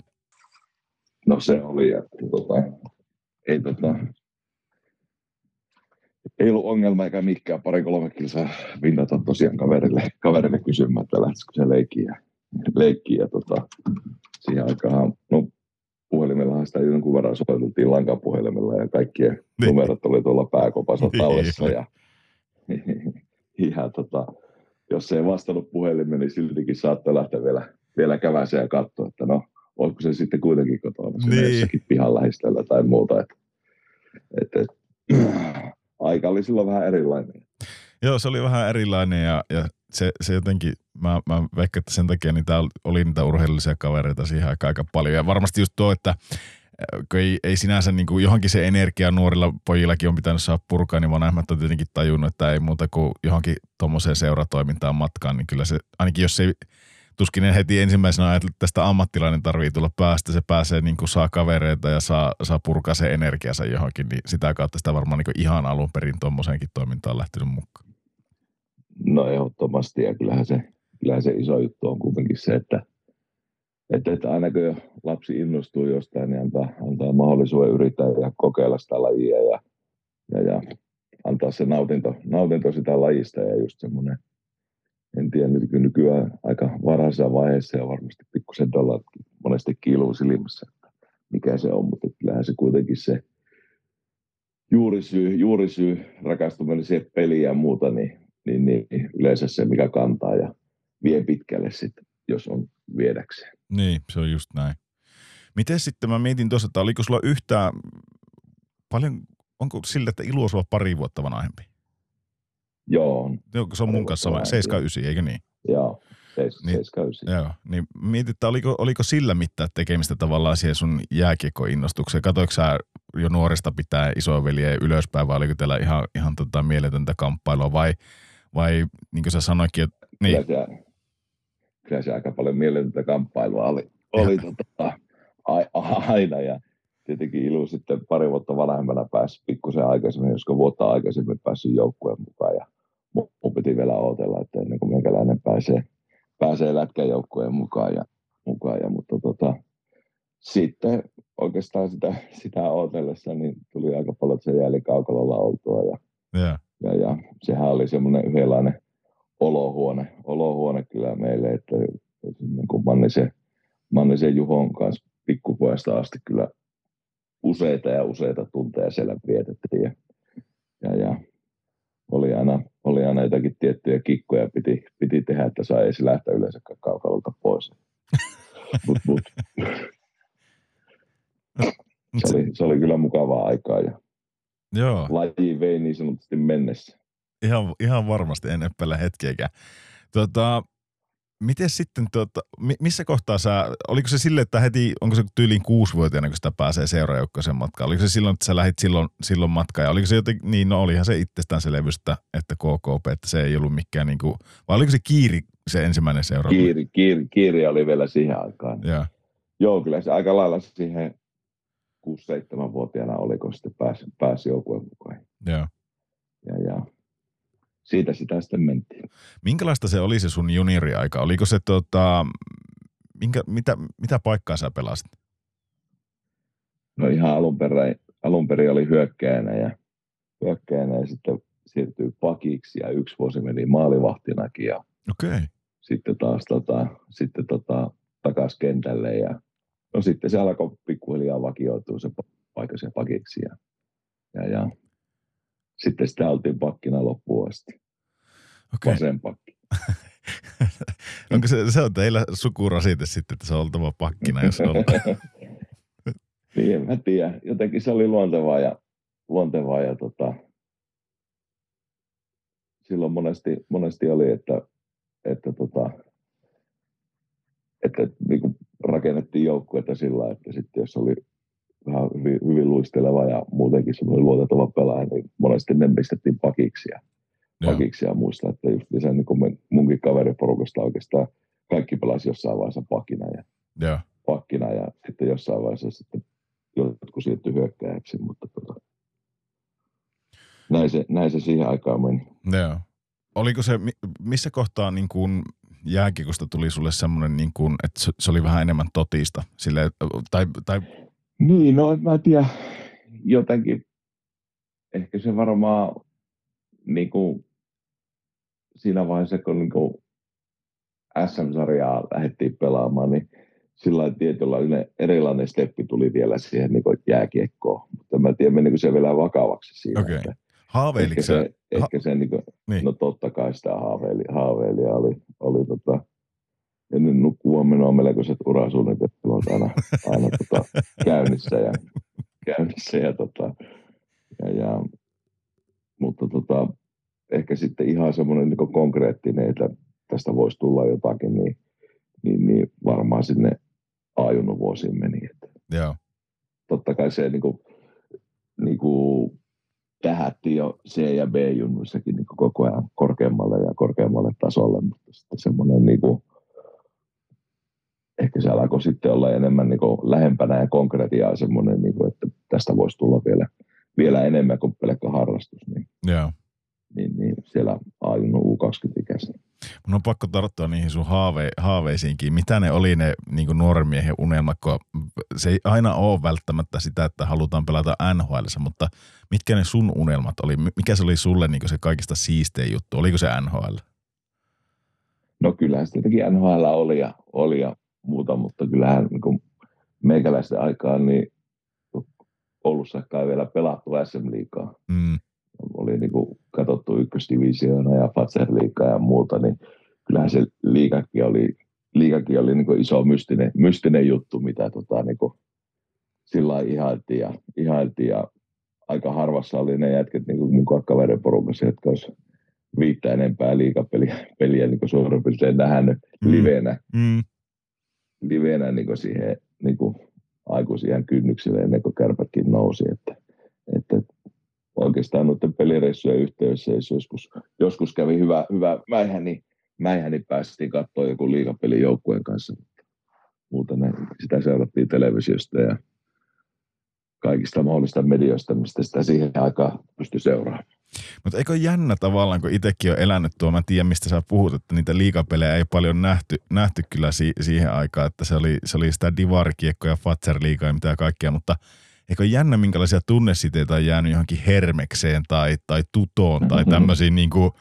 No se oli, että tota, ei, tota, ei ollut ongelma eikä mikään. Pari kolme kilsaa vintata tosiaan kaverille, kaverille kysymään, että lähtisikö se leikkiä. leikkiä tota, siihen aikaan, no puhelimellahan sitä jonkun verran soiteltiin lankapuhelimella ja kaikkien niin. numerot oli tuolla pääkopassa niin. tallessa ja ja tota, jos ei vastannut puhelimeen, niin siltikin saattoi lähteä vielä, vielä käväseen ja katsoa, että no, olisiko se sitten kuitenkin kotona niin. jossakin pihan lähistöllä tai muuta. Että, että, että, aika oli silloin vähän erilainen. Joo, se oli vähän erilainen ja, ja se, se jotenkin, mä, mä veikkaan, että sen takia niitä oli niitä urheilullisia kavereita siihen aikaan aika paljon. Ja varmasti just tuo, että kun ei, ei sinänsä niin kuin johonkin se energia nuorilla pojillakin on pitänyt saada purkaa, niin vanhemmat on tietenkin tajunnut, että ei muuta kuin johonkin tuommoiseen seuratoimintaan matkaan, niin kyllä se, ainakin jos ei tuskin heti ensimmäisenä ajatellut, että tästä ammattilainen tarvii tulla päästä, se pääsee niin kuin saa kavereita ja saa, saa purkaa se energiansa johonkin, niin sitä kautta sitä varmaan niin kuin ihan alun perin tuommoiseenkin toimintaan lähtenyt mukaan. No ehdottomasti ja kyllähän se, kyllähän se iso juttu on kuitenkin se, että – että, että aina kun lapsi innostuu jostain, niin antaa, antaa mahdollisuuden yrittää ja kokeilla sitä lajia ja, ja, ja antaa se nautinto, nautinto sitä lajista ja just semmoinen, en tiedä nyt nykyään aika varhaisessa vaiheessa ja varmasti pikkusen tuolla monesti kiiluu silmissä, että mikä se on, mutta kyllähän se kuitenkin se juurisyy, juurisyy rakastuminen siihen peliin ja muuta, niin, niin, niin yleensä se, mikä kantaa ja vie pitkälle sitten, jos on viedäkseen. Niin, se on just näin. Miten sitten, mä mietin tuossa, että oliko sulla yhtään, paljon, onko sillä, että Ilu on pari vuotta vanhempi? Joo. Se on mun kanssa sama, 79, eikö niin? Joo, 79. Niin, joo, niin mietit, että oliko, oliko sillä mitään tekemistä tavallaan siihen sun jääkiekkoinnostukseen? Katoiko sä jo nuoresta pitää isoveliä ylöspäin vai oliko teillä ihan, ihan tota mieletöntä kamppailua vai, vai niin kuin sä sanoikin, että niin. Kyllä se, kyllä se aika paljon mieletöntä kamppailua oli, oli tota, aina. Ja tietenkin Ilu sitten pari vuotta vanhemmana pääsi pikkusen aikaisemmin, josko vuotta aikaisemmin päässyt joukkueen mukaan. Ja mun piti vielä odotella, että ennen kuin minkälainen pääsee, pääsee lätkäjoukkueen mukaan ja, mukaan. Ja mutta tota, sitten oikeastaan sitä, sitä odotellessa niin tuli aika paljon sen jälkeen kaukalolla oltua ja, yeah. Ja, ja sehän oli semmoinen yhdenlainen olohuone, olohuone kyllä meille, että niin kuin Mannisen, Mannisen Juhon kanssa pikkupojasta asti kyllä useita ja useita tunteja siellä vietettiin ja, ja, ja oli aina, oli aina jotakin tiettyjä kikkoja piti, piti tehdä, että sai edes lähteä yleensä kaukalolta pois. mut, mut. se, oli, se oli kyllä mukavaa aikaa ja Joo. laji vei niin sanotusti mennessä. Ihan, ihan varmasti en epäile hetkeäkään. Tota, Miten sitten, tuota, missä kohtaa sä, oliko se sille, että heti, onko se tyyliin kuusivuotiaana, kun sitä pääsee seuraajoukkoisen matkaan? Oliko se silloin, että sä lähdit silloin, silloin matkaan? Ja oliko se jotenkin, niin no olihan se itsestäänselvyys, että, että KKP, että se ei ollut mikään niin kuin, vai oliko se Kiiri se ensimmäinen seura? Kiiri, kiiri, kiiri oli vielä siihen aikaan. Ja. Joo, kyllä se aika lailla siihen 6-7-vuotiaana oli, kun sitten pääsi, pääsi joukkueen mukaan. Joo. Ja, ja siitä sitä sitten mentiin. Minkälaista se oli se sun junioriaika? Oliko se tota, minkä, mitä, mitä paikkaa sä pelasit? No ihan alun perin, alun perin oli hyökkäänä ja, hyökkäänä ja sitten siirtyi pakiksi ja yksi vuosi meni maalivahtinakin ja okay. sitten taas tota, sitten tota, takas kentälle ja no sitten se alkoi pikkuhiljaa vakioitua se paikka se pakiksi ja, ja, ja sitten sitä oltiin pakkina loppuun asti. Okay. Vasen pakki. Onko se, se on teillä sukurasite sitten, että se on oltava pakkina, jos on? niin, en mä tiedä. Jotenkin se oli luontevaa ja, luontevaa ja tota, silloin monesti, monesti oli, että, että, tota, että, että niin kuin rakennettiin joukkuetta sillä, että sitten jos oli vähän hyvin, hyvin luisteleva ja muutenkin semmoinen luotettava pelaaja, niin monesti ne pistettiin pakiksi ja, pakiksi ja muista, että just se niin kuin munkin kaveriporukasta oikeastaan kaikki pelasi jossain vaiheessa pakina ja, ja. pakkina ja sitten jossain vaiheessa sitten jotkut siirtyi hyökkääjäksi, mutta tota, näin, se, näin se siihen aikaan meni. Joo. Oliko se, missä kohtaa niin kuin jääkikosta tuli sulle semmoinen, niin kuin, että se oli vähän enemmän totista? Sille, tai, tai niin, no mä en tiedä, jotenkin ehkä se varmaan niin kuin, siinä vaiheessa, kun niin kuin SM-sarjaa lähdettiin pelaamaan, niin sillä tietynlainen erilainen steppi tuli vielä siihen niin kuin jääkiekkoon. Mutta mä en tiedä, menikö se vielä vakavaksi siinä. Okay. Haaveiliko ehkä se, ha- ehkä se niin kuin, niin. no totta kai sitä haaveili, oli, oli tota, ennen nukkua menoa melkoiset urasuunnitelmat aina, aina tota, käynnissä ja, käynnissä ja, tota, ja, ja mutta tota, ehkä sitten ihan semmoinen niin konkreettinen, että tästä voisi tulla jotakin, niin, niin, niin varmaan sinne ajunut vuosiin meni. Että Joo. Totta kai se niin kuin, niin kuin tähätti jo C- ja B-junnuissakin niin koko ajan korkeammalle ja korkeammalle tasolle, mutta sitten semmoinen niin kuin, ehkä se alkoi sitten olla enemmän niin kuin lähempänä ja konkretiaa semmoinen, niin kuin, että tästä voisi tulla vielä, vielä enemmän kuin pelkkä harrastus. Niin, yeah. niin, niin siellä ajunut U20-ikäisenä. Mun on pakko tarttua niihin sun haave, haaveisiinkin. Mitä ne oli ne niin nuoren miehen unelmat, kun se ei aina ole välttämättä sitä, että halutaan pelata NHL, mutta mitkä ne sun unelmat oli? Mikä se oli sulle niin se kaikista siistein juttu? Oliko se NHL? No kyllähän se jotenkin NHL oli ja, oli ja muuta, mutta kyllähän niin meikäläisten aikaan niin Oulussa ei vielä pelattu SM-liikaa. Mm. Oli niin kuin katsottu ykkösdivisioona ja Fatser liikaa ja muuta, niin kyllähän se liikakin oli, liikakin oli niin kuin iso mystinen, mystinen juttu, mitä tota, niin kuin sillä ihailtiin ja, ihailtiin ja aika harvassa oli ne jätket niin kuin mun kaverin porukassa, jotka olisi viittä enempää liikapeliä peliä, niin kuin suurin piirtein nähnyt mm. livenä. Mm livenä niin siihen niin aikuisien kynnykselle ennen kuin kärpätkin nousi. Että, että oikeastaan noiden pelireissujen yhteydessä, jos joskus, joskus kävi hyvä, hyvä mäihän, niin, mäihän niin päästiin katsoa joku liigapeli joukkueen kanssa. Muuten ne, sitä seurattiin televisiosta ja kaikista mahdollista medioista, mistä sitä siihen aikaan pystyi seuraamaan. Mutta eikö jännä tavallaan, kun itsekin on elänyt tuo, mä tiedän mistä sä puhut, että niitä liikapelejä ei paljon nähty, nähty kyllä si- siihen aikaan, että se oli, se oli sitä divarikiekkoja, Fatser liikaa ja mitä kaikkea, mutta eikö jännä, minkälaisia tunnesiteitä on jäänyt johonkin hermekseen tai, tai tutoon tai tämmöisiin niin kuin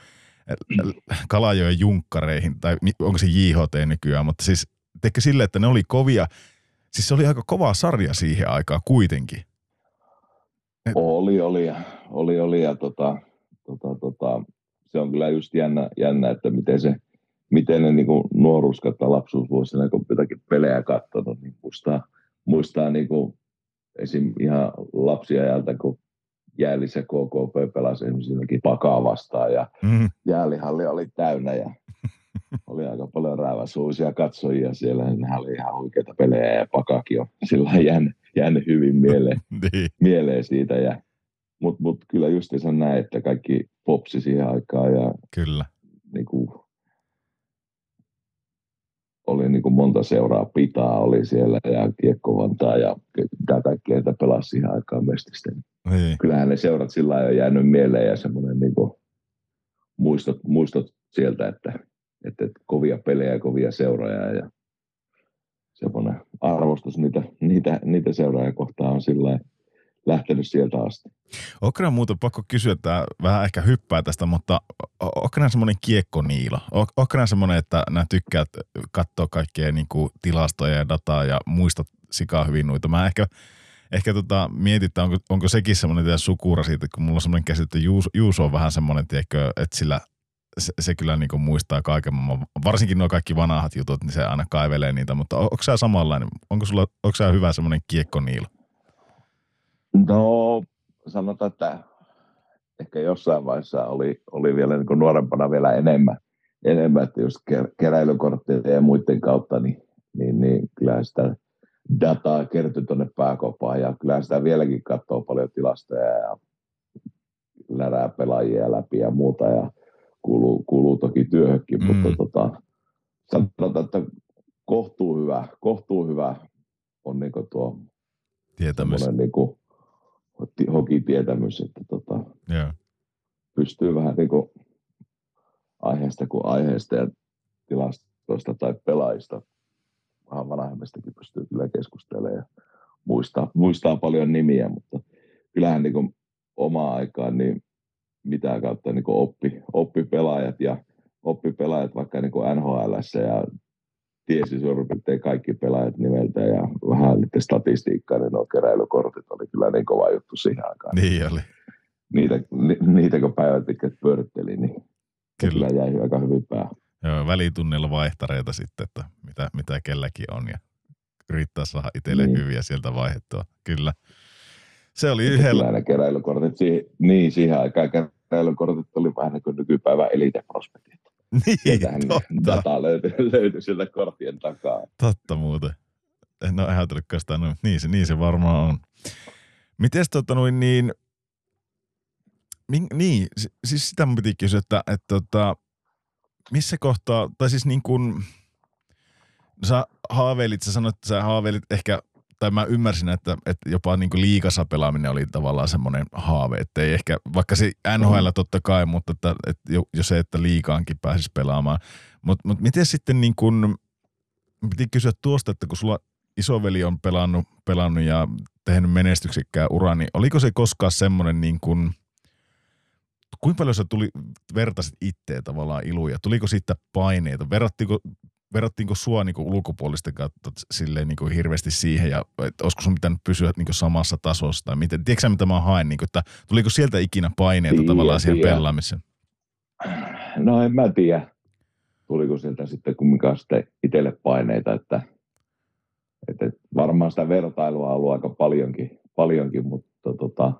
Kalajoen junkkareihin, tai onko se JHT nykyään, mutta siis tekee sille, että ne oli kovia, siis se oli aika kova sarja siihen aikaan kuitenkin. Oli, oli, oli, oli ja tota, tota, tota, se on kyllä just jännä, jännä että miten se, miten ne niin nuoruuskat tai lapsuusvuosina, kun jotakin pelejä katsonut, niin muistaa, muistaa niin kuin esim. ihan lapsiajalta, kun jäälissä KKP pelasi esimerkiksi pakaa vastaan ja mm. jäälihalli oli täynnä ja oli aika paljon rääväsuusia katsojia siellä. Nehän oli ihan oikeita pelejä ja pakakin on sillä jäänyt, jäänyt hyvin mieleen, niin. mieleen siitä. Ja, Mutta mut kyllä justiinsa näin, että kaikki popsi siihen aikaan ja kyllä. Niin kuin, oli niin kuin monta seuraa pitaa oli siellä ja kiekkovantaa ja mitä kaikkea, että pelasi siihen aikaan mestisten. Niin. Kyllähän ne seurat sillä lailla on jäänyt mieleen ja semmoinen niin kuin muistot, muistot sieltä, että, että, että kovia pelejä, kovia seuroja ja semmoinen arvostus niitä, niitä, niitä seuraajia kohtaan on sillä lähtenyt sieltä asti. Onko muuten pakko kysyä, että vähän ehkä hyppää tästä, mutta onko nämä semmoinen kiekkoniilo? Onko nämä semmoinen, että nämä tykkäät katsoa kaikkea niin kuin tilastoja ja dataa ja muistat sikaa hyvin noita? Mä ehkä, ehkä tota, mietin, että onko, onko sekin semmoinen sukura siitä, kun mulla on semmoinen käsite, että Juuso, Juuso on vähän semmoinen, tiedätkö, että sillä se, se kyllä niin muistaa kaiken. Varsinkin nuo kaikki vanhat jutut, niin se aina kaivelee niitä, mutta onko sä samanlainen? Onko sulla, onko sä hyvä semmoinen kiekkoniilo? No, sanotaan, että ehkä jossain vaiheessa oli, oli vielä niin nuorempana vielä enemmän, enemmän että just keräilykortteja ja muiden kautta, niin, niin, niin kyllä sitä dataa kertyi tuonne pääkopaan ja kyllä sitä vieläkin katsoo paljon tilastoja ja lärää pelaajia läpi ja muuta ja kuuluu, kuuluu toki työhönkin, mm. mutta tota, sanotaan, että kohtuu hyvä, kohtuu hyvä on niin tuo tietämys. Niin kuin, hokitietämys, että tota, yeah. pystyy vähän niin kuin aiheesta kuin aiheesta ja tilastoista tai pelaajista vähän vanhemmistakin pystyy kyllä keskustelemaan ja muistaa, muistaa paljon nimiä, mutta kyllähän niin kuin omaa aikaan niin mitä kautta niin kuin oppi, oppi pelaajat ja oppi pelaajat vaikka niin kuin NHL ja tiesi suurin piirtein kaikki pelaajat nimeltä ja vähän niiden statistiikkaa, niin nuo keräilykortit oli kyllä niin kova juttu siihen aikaan. Niin oli. Niitä, ni, niitä kun päivät pitkät pyöritteli, niin kyllä. kyllä jäi aika hyvin päähän. Joo, välitunnilla vaihtareita sitten, että mitä, mitä kelläkin on ja yrittää saada itselle niin. hyviä sieltä vaihettua. Kyllä. Se oli yhdellä. Ne keräilykortit, niin siihen aikaan keräilykortit oli vähän niin kuin nykypäivän eliteprospektit. Niin, totta. data löytyi, löytyi sieltä korttien takaa. Totta muuten. En ole ajatellutkaan sitä noin. Niin se, niin se varmaan on. Mites tota noin niin, niin, siis sitä mun piti kysyä, että, että, että tota, missä kohtaa, tai siis niin kuin, sä haaveilit, sä sanoit, että sä haaveilit ehkä tai mä ymmärsin, että, että jopa niin kuin liikassa pelaaminen oli tavallaan semmoinen haave, että ei ehkä, vaikka se NHL totta kai, mutta että, että jo se, että liikaankin pääsisi pelaamaan. Mutta mut miten sitten niin kuin, piti kysyä tuosta, että kun sulla isoveli on pelannut, pelannut ja tehnyt menestyksekkää uraa, niin oliko se koskaan semmoinen niin kuin, kuinka paljon sä tuli, vertasit itteen tavallaan iluja? Tuliko siitä paineita? Verrattiinko verrattiinko sua niin kuin ulkopuolisten kautta silleen niin kuin hirveästi siihen ja että olisiko sun pitänyt pysyä niin kuin samassa tasossa tai miten? Tiedätkö mitä mä haen, niin kuin, että tuliko sieltä ikinä paineita tiiä, tavallaan siihen tiiä. pelaamiseen? No en mä tiedä, tuliko sieltä sitten kumminkaan sitten itselle paineita, että, että varmaan sitä vertailua on ollut aika paljonkin, paljonkin mutta tota,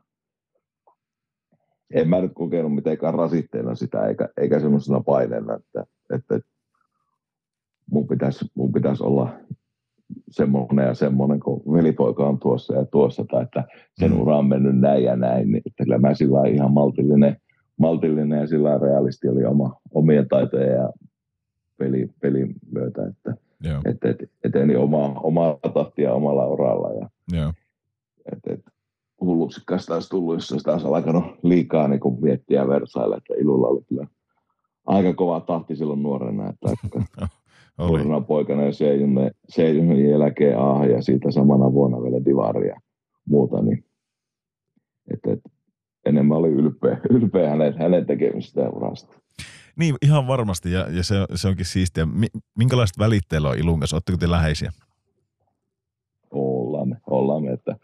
en mä nyt kokenut mitenkään rasitteena sitä eikä, eikä semmoisena paineena, että, että mun pitäisi, mun pitäisi olla semmoinen ja semmoinen, kun velipoika on tuossa ja tuossa, tai että sen mm. ura on mennyt näin ja näin, niin että kyllä mä sillä ihan maltillinen, maltillinen ja sillä realisti oli oma, omia taitoja ja peli, pelin myötä, että et, et, eteni oma, omaa tahtia omalla uralla. Ja, Joo. Et, et, hulluksi olisi tullut, jos sitä olisi alkanut liikaa niin miettiä versailla, että Ilulla oli kyllä aika kova tahti silloin nuorena, että Nuorena poikana ja Seijunne, Seijunne jälkeen A ja siitä samana vuonna vielä Divaria muuta, niin et, et, enemmän oli ylpeä, ylpeä hänen, hänen tekemistä urasta. Niin, ihan varmasti, ja, ja se, se onkin siistiä. Minkälaiset välitteillä on Ilun kanssa? Oletteko te läheisiä? Ollaan me, ollaan me, että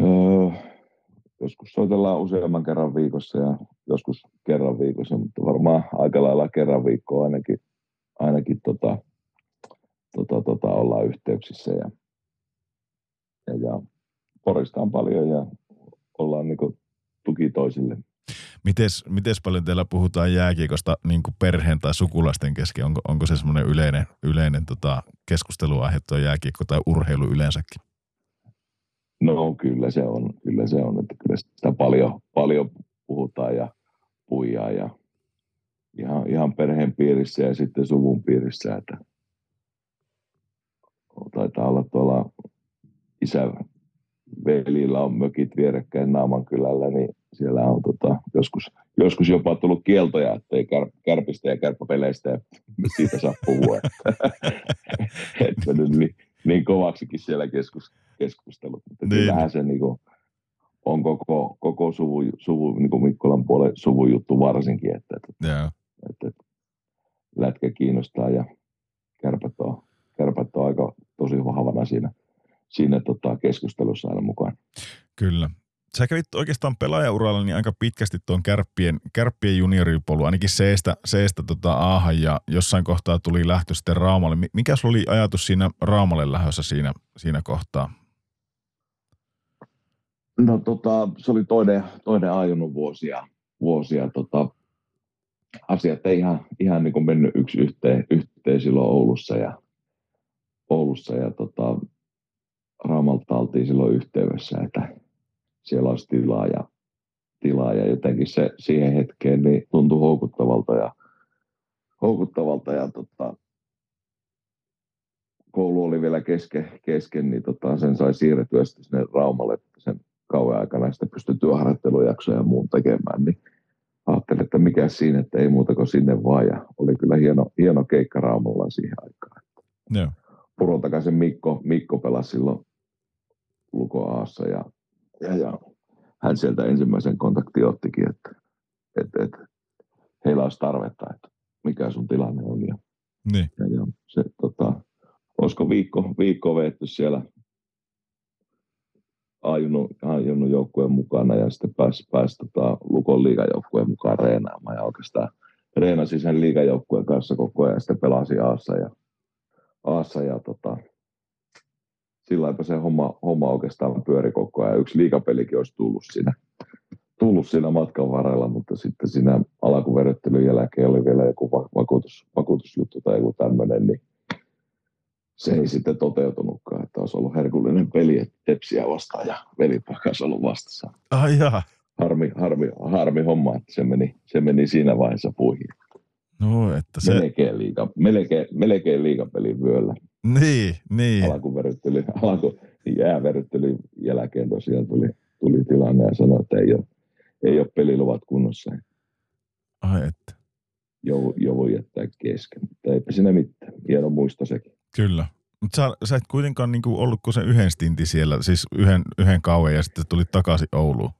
öö, joskus soitellaan useamman kerran viikossa ja joskus kerran viikossa, mutta varmaan aika lailla kerran viikkoa ainakin, ainakin tota, tota, tota, ollaan yhteyksissä ja, ja, ja poristaan paljon ja ollaan niin tuki toisille. Mites, mites paljon teillä puhutaan jääkiekosta niin kuin perheen tai sukulaisten kesken? Onko, onko se semmoinen yleinen, yleinen tota, keskusteluaihe tuo jääkiekko tai urheilu yleensäkin? No kyllä se on, kyllä se on, että kyllä sitä paljon, paljon puhutaan ja puijaa ja ihan, ihan perheen piirissä ja sitten suvun piirissä, että taitaa olla tuolla isä, velillä on mökit vierekkäin Naamankylällä, niin siellä on tota, joskus, joskus jopa tullut kieltoja, että ei kär, kärpistä ja kärppäpeleistä ja siitä saa puhua. että nyt niin, niin kovaksikin siellä keskus, keskustelut. Mutta niin. kyllähän se niin kuin, on koko, koko suvu, suvu niin kuin Mikkolan puolen suvujuttu varsinkin, että, että, yeah. Että, että lätkä kiinnostaa ja kärpät on, kärpät on aika tosi vahvana siinä, siinä tota, keskustelussa aina mukaan. Kyllä. Sä kävit oikeastaan pelaajauralla niin aika pitkästi tuon kärppien, kärppien junioripolu, ainakin seestä, seestä tota aahan ja jossain kohtaa tuli lähtö sitten Raumalle. Mikä sulla oli ajatus siinä Raumalle lähdössä siinä, siinä kohtaa? No tota, se oli toinen, toinen ajunut vuosia, vuosia tota, asiat ei ihan, ihan niin kuin mennyt yksi yhteen, yhteen silloin Oulussa ja, Oulussa ja tota, Raamalta oltiin silloin yhteydessä, että siellä olisi tilaa ja, tilaa ja jotenkin se siihen hetkeen niin tuntui houkuttavalta ja, houkuttavalta ja tota, koulu oli vielä kesken, kesken niin tota, sen sai siirrettyä sinne Raumalle sen kauan aikana sitä pystyi työharjoittelujaksoja ja muun tekemään, niin ajattelin, että mikä siinä, että ei muuta kuin sinne vaan. Ja oli kyllä hieno, hieno keikka Raumalla siihen aikaan. Joo. Puron takaisin Mikko, Mikko pelasi silloin Luko Aassa ja, ja, ja, hän sieltä ensimmäisen kontakti ottikin, että, että, että heillä olisi tarvetta, että mikä sun tilanne on. Ja, niin. ja, ja se, tota, olisiko viikko, viikko veetty siellä ajunnut, joukkueen mukana ja sitten pääsi, pääsi tota, Lukon liigajoukkueen mukaan reenaamaan ja oikeastaan reenasi sen liigajoukkueen kanssa koko ajan ja sitten pelasi Aassa ja, Aassa ja tota, sillä se homma, homma oikeastaan pyöri koko ajan. Yksi liigapelikin olisi tullut siinä, tullut siinä matkan varrella, mutta sitten siinä alkuverryttelyn jälkeen oli vielä joku vakuutus, vakuutusjuttu tai joku tämmöinen, niin se ei sitten toteutunutkaan, että olisi ollut herkullinen peli, että tepsiä vastaan ja velipoika olisi ollut vastassa. Ai jaa. Harmi, harmi, harmi homma, että se meni, se meni siinä vaiheessa puihin. No, että se... Melkein, liiga, melkein, melkein liigapelin vyöllä. Niin, niin. Alkuverryttely, alku, jääverryttelyn jälkeen tosiaan tuli, tuli tilanne ja sanoi, että ei ole, ei ole peliluvat kunnossa. Ai että. Jo, voi jättää kesken, mutta eipä siinä mitään. Hieno muisto sekin. Kyllä. Mutta sä, sä et kuitenkaan niinku ollut kuin sen yhden stinti siellä, siis yhden, yhden kauan ja sitten tuli takaisin Ouluun.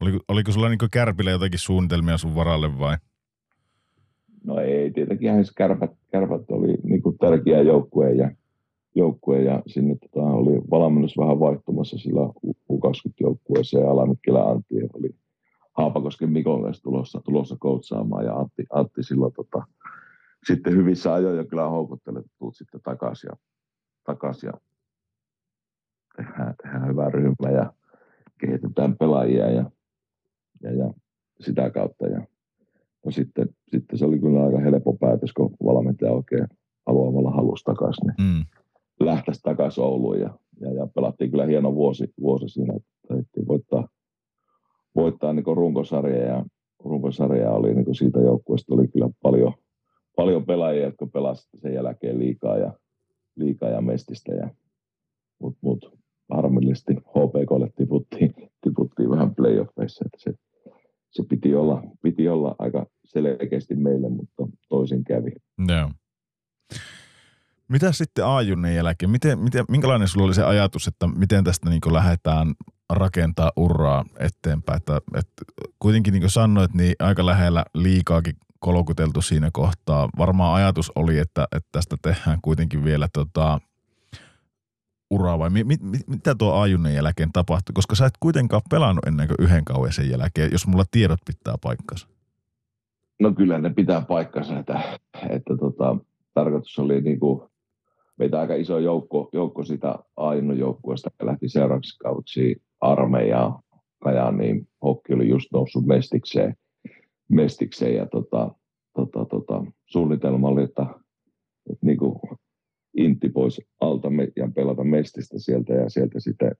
Oliko, oliko sulla niinku Kärpillä jotakin suunnitelmia sun varalle vai? No ei, tietenkin hän kärpät, kärpät oli niinku tärkeä joukkue ja, joukkue ja sinne tota, oli valmennus vähän vaihtumassa sillä U20-joukkueessa ja Alamikkilä Antti oli Haapakosken Mikon tulossa, tulossa koutsaamaan ja Antti, Antti silloin tota, sitten hyvissä ajoin jo kyllä houkuttelet, että tulet sitten takaisin ja, takaisin ja tehdään, tehdään hyvä ryhmä ja kehitetään pelaajia ja, ja, ja sitä kautta. Ja, no sitten, sitten, se oli kyllä aika helppo päätös, kun valmentaja oikein haluamalla halusi takaisin, niin mm. lähtäisi takaisin Ouluun ja, ja, ja, pelattiin kyllä hieno vuosi, vuosi siinä, että voittaa, voittaa niin runkosarja ja runkosarja oli niin siitä joukkueesta oli kyllä paljon, paljon pelaajia, jotka pelasivat sen jälkeen liikaa ja, liikaa ja mestistä. Ja, Mutta mut, harmillisesti HPKlle tiputtiin, tiputtiin vähän playoffeissa. Että se, se piti, olla, piti olla aika selkeästi meille, mutta toisin kävi. No. Mitä sitten A-junnin jälkeen? Miten, miten, minkälainen sulla oli se ajatus, että miten tästä niin lähdetään rakentaa uraa eteenpäin? Että, että kuitenkin niin kuin sanoit, niin aika lähellä liikaakin kolkuteltu siinä kohtaa. Varmaan ajatus oli, että, että tästä tehdään kuitenkin vielä tota, uraa vai mi, mi, mitä tuo ajunnin jälkeen tapahtui? Koska sä et kuitenkaan pelannut ennen kuin yhden kauan sen jälkeen, jos mulla tiedot pitää paikkansa. No kyllä ne pitää paikkansa, että, että tota, tarkoitus oli niin kuin, meitä aika iso joukko, joukko sitä Ainu joukkueesta lähti seuraavaksi kausi armeijaa Kajaan, niin hokki oli just noussut mestikseen, mestikseen ja tota, tota, tota, suunnitelma oli, että, että niin kuin intti pois alta ja pelata mestistä sieltä ja sieltä sitten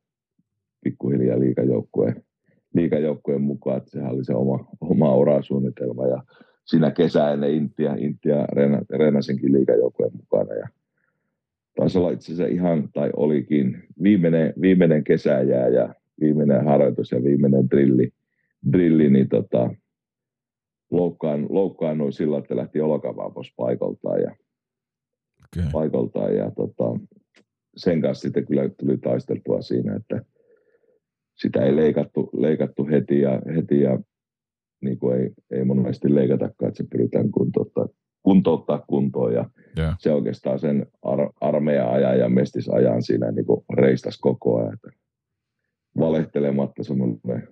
pikkuhiljaa liikajoukkueen, liikajoukkueen mukaan, että sehän oli se oma, oma orasuunnitelma. Ja siinä kesä ennen Intiä, Intiä Renasenkin liikajoukkueen mukana ja taisi olla itse asiassa ihan, tai olikin, viimeinen, viimeinen kesä jää ja viimeinen harjoitus ja viimeinen drilli, drilli niin tota, loukkaan, loukkaannui sillä, että lähti olkavaa pois paikaltaan ja, okay. paikaltaan ja tota, sen kanssa sitten kyllä tuli taisteltua siinä, että sitä ei leikattu, leikattu heti ja, heti ja niin kuin ei, ei monesti leikatakaan, että se pyritään kuntouttaa, kuntouttaa kuntoon ja yeah. se oikeastaan sen ar- armeijan-ajan ja mestisajan siinä niin kuin reistas koko ajan. Että valehtelematta semmoinen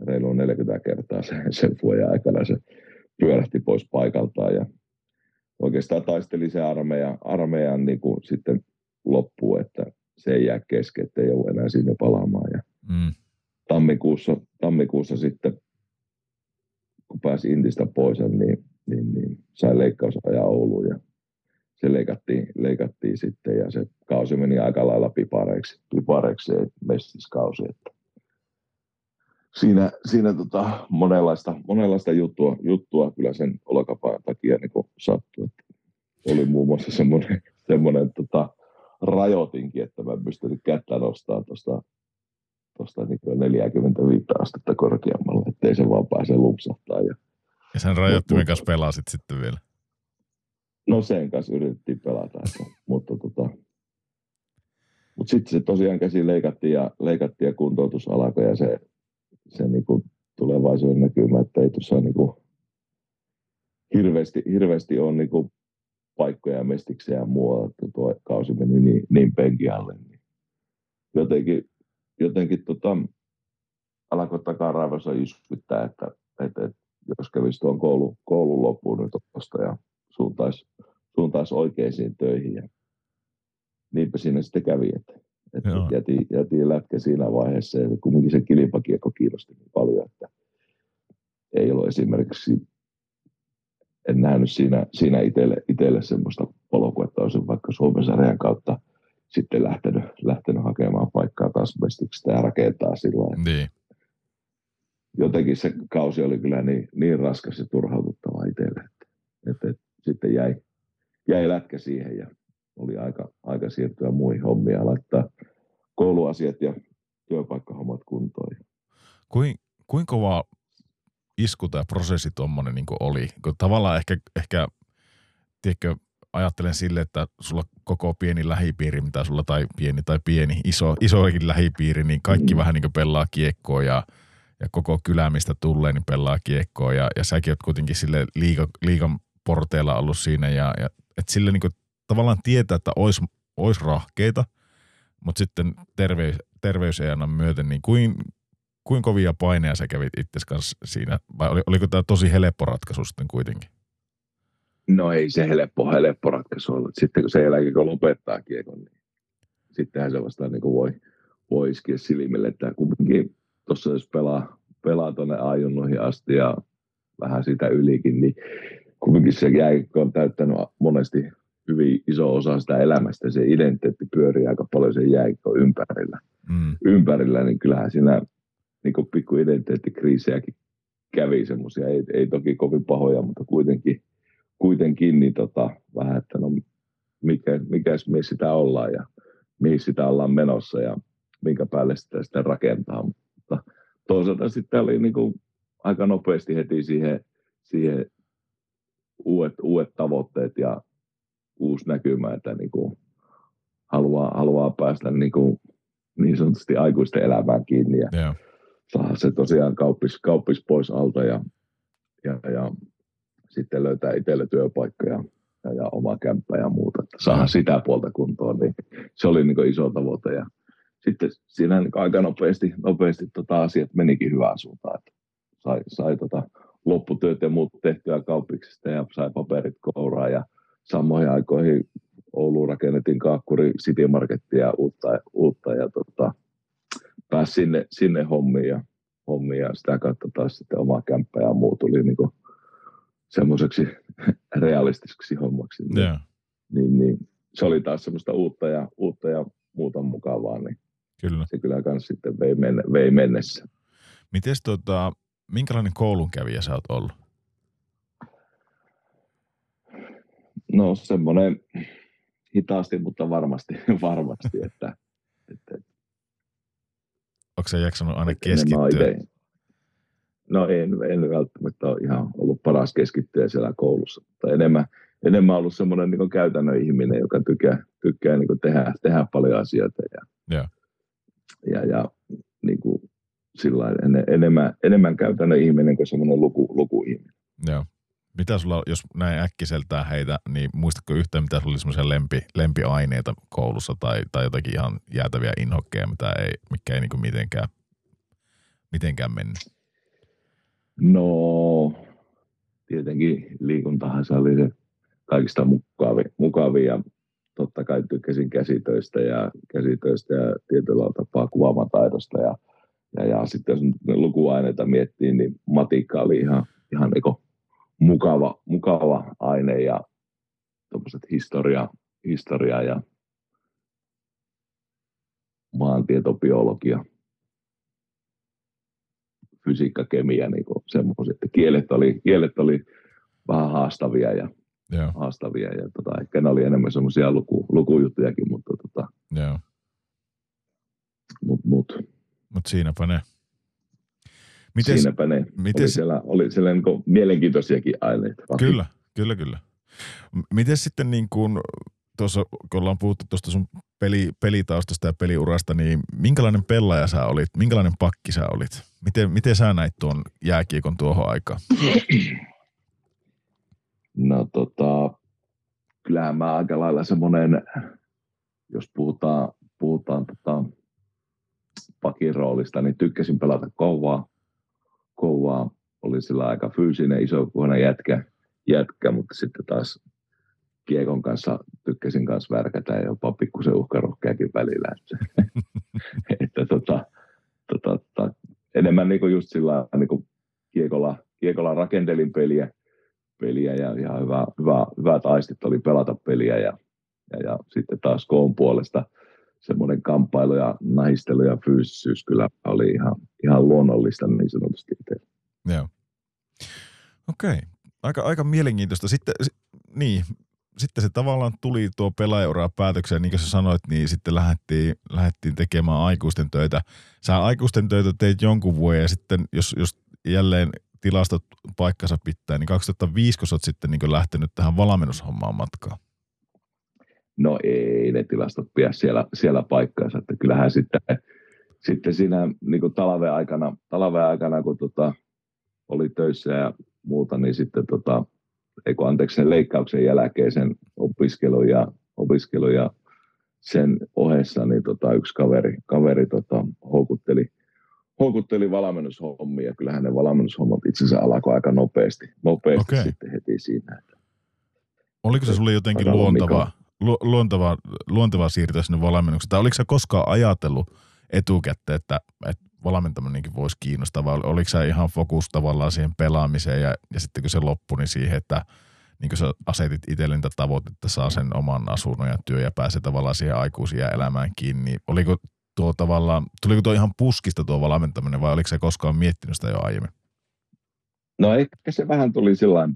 reilu 40 kertaa sen, sen vuoden aikana se pyörähti pois paikaltaan ja oikeastaan taisteli se armeija, armeijan niin kuin sitten loppuun, että se ei jää kesken, että ei ole enää sinne palaamaan. Ja mm. tammikuussa, tammikuussa sitten, kun pääsi Intistä pois, niin, niin, niin sai leikkausajan Ouluun ja se leikattiin, leikattiin sitten ja se kausi meni aika lailla pipareiksi, pipareiksi mestiskausi. Että siinä, siinä tota monenlaista, monenlaista juttua, juttua kyllä sen olkapään takia niin sattui. Että oli muun muassa semmoinen, semmoinen tota, rajoitinkin, että mä en pystynyt kättä nostamaan tuosta tuosta niin 45 astetta korkeammalle, ettei se vaan pääse lupsahtaa. Ja, ja sen rajoittimen kanssa pelasit sitten vielä? No sen kanssa yritettiin pelata, että, mutta tota, mutta sitten se tosiaan käsi leikattiin ja, leikattiin ja kuntoutus alkoi ja se, se niinku tulevaisuuden näkymä, että ei tuossa niinku hirveästi, hirveästi ole niinku paikkoja ja mestiksiä ja muualla, että tuo kausi meni niin, niin penki alle. Niin jotenkin, jotenkin tota, alkoi takaraivossa iskyttää, että, että, että jos kävisi tuon koulun, koulun loppuun nyt tuosta ja suuntaisi, suuntaisi oikeisiin töihin. Ja niinpä siinä sitten kävi, että, että jätiin, jätiin lätkä siinä vaiheessa ja kumminkin se kilpakiekko kiinnosti niin paljon, että ei ollut esimerkiksi, en nähnyt siinä, siinä itselle, itselle semmoista polkua, että olisin vaikka Suomen sarjan kautta sitten lähtenyt, lähtenyt hakemaan paikkaa taas mestiksi. Ja rakentaa sillä niin. Jotenkin se kausi oli kyllä niin, niin raskas ja turhaututtava itselle, että, että, että sitten jäi, jäi lätkä siihen ja oli aika, aika siirtyä muihin hommiin ja laittaa kouluasiat ja työpaikkahommat kuntoon. Kuin, kuinka kova isku tämä prosessi tuommoinen niin oli? Kun tavallaan ehkä, ehkä tiedätkö, ajattelen sille, että sulla koko pieni lähipiiri, mitä sulla tai pieni tai pieni, iso, isoikin lähipiiri, niin kaikki mm. vähän niin kuin pelaa kiekkoa ja, ja koko kylä, mistä tulee, niin pelaa kiekkoa ja, ja säkin oot kuitenkin sille liiga, liigan porteilla ollut siinä ja, ja että sille niin kuin tavallaan tietää, että olisi, olisi rahkeita, mutta sitten terveys, terveys ei anna myöten, niin kuin, kuin kovia paineja sä kävit itse kanssa siinä, vai oli, oliko tämä tosi helppo ratkaisu sitten kuitenkin? No ei se helppo, helppo ratkaisu ollut. Sitten kun se jälkeen kun lopettaa kiekon, niin sittenhän se vasta niin voi, voi iskeä silmille, että kumminkin tuossa jos pelaa, pelaa tuonne ajunnoihin asti ja vähän sitä ylikin, niin kumminkin se jääkikko on täyttänyt monesti hyvin iso osa sitä elämästä. Se identiteetti pyörii aika paljon sen jääkikko ympärillä. Mm. ympärillä, niin kyllähän siinä niin pikku identiteettikriisejäkin kävi semmoisia, ei, ei toki kovin pahoja, mutta kuitenkin, kuitenkin niin tota, vähän, että no mikä, mikäs mies sitä ollaan ja mihin sitä ollaan menossa ja minkä päälle sitä sitten rakentaa. Mutta toisaalta sitten oli niin kuin aika nopeasti heti siihen, siihen uudet, uudet tavoitteet ja uusi näkymä, että niin kuin haluaa, haluaa päästä niin, kuin, niin sanotusti aikuisten elämään kiinni ja yeah. saada se tosiaan kauppis, kauppis pois alta ja, ja, ja sitten löytää itselle työpaikka ja, ja, ja oma kämppä ja muuta, että saada sitä puolta kuntoon, niin se oli niin iso tavoite ja sitten siinä niin aika nopeasti, nopeasti tota asiat menikin hyvään suuntaan, että sai, sai tota lopputyöt ja muut tehtyä kauppiksesta ja sai paperit kouraa ja samoihin aikoihin Ouluun rakennettiin Kaakkuri City Markettia uutta, uutta ja tota, pääsi sinne, sinne hommiin ja, hommiin ja sitä kautta taas sitten oma kämppä ja muu tuli niin kuin semmoiseksi realistiseksi hommaksi. Niin, yeah. niin, niin, se oli taas semmoista uutta ja, uutta ja muuta mukavaa, niin kyllä. se kyllä kans sitten vei, menne, vei mennessä. Mites tota, minkälainen koulunkävijä sä oot ollut? No semmoinen hitaasti, mutta varmasti, varmasti että, että Onko se jaksanut aina keskittyä? No en, en välttämättä ole ihan ollut paras keskittyä siellä koulussa, mutta enemmän, enemmän ollut semmoinen niin käytännön ihminen, joka tykkää, tykkää niin tehdä, tehdä paljon asioita ja, ja. ja, ja niin kuin sillä en, enemmän, enemmän käytännön ihminen kuin semmoinen luku, lukuihminen. Joo. Mitä sulla, jos näin äkkiseltään heitä, niin muistatko yhtään, mitä sulla oli semmoisia lempi, lempiaineita koulussa tai, tai jotakin ihan jäätäviä inhokkeja, mitä ei, mikä ei niin mitenkään, mitenkään mennyt? No, tietenkin liikuntahan se oli se kaikista mukavi, mukavia. Ja totta kai tykkäsin käsitöistä ja, käsitöistä ja tietyllä tapaa kuvaamataidosta. Ja, ja, ja sitten jos lukuaineita miettii, niin matikka oli ihan, ihan niin mukava, mukava aine ja historia, historia ja maantietobiologia, fysiikka, kemia, niin semmoiset. Kielet oli, kielet oli vähän haastavia ja, Joo. haastavia ja tota, ehkä ne oli enemmän semmoisia luku, lukujuttujakin, mutta tota, Joo. Mut, mut. Mut siinäpä ne. Mites, Siinäpä ne. Mites, oli siellä, oli siellä niin mielenkiintoisiakin aineita. Kyllä, kyllä, kyllä. Miten sitten niin kuin, tuossa, kun ollaan puhuttu tuosta sun peli, pelitaustasta ja peliurasta, niin minkälainen pelaaja sä olit? Minkälainen pakki sä olit? Miten, miten sä näit tuon jääkiekon tuohon aikaan? No tota, kyllähän mä aika lailla semmoinen, jos puhutaan, puhutaan tota, pakin roolista, niin tykkäsin pelata kovaa. Kovaa oli sillä aika fyysinen, iso kuona jätkä, jätkä, mutta sitten taas kiekon kanssa tykkäsin kanssa värkätä ja jopa pikkusen uhkarohkeakin välillä. että tota, tota, tota, enemmän niin just sillä niin kiekolla, kiekolla rakentelin peliä, peliä ja ihan hyvä, hyvä, hyvät aistit oli pelata peliä ja, ja, ja sitten taas koon puolesta semmoinen kamppailu ja nahistelu ja fyysisyys kyllä oli ihan, ihan luonnollista niin sanotusti itse. Joo. Okei. Okay. Aika, aika mielenkiintoista. Sitten, niin, sitten se tavallaan tuli tuo pelaajauraa päätökseen, niin kuin sä sanoit, niin sitten lähdettiin, lähdettiin tekemään aikuisten töitä. Sä aikuisten töitä teit jonkun vuoden ja sitten jos, jos jälleen tilastot paikkansa pitää, niin 2005 kun sä oot sitten niin lähtenyt tähän valmennushommaan matkaan? No ei ne tilastot pidä siellä, siellä paikkaansa, että kyllähän sitten, sitten siinä niin talven aikana, talven aikana, kun tota, oli töissä ja muuta, niin sitten tota, eikö anteeksi sen leikkauksen jälkeen sen opiskelu ja, opiskelu ja sen ohessa niin tota, yksi kaveri, kaveri tota, houkutteli, houkutteli valmennushommia. Kyllähän ne valmennushommat itse asiassa alkoi aika nopeasti, nopeasti okay. sitten heti siinä. Että Oliko se sulle jotenkin luontavaa, lu, luontavaa siirtyä sinne valmennukseen? Tai oliko sä koskaan ajatellut etukäteen, että, että valmentaminenkin voisi kiinnostaa, vai oliko se ihan fokus tavallaan siihen pelaamiseen ja, ja sitten kun se loppui, niin siihen, että niin kuin sä asetit itselle niitä tavoitetta, saa sen oman asunnon ja työ ja pääsee tavallaan siihen aikuisia elämään kiinni. Niin oliko tuo tavallaan, tuliko tuo ihan puskista tuo valmentaminen vai oliko se koskaan miettinyt sitä jo aiemmin? No ehkä se vähän tuli sillä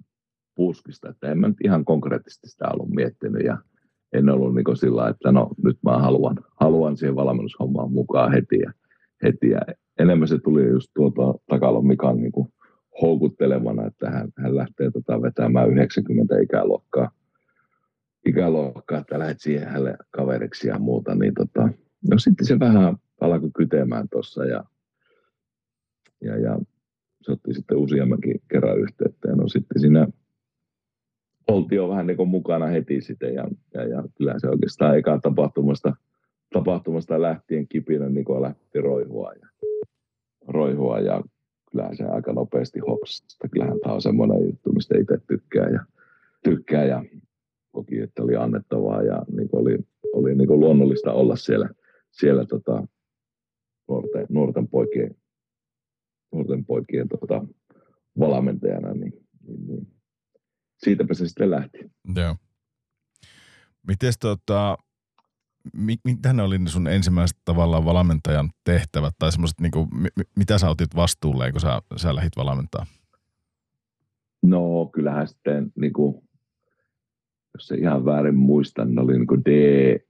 puskista, että en mä nyt ihan konkreettisesti sitä ollut miettinyt ja en ollut niin sillä että no nyt mä haluan, haluan siihen valmennushommaan mukaan heti ja heti. Ja enemmän se tuli just tuolta Takalon Mikan niin kuin houkuttelevana, että hän, hän lähtee tota vetämään 90 ikäluokkaa, ikäluokkaa, että lähdet siihen hänelle kaveriksi ja muuta, niin tota, no sitten se vähän alkoi kytemään tuossa ja, ja, ja se otti sitten useammankin kerran yhteyttä ja no sitten siinä oltiin vähän niin kuin mukana heti sitten ja, ja, ja kyllä se oikeastaan eka tapahtumasta, tapahtumasta lähtien kipinä niin kuin lähti roihua ja, roihua ja kyllähän se aika nopeasti hopsasta. Kyllähän tämä on semmoinen juttu, mistä itse tykkää ja, tykkää ja koki, että oli annettavaa ja niin oli, oli niin kuin luonnollista olla siellä, siellä tota, nuorten, nuorten poikien, nuorten poikien tota, valmentajana, niin, niin, niin siitäpä se sitten lähti. Joo. Mites tota, mit, mitä ne oli ne sun ensimmäiset tavallaan valmentajan tehtävät tai semmoiset, niin kuin, mitä sä otit vastuulle, kun sä, sä lähit valmentaa? No kyllähän sitten, niin kuin, jos se ihan väärin muistan, ne oli niin kuin D1,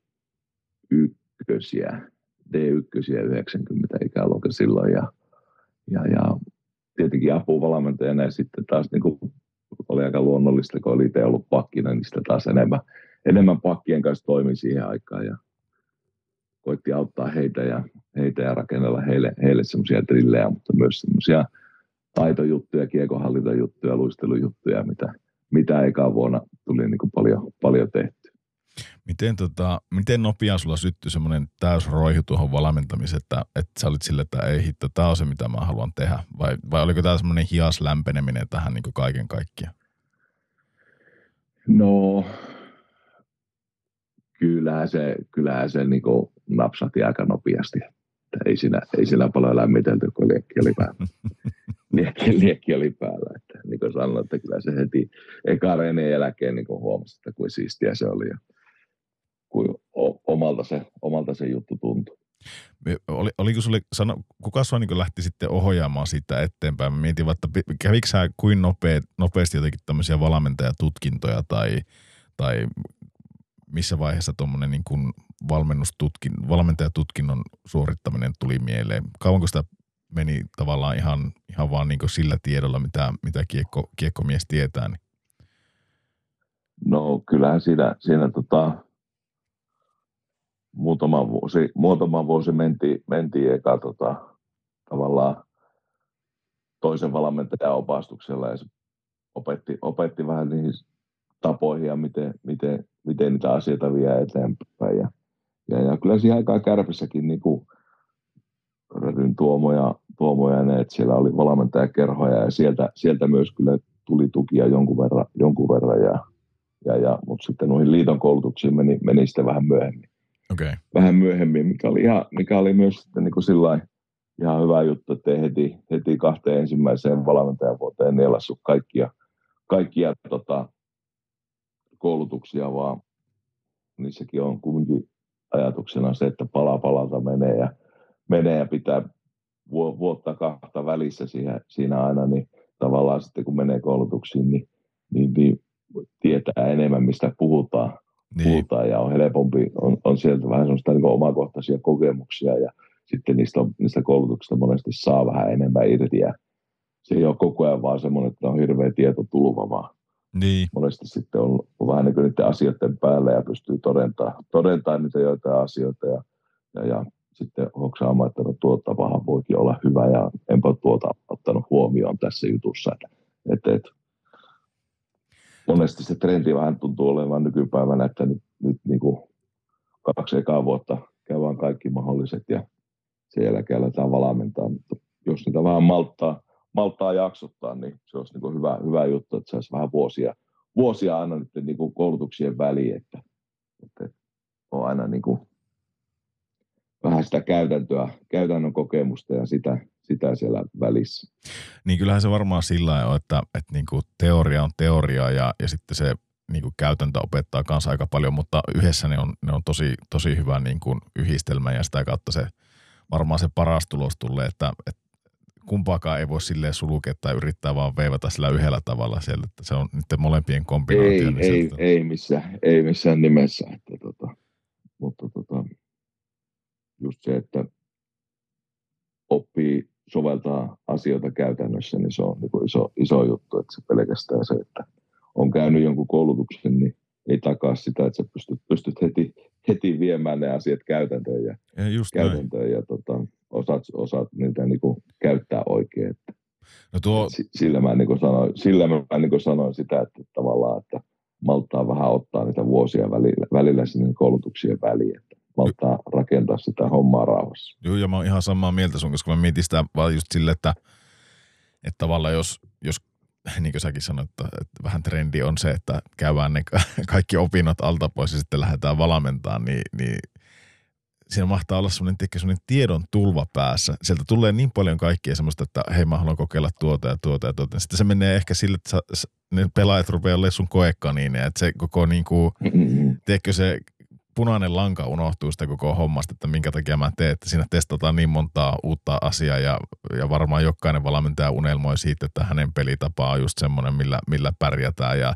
D1 90 ikäluokka silloin ja, ja, ja tietenkin apuvalmentajana ja sitten taas niin kuin oli aika luonnollista, kun oli itse ollut pakkina, niin sitten taas enemmän, enemmän pakkien kanssa toimin siihen aikaan ja koitti auttaa heitä ja, heitä ja rakennella heille, heille semmoisia drillejä, mutta myös semmoisia taitojuttuja, kiekohallintajuttuja, luistelujuttuja, mitä, mitä eka vuonna tuli niin kuin paljon, paljon tehty. Miten, tota, miten nopea sulla syttyi semmoinen täys roihu tuohon valmentamiseen, että, että sä olit sille, että ei hitto, tämä on se, mitä mä haluan tehdä? Vai, vai oliko tämä semmoinen hias lämpeneminen tähän niin kaiken kaikkiaan? No, kyllähän se, kyllähän se niin napsahti aika nopeasti. Että ei, siinä, ei siinä paljon lämmitelty, kun liekki oli päällä. liekki, liekki oli päällä. Että, niin kuin sanoin, että kyllä se heti eka jälkeen niin huomasi, että kuin siistiä se oli. Ja kuin omalta se, omalta se juttu tuntui. Oli, oliko sulle, sano, kuka sua niin lähti sitten ohjaamaan sitä eteenpäin? Mä mietin, että kävikö sä kuin nopea, nopeasti jotenkin tämmöisiä valmentajatutkintoja tai, tai missä vaiheessa tuommoinen niin kuin valmennustutkin, valmentajatutkinnon suorittaminen tuli mieleen? Kauanko sitä meni tavallaan ihan, ihan vaan niin sillä tiedolla, mitä, mitä kiekko, kiekkomies tietää? Niin? No kyllähän siinä, siinä tota, muutama vuosi, muutama vuosi mentiin, mentiin eka tota, tavallaan toisen valmentajan opastuksella ja se opetti, opetti vähän niihin tapoihin ja miten, miten, miten niitä asioita vie eteenpäin. Ja, ja, ja kyllä siihen aikaan kärpissäkin niin kuin Rödyn Tuomo Tuomo ja ne, että siellä oli valmentajakerhoja ja sieltä, sieltä myös kyllä tuli tukia jonkun verran, jonkun verran ja, ja, ja, mutta sitten noihin liiton koulutuksiin meni, meni sitten vähän myöhemmin. Okay. Vähän myöhemmin, mikä oli, ihan, mikä oli myös sitten niin kuin ihan hyvä juttu, että heti, heti kahteen ensimmäiseen valmentajavuoteen nielassu kaikkia, kaikkia tota, koulutuksia, vaan niissäkin on kuitenkin ajatuksena se, että pala palalta menee ja, menee ja pitää vuotta kahta välissä siihen, siinä aina, niin tavallaan sitten kun menee koulutuksiin, niin, niin, niin tietää enemmän, mistä puhutaan, niin. puhutaan ja on helpompi, on, on sieltä vähän sellaista niin omakohtaisia kokemuksia ja sitten niistä, niistä koulutuksista monesti saa vähän enemmän irti ja se ei ole koko ajan vaan semmoinen, että on hirveä tietotulva, vaan niin. monesti sitten on, on vähän niin kuin niiden asioiden päällä ja pystyy todentamaan, todentamaan niitä joitain asioita ja, ja, ja sitten hoksaamaan, että no tuo tapahan voikin olla hyvä ja enpä tuota ottanut huomioon tässä jutussa. Että, että, että monesti se trendi vähän tuntuu olevan nykypäivänä, että nyt, nyt niin kuin kaksi ekaa vuotta käydään kaikki mahdolliset ja sen jälkeen aletaan valmentaa. Mutta jos niitä vähän malttaa, malttaa jaksottaa, niin se olisi niin kuin hyvä, hyvä juttu, että saisi vähän vuosia, vuosia aina nyt niin kuin koulutuksien väliin, että, että on aina niin kuin vähän sitä käytäntöä, käytännön kokemusta ja sitä, sitä siellä välissä. Niin kyllähän se varmaan sillä on, että, että niin kuin teoria on teoria ja, ja sitten se niin kuin käytäntö opettaa kanssa aika paljon, mutta yhdessä ne on, ne on tosi, tosi hyvä niin kuin yhdistelmä ja sitä kautta se varmaan se paras tulos tulee, että, että kumpaakaan ei voi silleen sulkea tai yrittää vaan veivata sillä yhdellä tavalla siellä, että se on niiden molempien kombinaatio. Ei, niin ei, ei, missään, ei missään nimessä, että tota, mutta tota, just se, että oppii soveltaa asioita käytännössä, niin se on niin iso, iso juttu, että se pelkästään se, että on käynyt jonkun koulutuksen, niin ei takaa sitä, että sä pystyt, pystyt heti, heti viemään ne asiat käytäntöön ja, ja, just käytäntöön ja tota, osaat, osaat niitä niin kuin käyttää oikein. Että, no tuo... sillä mä, niin kuin sanoin, sillä mä niin kuin sanoin sitä, että tavallaan, että malttaa vähän ottaa niitä vuosia välillä, välillä sinne koulutuksien väliin, että malttaa rakentaa sitä hommaa rauhassa. Joo, ja mä oon ihan samaa mieltä sun, koska mä mietin sitä vaan just sille, että, että tavallaan jos, jos niin kuin säkin sanoit, että, että vähän trendi on se, että käydään ne kaikki opinnot alta pois ja sitten lähdetään valmentamaan, niin, niin siinä mahtaa olla semmoinen, semmoinen tiedon tulva päässä. Sieltä tulee niin paljon kaikkia semmoista, että hei mä haluan kokeilla tuota ja tuota ja tuota. Sitten se menee ehkä sille, että sä, ne pelaajat rupeaa olemaan sun koekaniineja, että se koko niin kuin, tiedätkö se punainen lanka unohtuu sitä koko hommasta, että minkä takia mä teen, että siinä testataan niin montaa uutta asiaa ja, ja varmaan jokainen valmentaja unelmoi siitä, että hänen pelitapa on just semmoinen, millä, millä pärjätään ja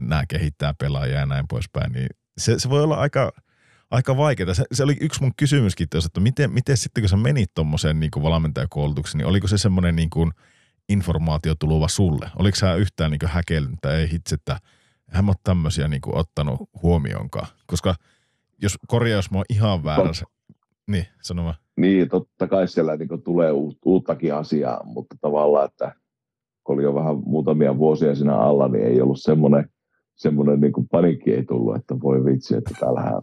nämä kehittää pelaajia ja näin poispäin, niin se, se voi olla aika, aika vaikeaa. Se, se oli yksi mun kysymyskin, että miten, miten sitten kun sä menit tuommoiseen niin valmentajakoulutukseen, niin oliko se semmoinen niin kuin informaatiotuluva sulle? Oliko sä yhtään niin häkellyt, ei hitse, että hän ole tämmöisiä niin kuin ottanut huomioonkaan? Koska – jos korjaus oon ihan väärässä. Niin, sano mä. Niin, totta kai siellä niin tulee uuttakin asiaa, mutta tavallaan, että kun oli jo vähän muutamia vuosia siinä alla, niin ei ollut semmoinen, semmoinen niin panikki ei tullut, että voi vitsi, että täällähän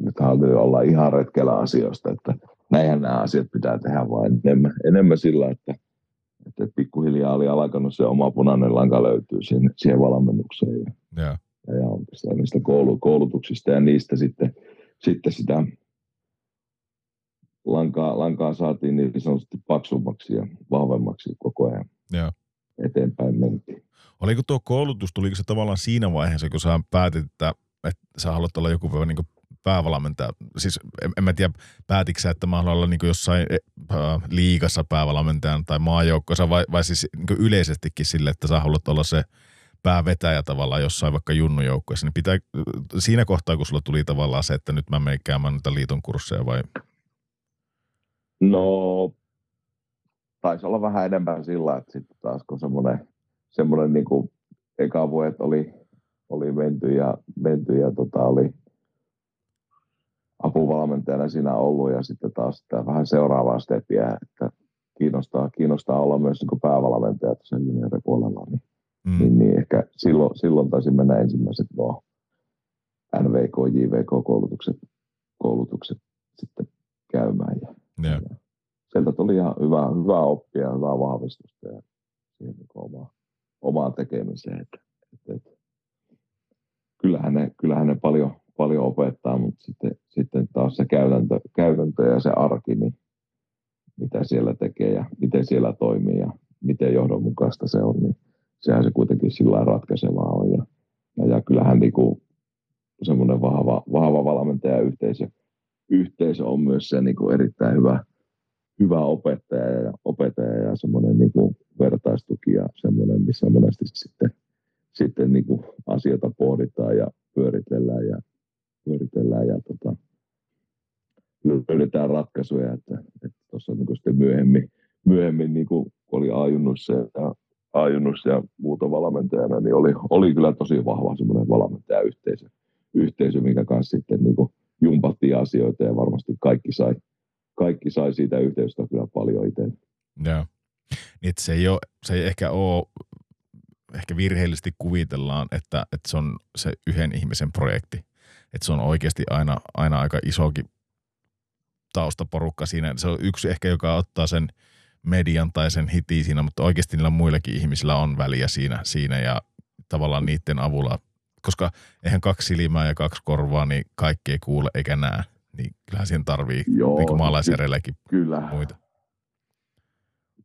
nyt haluaa olla ihan retkellä asioista, että näinhän nämä asiat pitää tehdä vain enemmän, enemmän sillä, että, että pikkuhiljaa oli alkanut se oma punainen lanka löytyy siihen, siihen valmennukseen ja, ja. ja, ja niistä koulutuksista ja niistä sitten sitten sitä lankaa, lankaa saatiin niin sanotusti paksummaksi ja vahvemmaksi koko ajan Joo. eteenpäin mentiin. Oliko tuo koulutus, tuliko se tavallaan siinä vaiheessa, kun sä päätit, että, että sä haluat olla joku päivä niin päävalmentaja? Siis en, en mä tiedä, päätitkö sä, että mä haluan olla niin jossain äh, liigassa päävalmentajan tai maajoukkoissa vai, vai siis niin yleisestikin sille, että sä haluat olla se – päävetäjä tavallaan jossain vaikka junnujoukkueessa, niin pitää, siinä kohtaa, kun sulla tuli tavallaan se, että nyt mä menen käymään niitä liiton kursseja vai? No, taisi olla vähän enemmän sillä, että sitten taas kun semmoinen, semmoinen niin kuin eka vuodet oli, oli menty ja, menty ja tota oli apuvalmentajana siinä ollut ja sitten taas sitä vähän seuraavaa stepiä, että kiinnostaa, kiinnostaa olla myös niin päävalmentaja tuossa junioripuolella, niin Mm. Niin, niin ehkä silloin, silloin taisin mennä ensimmäiset nuo NVK, JVK-koulutukset koulutukset sitten käymään. Ja, yeah. ja sieltä tuli ihan hyvää, hyvää oppia, hyvää vahvistusta ja siihen niin omaa, omaan tekemiseen. Että, että, että, kyllähän, ne, kyllähän ne paljon, paljon opettaa, mutta sitten, sitten taas se käytäntö, käytäntö ja se arki, niin mitä siellä tekee ja miten siellä toimii ja miten johdonmukaista se on, niin sehän se kuitenkin sillä ratkaisevaa on. Ja, ja, ja kyllähän niin kuin semmoinen vahva, vahva valmentajayhteisö yhteisö on myös se niin kuin erittäin hyvä, hyvä opettaja ja opettaja ja semmoinen niin kuin vertaistuki ja semmoinen, missä monesti sitten, sitten niin kuin asioita pohditaan ja pyöritellään ja, pyöritellään ja tota, löydetään ratkaisuja, että, että tuossa niin sitten myöhemmin, myöhemmin niin kuin oli ajunnossa ja Ajunnus ja muuta valmentajana, niin oli, oli kyllä tosi vahva semmoinen valmentajayhteisö, yhteisö, minkä kanssa sitten niin jumpattiin asioita ja varmasti kaikki sai, kaikki sai siitä yhteisöstä kyllä paljon itse. Joo. Niin, se ei, ole, se ei ehkä ole, ehkä virheellisesti kuvitellaan, että, että se on se yhden ihmisen projekti. Että se on oikeasti aina, aina aika isokin taustaporukka siinä. Se on yksi ehkä, joka ottaa sen – median tai sen hitiin siinä, mutta oikeasti niillä muillakin ihmisillä on väliä siinä, siinä ja tavallaan niiden avulla, koska eihän kaksi silmää ja kaksi korvaa, niin kaikki ei kuule eikä näe. Niin kyllähän siihen tarvii Joo, niin maalaisjärjelläkin kyllä. muita.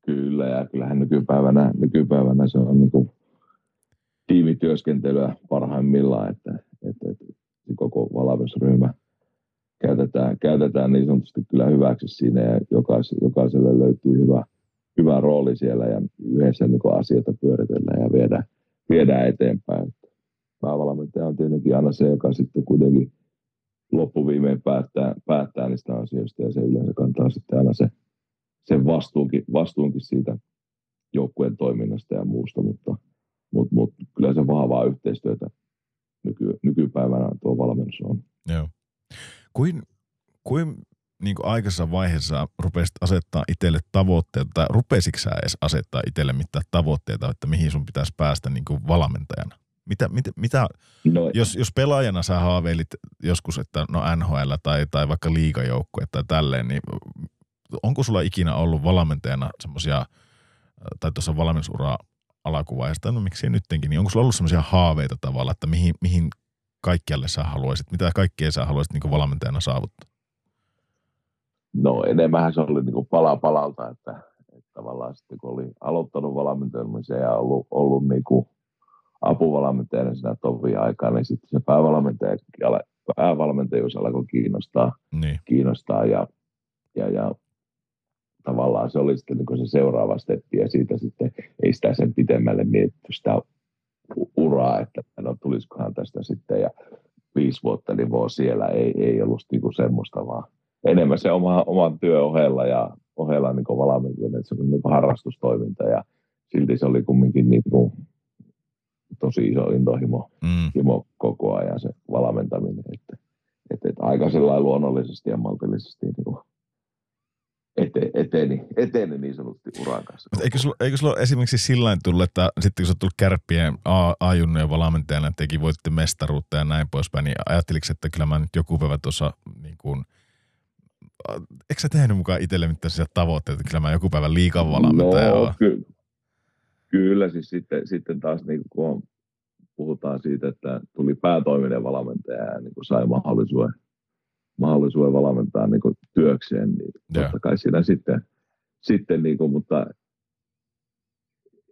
Kyllä, ja kyllähän nykypäivänä, nykypäivänä se on niin kuin tiimityöskentelyä parhaimmillaan, että, että, että koko valvennusryhmä käytetään, käytetään niin sanotusti kyllä hyväksi siinä ja jokais, jokaiselle löytyy hyvä, hyvä rooli siellä ja yhdessä niin asioita pyöritellään ja viedään, viedään eteenpäin. Päävalmentaja on tietenkin aina se, joka sitten kuitenkin loppuviimein päättää, päättää niistä asioista ja se yleensä kantaa sitten aina se, sen vastuunkin, vastuunkin siitä joukkueen toiminnasta ja muusta, mutta, mutta, mutta kyllä se vahvaa yhteistyötä nyky, nykypäivänä valmennus on. Joo. Kuin, kuin niin kuin aikaisessa vaiheessa rupesit asettaa itselle tavoitteita, tai rupesitko sä edes asettaa itselle mitään tavoitteita, että mihin sun pitäisi päästä niin kuin valmentajana? Mitä, mitä, mitä no, jos, jos pelaajana sä haaveilit joskus, että no NHL tai, tai vaikka liigajoukkue tai tälleen, niin onko sulla ikinä ollut valmentajana semmoisia, tai tuossa valmennusuraa alakuvaiheesta, no miksi nyttenkin, niin onko sulla ollut semmoisia haaveita tavalla, että mihin, mihin kaikkialle sä haluaisit, mitä kaikkea sä haluaisit niin valmentajana saavuttaa? No enemmän se oli niin kuin pala palalta, että, että tavallaan sitten kun oli aloittanut valmentamisen ja ollut, ollut niin kuin apuvalmentajana siinä tovia aikaa, niin sitten se päävalmentaja, päävalmentajuus alkoi kiinnostaa, niin. kiinnostaa ja, ja, ja tavallaan se oli sitten niin se seuraava steppi ja siitä sitten ei sitä sen pitemmälle mietitty sitä uraa, että no tulisikohan tästä sitten ja viisi vuotta niin voi siellä, ei, ei ollut niin kuin semmoista vaan enemmän se oma, oman työ ohella ja ohella niin valmentaminen, että se oli niin harrastustoiminta ja silti se oli kumminkin niin kuin tosi iso intohimo mm. himo koko ajan se valmentaminen, että, että, että aika sellainen luonnollisesti ja maltillisesti niin kuin ete, eteni, eteni niin sanotusti uran kanssa. Mutta eikö sulla, eikö sulla esimerkiksi sillä tullut, että sitten kun sä tullut kärppien A-junnojen valmentajana, tekin voitte mestaruutta ja näin poispäin, niin ajatteliko, että kyllä mä nyt joku päivä tuossa niin kuin, eikö sä tehnyt mukaan itselle mitään tavoitteita, että kyllä mä joku päivä liikaa valmentaja no, ky- kyllä, siis sitten, sitten taas niin kun puhutaan siitä, että tuli päätoiminen valmentaja ja niin sai mahdollisuuden mahdollisuuden valmentaa niin kuin työkseen, niin yeah. totta kai siinä sitten, sitten niin kuin, mutta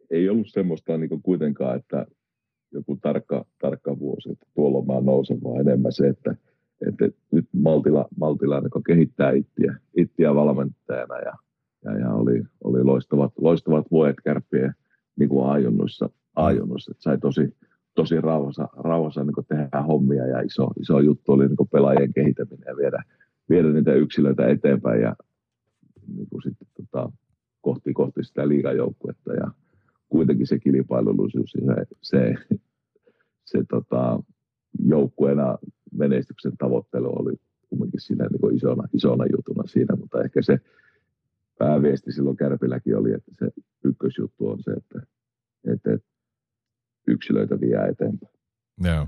ei ollut semmoista niin kuin kuitenkaan, että joku tarkka, tarkka vuosi, että tuolla mä nousen, vaan enemmän se, että, että nyt Maltila, Maltila niin kehittää ittiä, ittiä valmentajana ja, ja, ja oli, oli loistavat, loistavat vuodet kärppien niin kuin ajunnuissa, ajunnuissa, että sai tosi, tosi rauhassa, rauhassa niin tehdä hommia ja iso, iso juttu oli niin pelaajien kehittäminen ja viedä, viedä niitä yksilöitä eteenpäin ja niin kuin sitten, tota, kohti, kohti sitä liigajoukkuetta ja kuitenkin se kilpailullisuus se, se, se tota, joukkueena menestyksen tavoittelu oli kuitenkin siinä niin kuin isona, isona jutuna siinä, mutta ehkä se pääviesti silloin Kärpilläkin oli, että se ykkösjuttu on se, että, että, yksilöitä vie eteenpäin. Joo.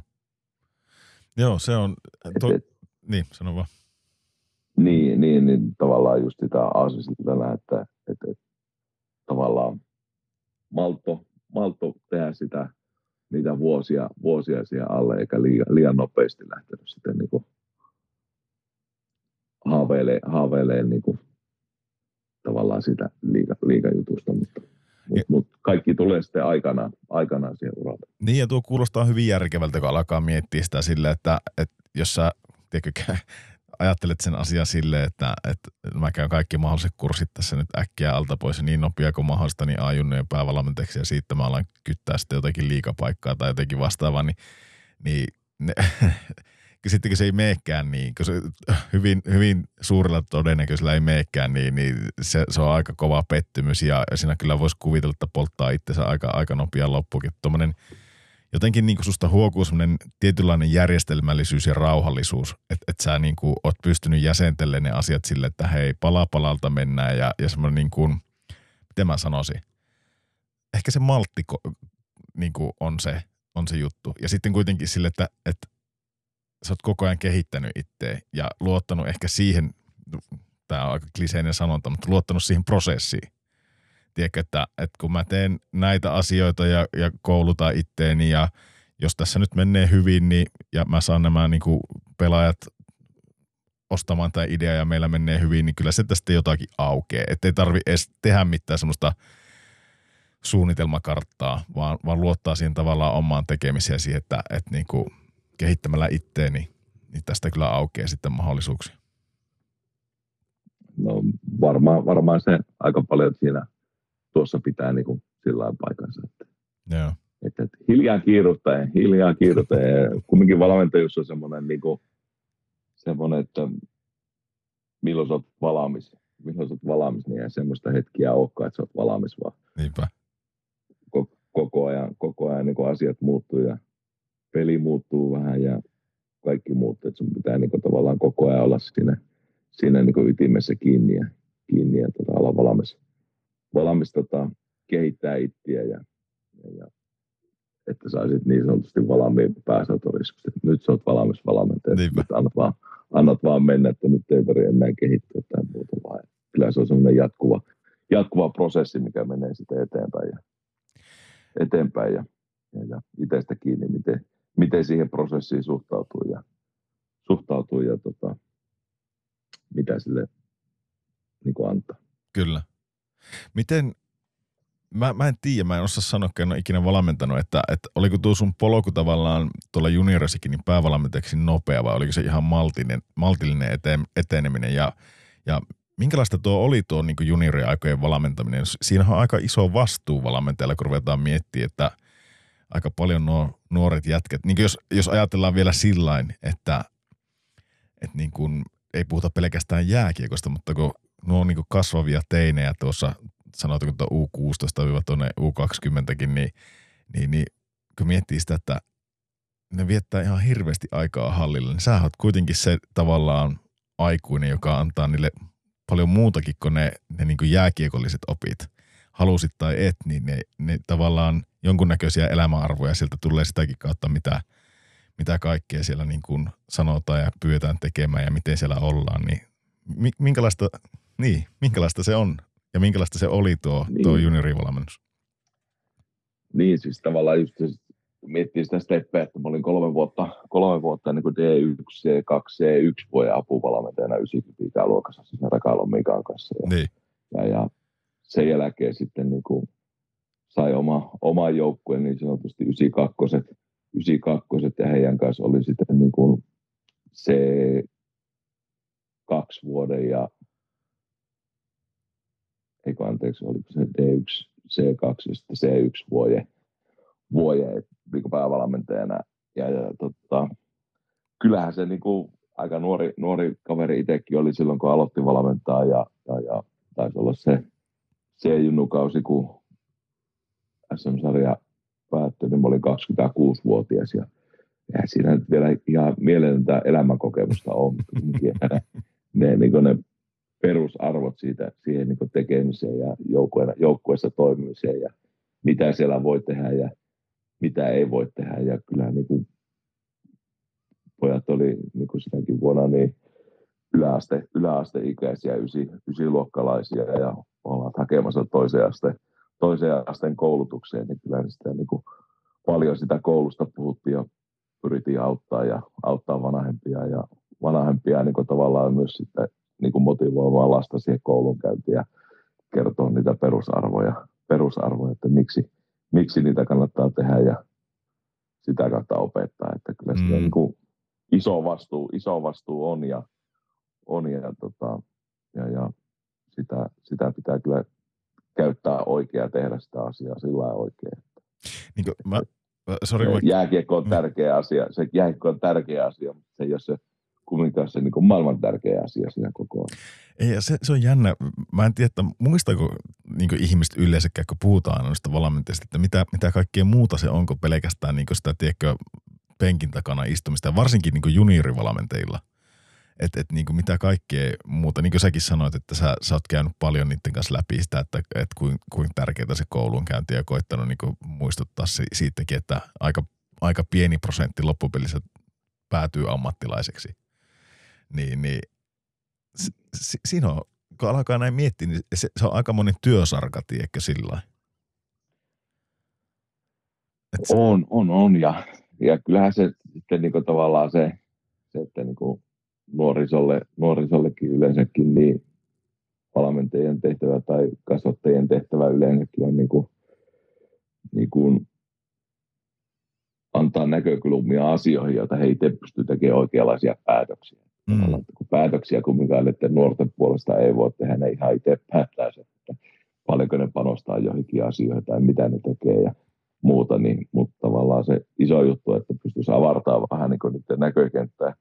Joo, se on, to, et, niin, sano vaan. Niin, niin, niin tavallaan just sitä aasisiltana, että, että, että tavallaan malto, malto tehdä sitä niitä vuosia, vuosia siihen alle, eikä liian, liian nopeasti lähtenyt sitten niin kuin haaveilee, haaveilee niin kuin tavallaan sitä liiga, liigajutusta, mutta mutta mut kaikki tulee sitten aikanaan, aikanaan siihen uralle. Niin ja tuo kuulostaa hyvin järkevältä, kun alkaa miettiä sitä sille, että, että jos sä tiedätkö, ajattelet sen asian sille, että, että mä käyn kaikki mahdolliset kurssit tässä nyt äkkiä alta pois niin nopea kuin mahdollista, niin ajunnojen päävalmentajaksi ja siitä mä alan kyttää sitten jotakin liikapaikkaa tai jotenkin vastaavaa, niin, niin ne, sitten kun se ei meekään niin, kun se hyvin, hyvin suurella todennäköisellä ei meekään niin, niin se, se, on aika kova pettymys ja siinä kyllä voisi kuvitella, että polttaa itsensä aika, aika nopea loppukin. Tuommoinen jotenkin niin kuin susta huokuu semmoinen tietynlainen järjestelmällisyys ja rauhallisuus, että et sä niin kuin oot pystynyt jäsentelemään ne asiat sille, että hei, pala palalta mennään ja, ja semmoinen niin kuin, miten mä sanoisin, ehkä se maltti niin kuin on se, on se juttu. Ja sitten kuitenkin sille, että, että sä oot koko ajan kehittänyt itseä ja luottanut ehkä siihen, tämä on aika kliseinen sanonta, mutta luottanut siihen prosessiin. Tiedätkö, että, että kun mä teen näitä asioita ja, ja koulutan itteeni ja jos tässä nyt menee hyvin, niin ja mä saan nämä niin kuin pelaajat ostamaan tämä idea ja meillä menee hyvin, niin kyllä se tästä jotakin aukeaa. Että ei tarvi edes tehdä mitään semmoista suunnitelmakarttaa, vaan, vaan luottaa siihen tavallaan omaan tekemiseen siihen, että, että niin kuin – kehittämällä itteeni, niin tästä kyllä aukeaa sitten mahdollisuuksia. No varmaan, varmaan se aika paljon siinä tuossa pitää niin kuin sillä paikansa. Että, Joo. Että, että hiljaa kiiruhtaa hiljaa kiiruhtaa kumminkin valmentajuus on semmoinen, niin kuin, semmoinen, että milloin sä oot valmis, milloin sä oot valmis, niin ei semmoista hetkiä olekaan, että sä oot valmis, vaan Niinpä. Koko, koko ajan, koko ajan niin asiat muuttuu ja peli muuttuu vähän ja kaikki muut, että sun pitää niin kuin, tavallaan koko ajan olla siinä, siinä niin kuin ytimessä kiinni ja, kiinni ja tota, olla valmis, valmis tota, kehittää itseä ja, ja, ja että saisit niin sanotusti valmiin pääsautoriskusta. Nyt sä oot valmis valmentaja, annat vaan, annat vaan mennä, että nyt ei tarvitse enää kehittyä tai muuta vaan. Kyllä se on semmoinen jatkuva, jatkuva prosessi, mikä menee sitten eteenpäin ja, eteenpäin ja, ja, ja itsestä kiinni, miten, miten siihen prosessiin suhtautuu ja, suhtautuu ja tota, mitä sille niin kuin antaa. Kyllä. Miten, mä, mä en tiedä, mä en osaa sanoa, en ole ikinä valmentanut, että, että oliko tuo sun polku tavallaan tuolla juniorisikin niin päävalmentajaksi nopea vai oliko se ihan maltinen, maltillinen eteen, eteneminen ja, ja minkälaista tuo oli tuo niin junioriaikojen valmentaminen? Siinä on aika iso vastuu valmentajalla, kun ruvetaan miettimään, että aika paljon nuo nuoret jätket, niin jos, jos ajatellaan vielä sillain, että, että niin kuin, ei puhuta pelkästään jääkiekosta, mutta kun nuo niin kasvavia teinejä tuossa, sanotaanko tuo U16 tuonne U20kin, niin, niin, niin kun miettii sitä, että ne viettää ihan hirveästi aikaa hallilla, niin sä oot kuitenkin se tavallaan aikuinen, joka antaa niille paljon muutakin kuin ne, ne niin kuin jääkiekolliset opit. Halusit tai et, niin ne, ne tavallaan jonkunnäköisiä elämäarvoja sieltä tulee sitäkin kautta, mitä, mitä kaikkea siellä niin kuin sanotaan ja pyydetään tekemään ja miten siellä ollaan. Niin minkälaista, niin, minkälaista se on ja minkälaista se oli tuo, niin. tuo juniorivalmennus? Niin, siis tavallaan just miettii sitä steppeä, että mä olin kolme vuotta, kolme vuotta niin kuin D1, C2, C1 vuoden apuvalmentajana 90 ikäluokassa, siis Rakalon Mikan kanssa. Ja, niin. ja, ja, sen jälkeen sitten niin kuin sai oma, oma joukkueen niin sanotusti 92 92 ja heidän kanssa oli sitten niin kuin c kaksi vuoden ja eikö anteeksi, oliko se D1, C2 ja sitten C1 vuoden, vuoden niin päävalmentajana. Ja, ja tota, kyllähän se niin kuin, aika nuori, nuori kaveri itsekin oli silloin, kun aloitti valmentaa ja, ja, ja taisi olla se C-junnukausi, kun SM-sarja päättyi, niin mä olin 26-vuotias ja eihän siinä nyt vielä ihan mieletöntä elämänkokemusta on. ne, niin ne perusarvot siitä, siihen niin tekemiseen ja joukkueessa toimimiseen ja mitä siellä voi tehdä ja mitä ei voi tehdä. Ja kyllähän niin kuin pojat oli niin kuin sinäkin vuonna niin yläaste, yläasteikäisiä, ysi, ysiluokkalaisia ja ovat hakemassa toiseen asteen, toiseen asteen koulutukseen, niin kyllä sitä niin kuin paljon sitä koulusta puhuttiin ja pyrittiin auttaa ja auttaa vanhempia ja vanhempia niin kuin tavallaan myös sitten niin kuin motivoimaan lasta siihen koulunkäyntiin ja kertoa niitä perusarvoja, perusarvoja että miksi, miksi niitä kannattaa tehdä ja sitä kautta opettaa. Että kyllä mm. niin kuin iso, vastuu, iso vastuu on ja, on ja, tota, ja, ja sitä, sitä pitää kyllä käyttää oikein ja tehdä sitä asiaa sillä oikein. Niin kuin mä, sorry, jääkiekko on mm. tärkeä asia, se jääkiekko on tärkeä asia, mutta se ei ole se kumminkaan se niin maailman tärkeä asia siinä koko ajan. Ei, se, se on jännä. Mä en tiedä, että muistaako niin ihmiset yleensäkään, kun puhutaan noista valmentajista, että mitä, mitä kaikkea muuta se on kuin pelkästään niin sitä, tiedätkö, penkin takana istumista, ja varsinkin niin juniorivalmentajilla. Että et, niin mitä kaikkea muuta, niin kuin säkin sanoit, että sä, sä oot käynyt paljon niiden kanssa läpi sitä, että et kuin, kuin tärkeää se koulunkäynti ja koittanut niin muistuttaa siitäkin, että aika, aika pieni prosentti loppupelissä päätyy ammattilaiseksi niin, niin si, siinä on, kun alkaa näin miettiä, niin se, se on aika monen työsarka, tiedätkö sillä On, on, on. Ja, ja kyllähän se sitten niin kuin tavallaan se, se että niin kuin nuorisolle, nuorisollekin yleensäkin niin valmentajien tehtävä tai kasvattajien tehtävä yleensäkin on niin kuin, niin kuin antaa näkökulmia asioihin, joita he itse pystyvät tekemään oikeanlaisia päätöksiä. Mm. Kun päätöksiä kumminkaan että nuorten puolesta ei voi tehdä, ne ihan itse päättää se, että paljonko ne panostaa johonkin asioihin tai mitä ne tekee ja muuta, niin, mutta tavallaan se iso juttu, että pystyisi avartaa vähän niin kuin niiden näkökenttää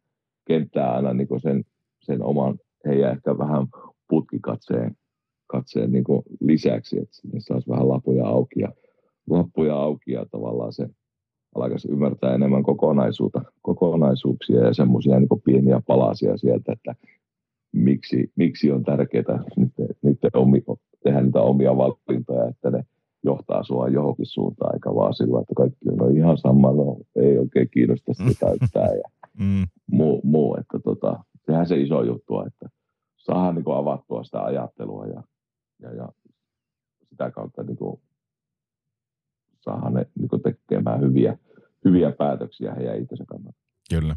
kenttää aina niin kuin sen, sen oman, heidän ehkä vähän putkikatseen katseen niin kuin lisäksi, että sinne saisi vähän lapuja auki ja, lapuja auki ja tavallaan se alkaisi ymmärtää enemmän kokonaisuutta, kokonaisuuksia ja semmoisia niin pieniä palasia sieltä, että miksi, miksi on tärkeää niiden, niiden omi, tehdä niitä omia valintoja, että ne johtaa sua johonkin suuntaan, eikä vaan sillä, että kaikki on ihan sama, no ei oikein kiinnosta sitä täyttää ja mm. muu, muu, että tota, sehän se iso juttu, että saadaan niin avattua sitä ajattelua ja, ja, ja sitä kautta niin kuin, saadaan ne niin kuin tekemään hyviä, hyviä päätöksiä heidän itsensä kannalta. Kyllä.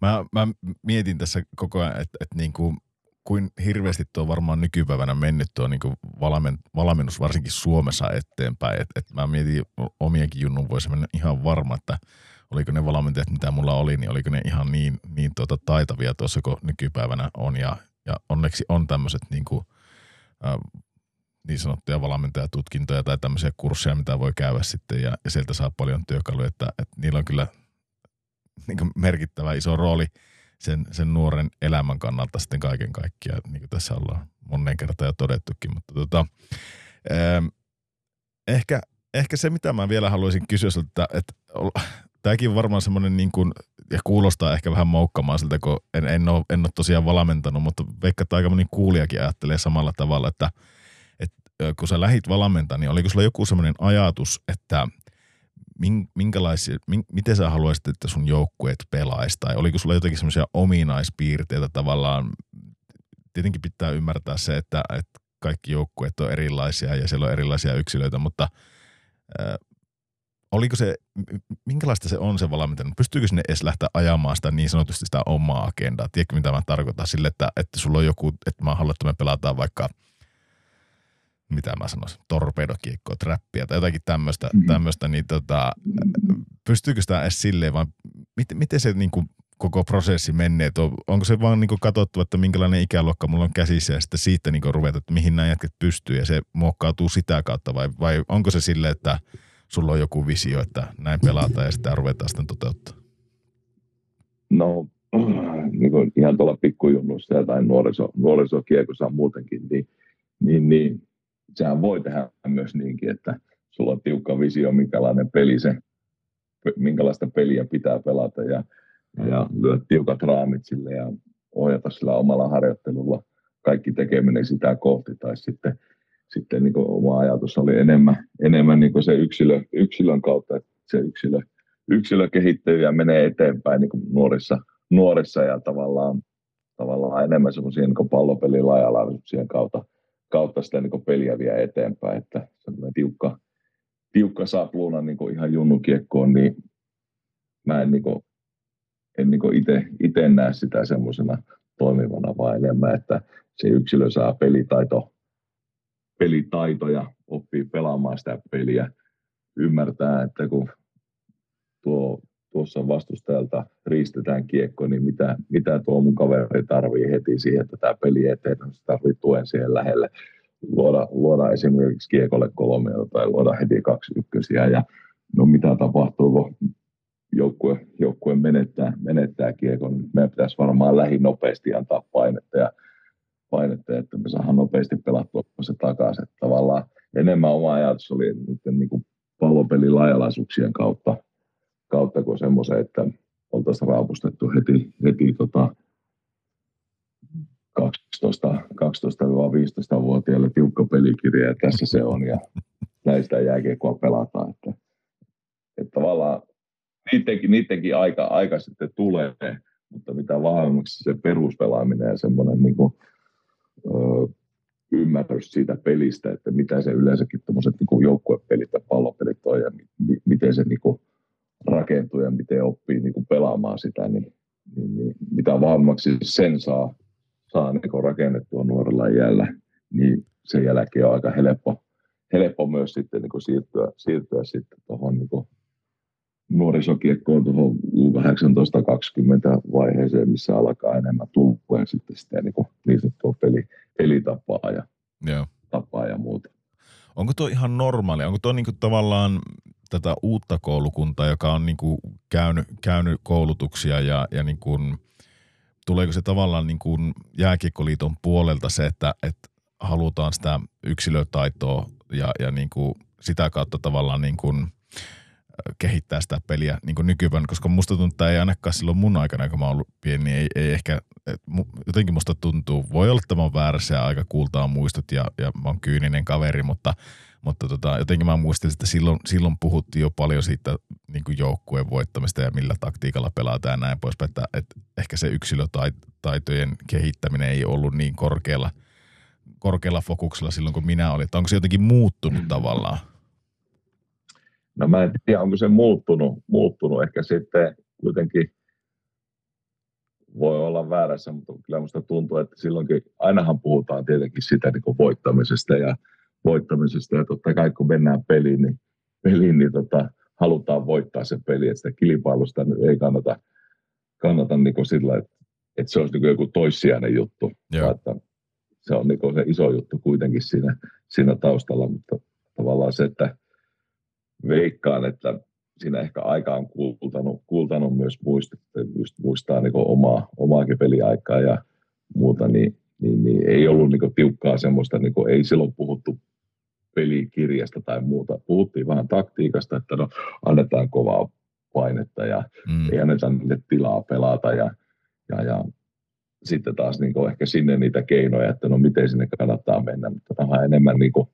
Mä, mä mietin tässä koko ajan, että, että niin kuin kuin hirveästi tuo varmaan nykypäivänä mennyt tuo niin kuin valmen, valmennus varsinkin Suomessa eteenpäin. Et, et mä mietin omienkin junnun voisi mennä ihan varma, että oliko ne valmentajat, mitä mulla oli, niin oliko ne ihan niin, niin tuota taitavia tuossa kuin nykypäivänä on. Ja, ja onneksi on tämmöiset niin, niin sanottuja valmentajatutkintoja tai tämmöisiä kursseja, mitä voi käydä sitten ja, ja sieltä saa paljon työkaluja, että, että niillä on kyllä niin kuin merkittävä iso rooli – sen, sen nuoren elämän kannalta sitten kaiken kaikkiaan, niin kuin tässä ollaan monen kertaan jo todettukin. Mutta tota, ähm, ehkä, ehkä se, mitä mä vielä haluaisin kysyä että, että tämäkin on varmaan semmoinen niin kuin, ja kuulostaa ehkä vähän moukkamaan siltä, kun en, en, ole, en ole tosiaan valmentanut, mutta veikka, että aika moni kuulijakin ajattelee samalla tavalla, että kun sä lähit valmentamaan, niin oliko sulla joku semmoinen ajatus, että – minkälaisia, miten sä haluaisit, että sun joukkueet pelaisi, tai oliko sulla jotakin semmoisia ominaispiirteitä tavallaan, tietenkin pitää ymmärtää se, että, että kaikki joukkueet on erilaisia ja siellä on erilaisia yksilöitä, mutta äh, oliko se, minkälaista se on se valmentaja? Pystyykö sinne edes lähteä ajamaan sitä niin sanotusti sitä omaa agendaa? Tiedätkö mitä mä tarkoitan sille, että, että sulla on joku, että mä haluan, että me pelataan vaikka – mitä mä sanoisin, torpedokiekkoa, trappia tai jotakin tämmöistä, mm-hmm. tämmöistä niin tota, pystyykö sitä edes silleen, vai miten, miten se niin kuin koko prosessi menee? On, onko se vaan niin kuin katsottu, että minkälainen ikäluokka mulla on käsissä ja sitten siitä niin kuin ruveta, että mihin nämä jätket pystyy ja se muokkautuu sitä kautta vai, vai onko se silleen, että sulla on joku visio, että näin pelataan ja sitä ruvetaan sitten toteuttaa? No niin kuin ihan tuolla pikkujunnussa tai nuoriso, nuorisokiekossa muutenkin, niin, niin, niin sehän voi tehdä myös niinkin, että sulla on tiukka visio, minkälainen peli se, minkälaista peliä pitää pelata ja, ja lyöt tiukat raamit sille ja ohjata sillä omalla harjoittelulla kaikki tekeminen sitä kohti. Tai sitten, sitten niin kuin oma ajatus oli enemmän, enemmän niin kuin se yksilö, yksilön kautta, että se yksilö, yksilö kehittyy ja menee eteenpäin niin kuin nuorissa, nuorissa ja tavallaan, tavallaan enemmän semmoisia niin pallopelin laajalaisuuksien kautta kautta sitä niin peliä vie eteenpäin, että semmoinen tiukka, tiukka sapluuna niin ihan junnukiekkoon, niin mä en, niin kuin, en niin itse, itse näe sitä semmoisena toimivana, vaan enemmän, että se yksilö saa pelitaito, pelitaitoja, oppii pelaamaan sitä peliä, ymmärtää, että kun tuo, tuossa vastustajalta riistetään kiekko, niin mitä, mitä tuo mun kaveri tarvii heti siihen, että tämä peli eteen, se tarvii tuen siihen lähelle. Luoda, luoda esimerkiksi kiekolle kolme tai luoda heti kaksi ykkösiä ja no mitä tapahtuu, kun joukkue, joukkue menettää, menettää kiekon, niin meidän pitäisi varmaan lähi nopeasti antaa painetta ja painetta, että me saadaan nopeasti pelattua se takaisin. Että tavallaan enemmän oma ajatus oli niin kuin pallopelin laajalaisuuksien kautta kuin semmoisen, että oltaisiin raapustettu heti, heti tota 12-15-vuotiaille tiukka pelikirja ja tässä se on ja näistä jääkiekkoa pelataan. Että, että tavallaan niidenkin, niidenkin aika, aika sitten tulee, mutta mitä vahvemmaksi se peruspelaaminen ja semmoinen niin kuin, ö, ymmärrys siitä pelistä, että mitä se yleensäkin tuommoiset niin joukkuepelit ja pallopelit on ja mi, miten se niin kuin, rakentuu ja miten oppii niin kuin pelaamaan sitä, niin, niin, niin mitä vahvemmaksi sen saa, saa niin rakennettua nuorella iällä, niin sen jälkeen on aika helppo, helppo myös sitten niin kuin siirtyä, siirtyä sitten tuohon niin nuorisokiekkoon tuohon U18-20 vaiheeseen, missä alkaa enemmän tulla sitten sitä niin, kuin niin sanottua peli, pelitapaa ja, yeah. tapaa ja muuta. Onko tuo ihan normaali? Onko tuo niin kuin tavallaan tätä uutta koulukuntaa, joka on niin kuin käynyt, käynyt koulutuksia ja, ja niin kuin, tuleeko se tavallaan niin kuin jääkiekkoliiton puolelta se, että, että halutaan sitä yksilötaitoa ja, ja niin kuin sitä kautta tavallaan niin kuin, kehittää sitä peliä niin kuin nykypäivänä, koska musta tuntuu, että ei ainakaan silloin mun aikana, kun mä oon ollut pieni, niin ei, ei ehkä, et, jotenkin musta tuntuu, voi olla, että mä oon väärässä ja aika kultaa muistot ja, ja mä oon kyyninen kaveri, mutta, mutta tota, jotenkin mä muistin, että silloin, silloin puhuttiin jo paljon siitä niin kuin joukkueen voittamista ja millä taktiikalla pelataan ja näin poispäin, että, että ehkä se yksilötaitojen kehittäminen ei ollut niin korkealla, korkealla fokuksella silloin, kun minä olin. Että onko se jotenkin muuttunut tavallaan? No mä en tiedä, onko se muuttunut, muuttunut. ehkä sitten kuitenkin voi olla väärässä, mutta kyllä minusta tuntuu, että silloinkin ainahan puhutaan tietenkin sitä niin voittamisesta ja voittamisesta ja totta kai kun mennään peliin, niin, peliin, niin tota, halutaan voittaa se peli, että sitä kilpailusta ei kannata, kannata niin sillä, että, että se olisi niin joku toissijainen juttu, Joo. että se on niin se iso juttu kuitenkin siinä, siinä taustalla, mutta tavallaan se, että veikkaan, että siinä ehkä aika on kultanut, kultanut myös muistaa, muistaa niin omaa, omaakin peliaikaa ja muuta, niin, niin, niin ei ollut niin tiukkaa semmoista, niin ei silloin puhuttu pelikirjasta tai muuta. Puhuttiin vähän taktiikasta, että no annetaan kovaa painetta ja mm. ei anneta niille tilaa pelata ja, ja, ja sitten taas niin ehkä sinne niitä keinoja, että no miten sinne kannattaa mennä, mutta tämä on enemmän niin kuin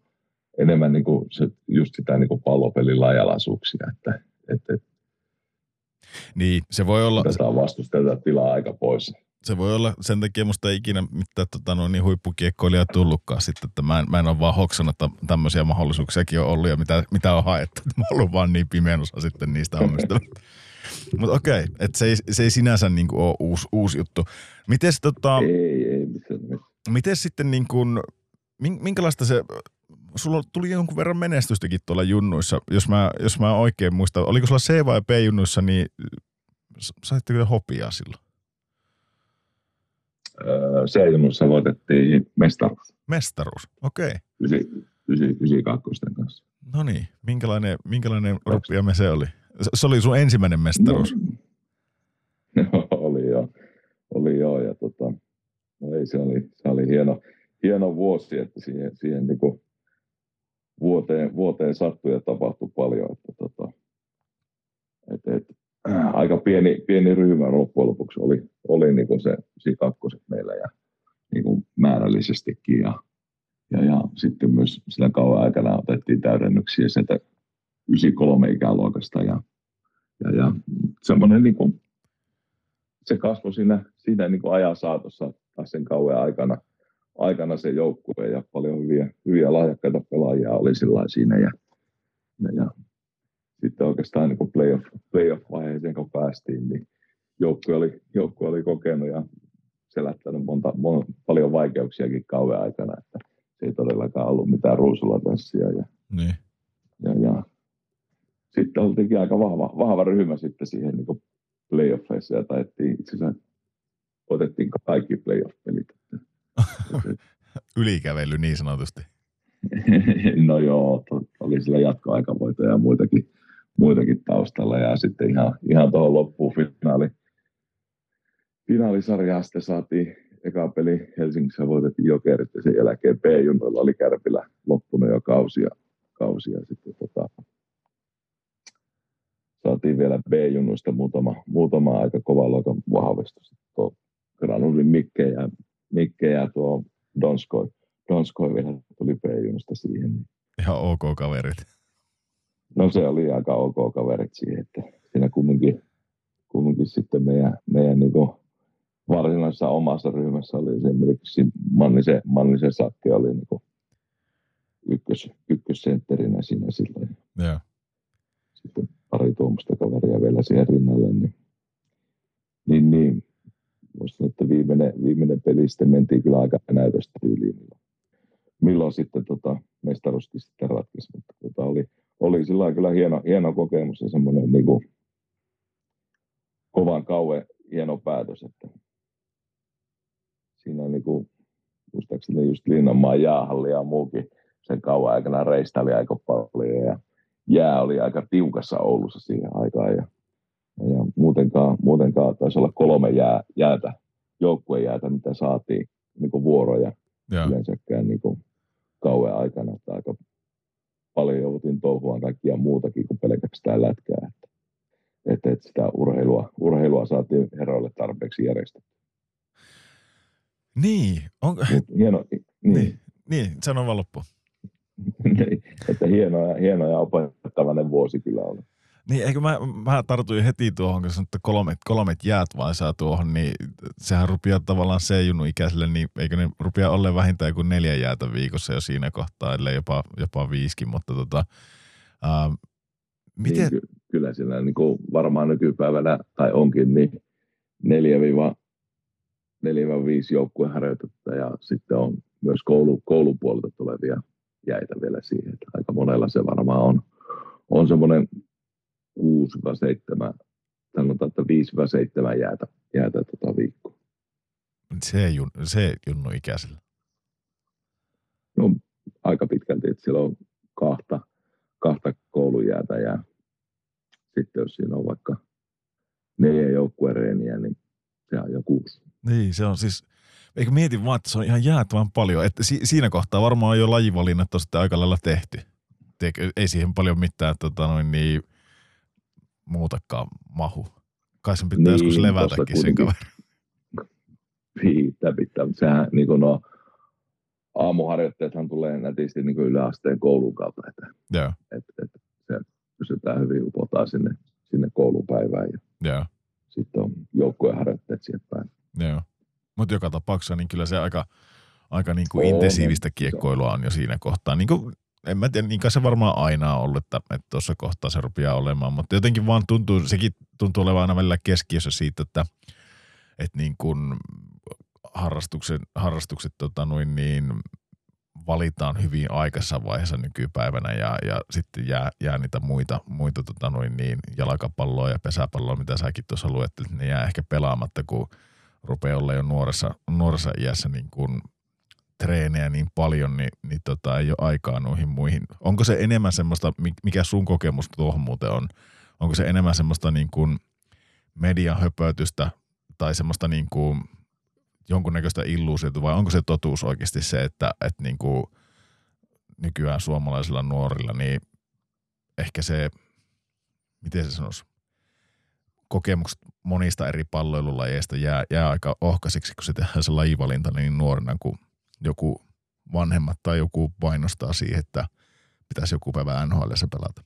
enemmän niin kuin se, just sitä niin kuin pallopelin lajalaisuuksia, että, että, että niin, se voi olla... Tätä vastustetaan tilaa aika pois. Se voi olla, sen takia musta ei ikinä mitään tota, no, niin huippukiekkoilijaa tullutkaan sitten, että mä en, mä en ole vaan hoksannut, että tämmöisiä mahdollisuuksiakin on ollut ja mitä, mitä on haettu. Mä oon ollut vaan niin pimeän osa sitten niistä hommista. Mutta okei, okay, että se ei, se ei sinänsä niin kuin ole uusi, uusi juttu. Miten tota, ei, ei, missään Miten sitten niin kuin, minkälaista se sulla tuli jonkun verran menestystäkin tuolla junnuissa, jos mä, jos mä oikein muistan. Oliko sulla C- vai B-junnuissa, niin saitteko hopia silloin? C-junnuissa voitettiin mestaruus. Mestaruus, okei. Okay. 92 kanssa. No niin, minkälainen, minkälainen ruppiamme se oli? Se oli sun ensimmäinen mestaruus? No, oli joo, oli joo ja tota, no ei, se oli, se oli hieno, hieno vuosi, että siihen, siihen niin kuin vuoteen, vuoteen sattui ja tapahtui paljon. Että tota, et, et, aika pieni, pieni ryhmä loppujen lopuksi oli, oli niin kuin se kakkoset meillä ja niin kuin määrällisestikin. Ja, ja, ja, sitten myös sillä kauan aikana otettiin täydennyksiä sieltä 93 ikäluokasta ja, ja, ja semmoinen niin kuin, se kasvoi siinä, siinä niin kuin ajan saatossa taas sen kauan aikana – aikana se joukkue ja paljon hyviä, hyviä lahjakkaita pelaajia oli sillä siinä ja, ja, ja sitten oikeastaan niin kun playoff, playoff-vaiheeseen kun päästiin, niin joukkue oli, joukkue oli kokenut ja selättänyt monta, mon, paljon vaikeuksiakin kauan aikana, että se ei todellakaan ollut mitään ruusulatanssia. Ja, niin. ja, ja, sitten oltiinkin aika vahva, vahva ryhmä sitten siihen niin playoffeissa ja taettiin itse asiassa otettiin kaikki playoff-pelit. Ylikävely niin sanotusti. no joo, oli sillä jatkoaikavoitoja ja muitakin, muitakin taustalla ja sitten ihan, ihan tuohon loppuun finaali, finaalisarjaa sitten saatiin eka peli Helsingissä voitettiin Jokerit ja sen jälkeen B-junnoilla oli Kärpillä loppunut jo kausia. kausia sitten tota, saatiin vielä B-junnuista muutama, muutama aika kova luokan vahvistus. Tuo Granulin Mikke ja Mikke ja tuo Donskoi, Donskoi vielä tuli p siihen. Ihan ok kaverit. No se oli aika ok kaverit siihen, että siinä kumminkin, kumminkin sitten meidän, meidän niin varsinaisessa omassa ryhmässä oli esimerkiksi Mannisen, Mannisen Sakke oli niin ykkös, ykkössentterinä siinä silloin. Yeah. Sitten pari tuommoista kaveria vielä siihen rinnalle, niin, niin, niin sanoa, että viimeinen, viimeinen peli sitten mentiin kyllä aika näytöstä tyyliin, milloin, milloin sitten tota, mestaruuskin sitten ratkesi. Mutta oli, sillä kyllä hieno, hieno kokemus ja semmoinen niin kuin, kovan kauan hieno päätös, että siinä niin kuin, muistaakseni just Linnanmaan jäähalli ja muukin sen kauan aikana reistaili aika paljon ja jää oli aika tiukassa Oulussa siihen aikaan ja ja muutenkaan, muutenkaan taisi olla kolme jää, jäätä, joukkuejäätä, mitä saatiin niin kuin vuoroja ja. yleensäkään niin kuin kauan aikana. Että aika paljon joutin touhuaan kaikkia muutakin kuin pelkästään lätkää. se, että sitä urheilua, urheilua saatiin herroille tarpeeksi järjestetty. Niin. On... hieno, niin. niin. Niin, sano vaan loppuun. että hieno ja, hieno ja opettavainen vuosi kyllä on. Niin, eikö mä, mä tartuin heti tuohon, kun että kolmet, kolmet jäät vaan saa tuohon, niin sehän rupeaa tavallaan se junnu ikäiselle, niin eikö ne rupea olla vähintään kuin neljä jäätä viikossa jo siinä kohtaa, ellei jopa, jopa viisikin, mutta tota, ää, miten? Niin, ky- kyllä siinä niin kuin varmaan nykypäivänä, tai onkin, niin 4-5 joukkueharjoitetta ja sitten on myös koulu, koulupuolelta tulevia jäitä vielä siihen. Aika monella se varmaan on, on semmoinen 6-7, sanotaan, että 5-7 jäätä, jäätä tota viikkoa. Se, jun, se junnu ikäisellä. No aika pitkälti, että siellä on kahta, kahta koulujäätä ja sitten jos siinä on vaikka neljä joukkuereeniä, niin se on jo kuusi. Niin, se on siis, eikö mietin vaan, että se on ihan jäätävän paljon. Että si, siinä kohtaa varmaan jo lajivalinnat on sitten aika lailla tehty. Ei siihen paljon mitään tota noin, niin, muutakaan mahu. Kai sen pitää niin, joskus levätäkin sen kaverin. Pitää, pitää. Sehän niin kuin no, aamuharjoitteethan tulee nätisti niin yläasteen koulun kautta. Että, yeah. et, et, se pysytään hyvin upotaan sinne, sinne koulupäivään. Ja yeah. Sitten on joukkueharjoitteet siihen päin. Joo. Mutta joka tapauksessa niin kyllä se aika, aika niin kuin intensiivistä kiekkoilua on jo siinä kohtaa. Niin kuin en mä tiedä, niin se varmaan aina on ollut, että, että tuossa kohtaa se rupeaa olemaan, mutta jotenkin vaan tuntuu, sekin tuntuu olevan aina välillä keskiössä siitä, että, että niin kuin harrastukset, harrastukset tota noin niin, valitaan hyvin aikaisessa vaiheessa nykypäivänä ja, ja sitten jää, jää niitä muita, muita tota noin niin, jalkapalloa ja pesäpalloa, mitä säkin tuossa luettelit, ne jää ehkä pelaamatta, kun rupeaa olla jo nuoressa, nuoressa iässä niin kuin treenejä niin paljon, niin, niin tota, ei ole aikaa noihin muihin. Onko se enemmän semmoista, mikä sun kokemus tuohon muuten on, onko se enemmän semmoista niin kuin median höpötystä tai semmoista niin kuin jonkunnäköistä illuusiota vai onko se totuus oikeasti se, että, että niin kuin nykyään suomalaisilla nuorilla, niin ehkä se, miten se sanoisi, kokemukset monista eri palloilulajeista jää, jää aika ohkaisiksi, kun se tehdään se lajivalinta niin nuorena, kun joku vanhemmat tai joku painostaa siihen, että pitäisi joku päivä NHL pelata?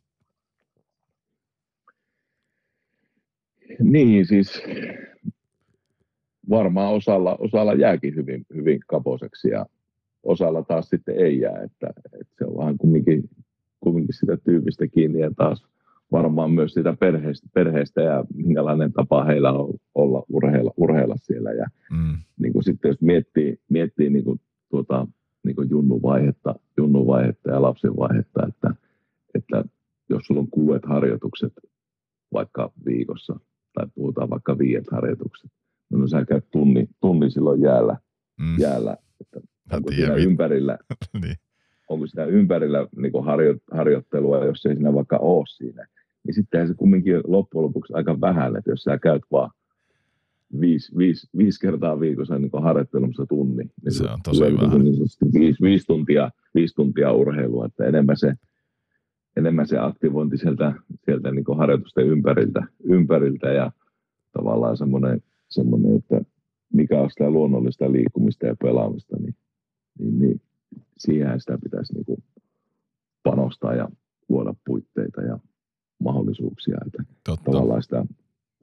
Niin, siis varmaan osalla, osalla jääkin hyvin, hyvin kaposeksi ja osalla taas sitten ei jää, että, että se on vähän kumminkin, kumminkin sitä tyypistä kiinni ja taas varmaan myös sitä perheestä, perheestä ja minkälainen tapa heillä on olla urheilla, urheilla siellä. Ja mm. niin kuin sitten jos miettii, miettii niin kuin tuota, niin kuin junnuvaihetta, junnuvaihetta ja lapsenvaihetta, että, että jos sulla on kuudet harjoitukset vaikka viikossa, tai puhutaan vaikka viiet harjoitukset, no, no sä käyt tunni, tunni silloin jäällä, mm. jäällä että onko siinä ympärillä, niin. onko siinä ympärillä niin harjo, harjoittelua, jos ei siinä vaikka ole siinä, niin sittenhän se kumminkin loppujen lopuksi aika vähän, että jos sä käyt vaan viisi, viisi, viisi kertaa viikossa niin harjoittelemassa tunni. Niin se on tosi vähän. Niin viisi, viisi, tuntia, viisi tuntia urheilua, että enemmän se, enemmän se aktivointi sieltä, sieltä niin harjoitusten ympäriltä, ympäriltä ja tavallaan semmoinen, semmoinen, että mikä on sitä luonnollista liikkumista ja pelaamista, niin, niin, niin siihen sitä pitäisi niin kuin panostaa ja luoda puitteita ja mahdollisuuksia. Että Totta. tavallaan sitä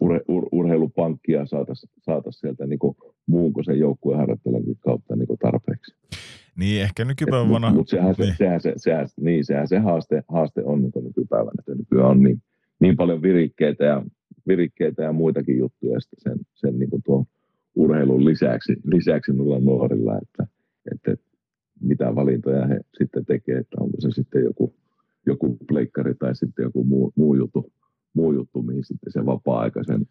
ur, ur, urheilupankkia saataisiin saatais sieltä niin kuin muun kuin sen joukkueharjoittelunkin kautta niin kuin tarpeeksi. Niin, ehkä nykypäivänä... Mutta mut sehän, niin. Se, sehän, se, sehän, niin, sehän se haaste, haaste on niin nykypäivänä, että nykyään on niin, niin paljon virikkeitä ja, virikkeitä ja muitakin juttuja sen, sen niin kuin tuon urheilun lisäksi, lisäksi noilla nuorilla, että, että mitä valintoja he sitten tekee, että onko se sitten joku, joku pleikkari tai sitten joku muu, muu juttu, muu juttu, mihin sitten se vapaa-aika sen,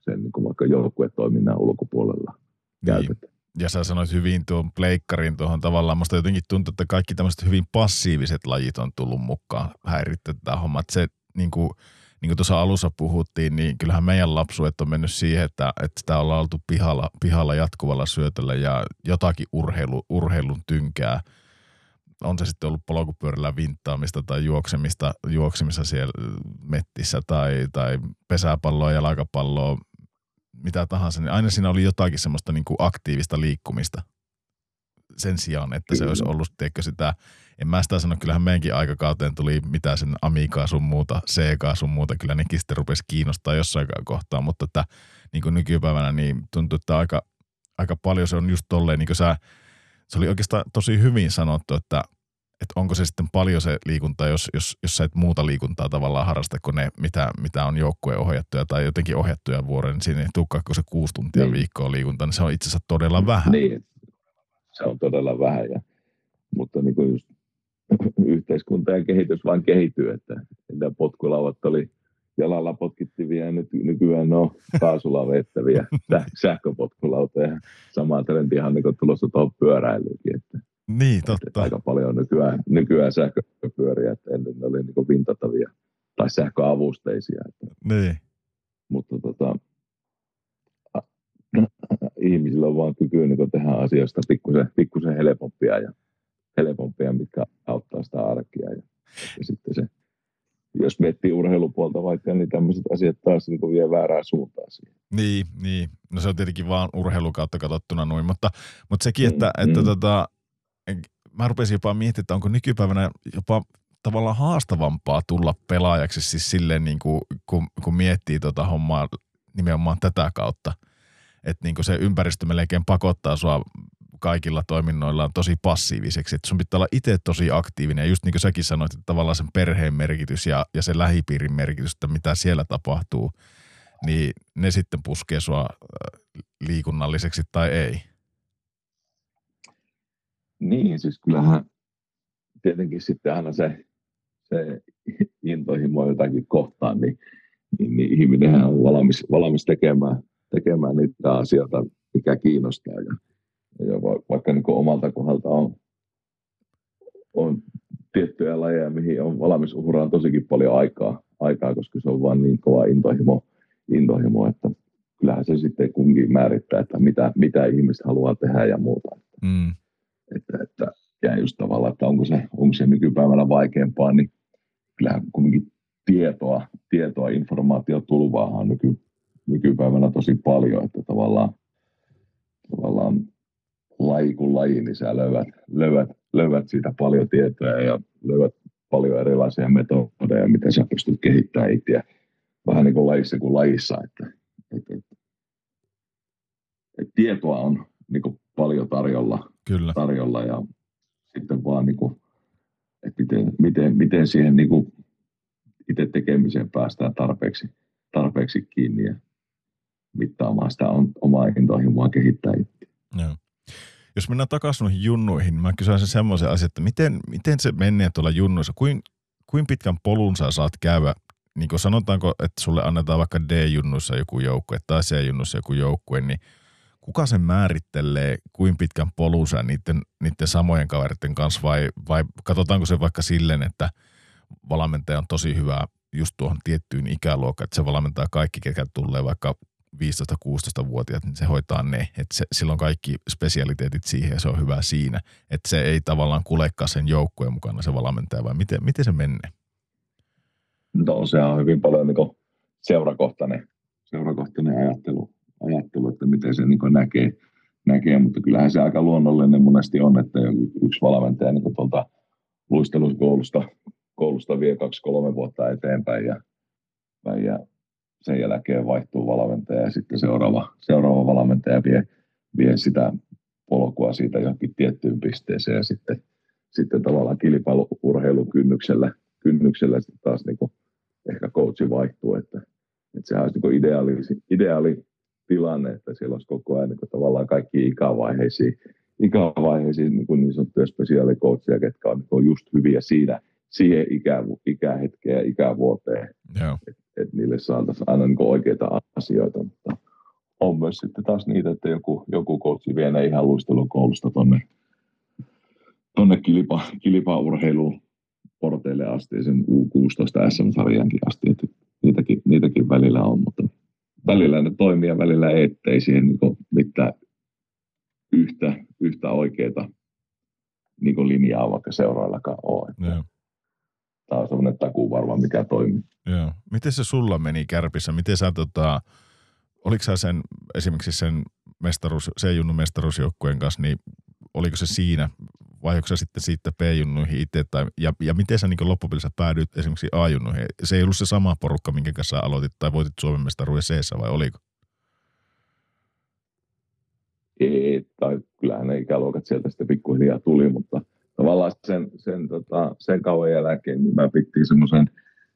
sen niin kuin vaikka joukkuetoiminnan ulkopuolella niin. käytetään. Ja sä sanoit hyvin tuon pleikkarin tuohon tavallaan, musta jotenkin tuntuu, että kaikki tämmöiset hyvin passiiviset lajit on tullut mukaan häirittää tätä hommaa. Että se, niin kuin, niin kuin tuossa alussa puhuttiin, niin kyllähän meidän lapsuet on mennyt siihen, että, että sitä ollaan oltu pihalla, pihalla jatkuvalla syötöllä ja jotakin urheilu, urheilun tynkää on se sitten ollut polkupyörällä vinttaamista tai juoksemista, juoksemista siellä mettissä tai, tai pesäpalloa ja jalkapalloa, mitä tahansa, niin aina siinä oli jotakin semmoista niin kuin aktiivista liikkumista sen sijaan, että se olisi ollut, teikö sitä, en mä sitä sano, kyllähän meidänkin aikakauteen tuli mitä sen Amigaa sun muuta, CK sun muuta, kyllä nekin sitten rupesi kiinnostaa jossain kohtaa, mutta että niin kuin nykypäivänä niin tuntuu, että aika, aika paljon se on just tolleen, niin kuin sä, se oli oikeastaan tosi hyvin sanottu, että, että onko se sitten paljon se liikunta, jos, jos, jos sä et muuta liikuntaa tavallaan harrasta kuin ne, mitä, mitä on joukkueen ohjattuja tai jotenkin ohjattuja vuoren, niin siinä ei tukkaako se kuusi tuntia niin. viikkoa liikuntaa, niin se on itse asiassa todella vähän. Niin, se on todella vähän. Ja, mutta niin kuin just yhteiskunta ja kehitys vaan kehittyy, että, että potkulauvat oli jalalla potkittivia ja nyt, nykyään ne on kaasulla vettäviä sähköpotkulautoja. Sama trendihan on niin tulossa tuohon pyöräilyynkin. Että, niin, totta. Että aika paljon on nykyään, nykyään sähköpyöriä, että ennen ne oli niin vintatavia tai sähköavusteisia. Että. Niin. Mutta tota, ihmisillä on vaan kyky niin tehdä asioista pikkusen, pikkusen helpompia ja helpompia, mitkä auttaa sitä arkea. Ja, ja sitten se, jos miettii urheilupuolta vaikka, niin tämmöiset asiat taas niin vie väärää suuntaan siihen. Niin, niin. No se on tietenkin vaan urheilukautta katsottuna noin, mutta, mutta sekin, että, mm, että mm. Tota, mä rupesin jopa miettimään, että onko nykypäivänä jopa tavallaan haastavampaa tulla pelaajaksi, siis silleen niin kuin, kun, kun miettii tota hommaa nimenomaan tätä kautta – että niin se ympäristö melkein pakottaa sua kaikilla toiminnoillaan tosi passiiviseksi. Että sun pitää olla itse tosi aktiivinen. Ja just niin kuin säkin sanoit, että tavallaan sen perheen merkitys ja, ja se lähipiirin merkitys, että mitä siellä tapahtuu, niin ne sitten puskee sua äh, liikunnalliseksi tai ei. Niin, siis kyllähän tietenkin sitten aina se, se intohimo jotakin kohtaan, niin, niin, niin ihminenhän on valmis, valmis tekemään tekemään niitä asioita, mikä kiinnostaa. Ja, ja vaikka niin omalta kohdalta on, on tiettyjä lajeja, mihin on valmis uhraan tosikin paljon aikaa, aikaa, koska se on vaan niin kova intohimo, intohimo että kyllähän se sitten kunkin määrittää, että mitä, mitä ihmiset haluaa tehdä ja muuta. Mm. Että, että, ja just tavallaan, että onko se, onko se nykypäivänä vaikeampaa, niin kyllähän kuitenkin tietoa, tietoa informaatiotulvaa on nyky, nykypäivänä tosi paljon, että tavallaan, tavallaan laji kuin laji, niin sä löydät, löydät, löydät siitä paljon tietoa ja löydät paljon erilaisia metodeja, miten sä pystyt kehittämään itseä vähän niin kuin lajissa kuin lajissa, että, että, että, että tietoa on niin kuin paljon tarjolla, Kyllä. tarjolla ja sitten vaan niin kuin, että miten, miten, miten siihen niin kuin itse tekemiseen päästään tarpeeksi, tarpeeksi kiinni ja mittaamaan sitä on, omaa intohimoa kehittää itse. Joo. Jos mennään takaisin noihin junnuihin, niin mä kysyisin semmoisen asian, että miten, miten se menee tuolla junnuissa, kuin, kuin pitkän polun sä saat käydä, niin kuin sanotaanko, että sulle annetaan vaikka D-junnuissa joku joukkue tai C-junnuissa joku joukkue, niin kuka sen määrittelee, kuin pitkän polun sä niiden, niiden samojen kaveritten kanssa? Vai, vai katsotaanko se vaikka silleen, että valmentaja on tosi hyvä just tuohon tiettyyn ikäluokkaan, että se valmentaa kaikki, ketkä tulee vaikka 15-16-vuotiaat, niin se hoitaa ne. Että se, silloin kaikki spesialiteetit siihen ja se on hyvä siinä. Että se ei tavallaan kulekaan sen joukkueen mukana se valmentaja, vai miten, miten se menee? No se on hyvin paljon niin seurakohtainen, seurakohtainen ajattelu, ajattelu, että miten se niin näkee, näkee, mutta kyllähän se aika luonnollinen monesti on, että yksi valmentaja niin tuolta luistelukoulusta koulusta vie kaksi-kolme vuotta eteenpäin ja, ja sen jälkeen vaihtuu valmentaja ja sitten seuraava, seuraava valmentaja vie, vie sitä polkua siitä johonkin tiettyyn pisteeseen ja sitten, sitten tavallaan kilpailuurheilun kynnyksellä, kynnyksellä sitten taas niin kuin ehkä coachi vaihtuu, että, että sehän olisi niin ideaali, ideaali tilanne, että siellä olisi koko ajan niin tavallaan kaikki ikävaiheisiin, ikävaiheisiin niin, kuin niin sanottuja spesiaalikoutseja, ketkä on niin just hyviä siinä, siihen ikä, ikähetkeen ja ikävuoteen. Joo. Et, et niille saataisiin aina niin oikeita asioita, mutta on myös sitten taas niitä, että joku, joku coachi vie ihan luistelukoulusta tuonne tonne kilpa, kilpaurheiluun porteille asti sen U16 SM-sarjankin asti, että niitäkin, niitäkin välillä on, mutta välillä ne toimii ja välillä ei, ettei siihen niin mitään yhtä, yhtä oikeita niin linjaa vaikka seuraajallakaan ole. Joo. Tämä on sellainen takuu varma, mikä toimii. Joo. Miten se sulla meni kärpissä? Miten sä, tota, oliko sä sen, esimerkiksi sen mestaruus, C-junnun mestaruusjoukkueen kanssa, niin oliko se siinä vai onko sä sitten siitä P-junnuihin itse, tai, ja, ja miten sä niin loppupelissä päädyit esimerkiksi A-junnuihin? Se ei ollut se sama porukka, minkä kanssa aloitit, tai voitit Suomen mestaruuden c vai oliko? Ei, tai kyllähän ne ikäluokat sieltä sitten pikkuhiljaa tuli, mutta tavallaan sen, sen, tota, sen kauan jälkeen niin mä pittiin semmoisen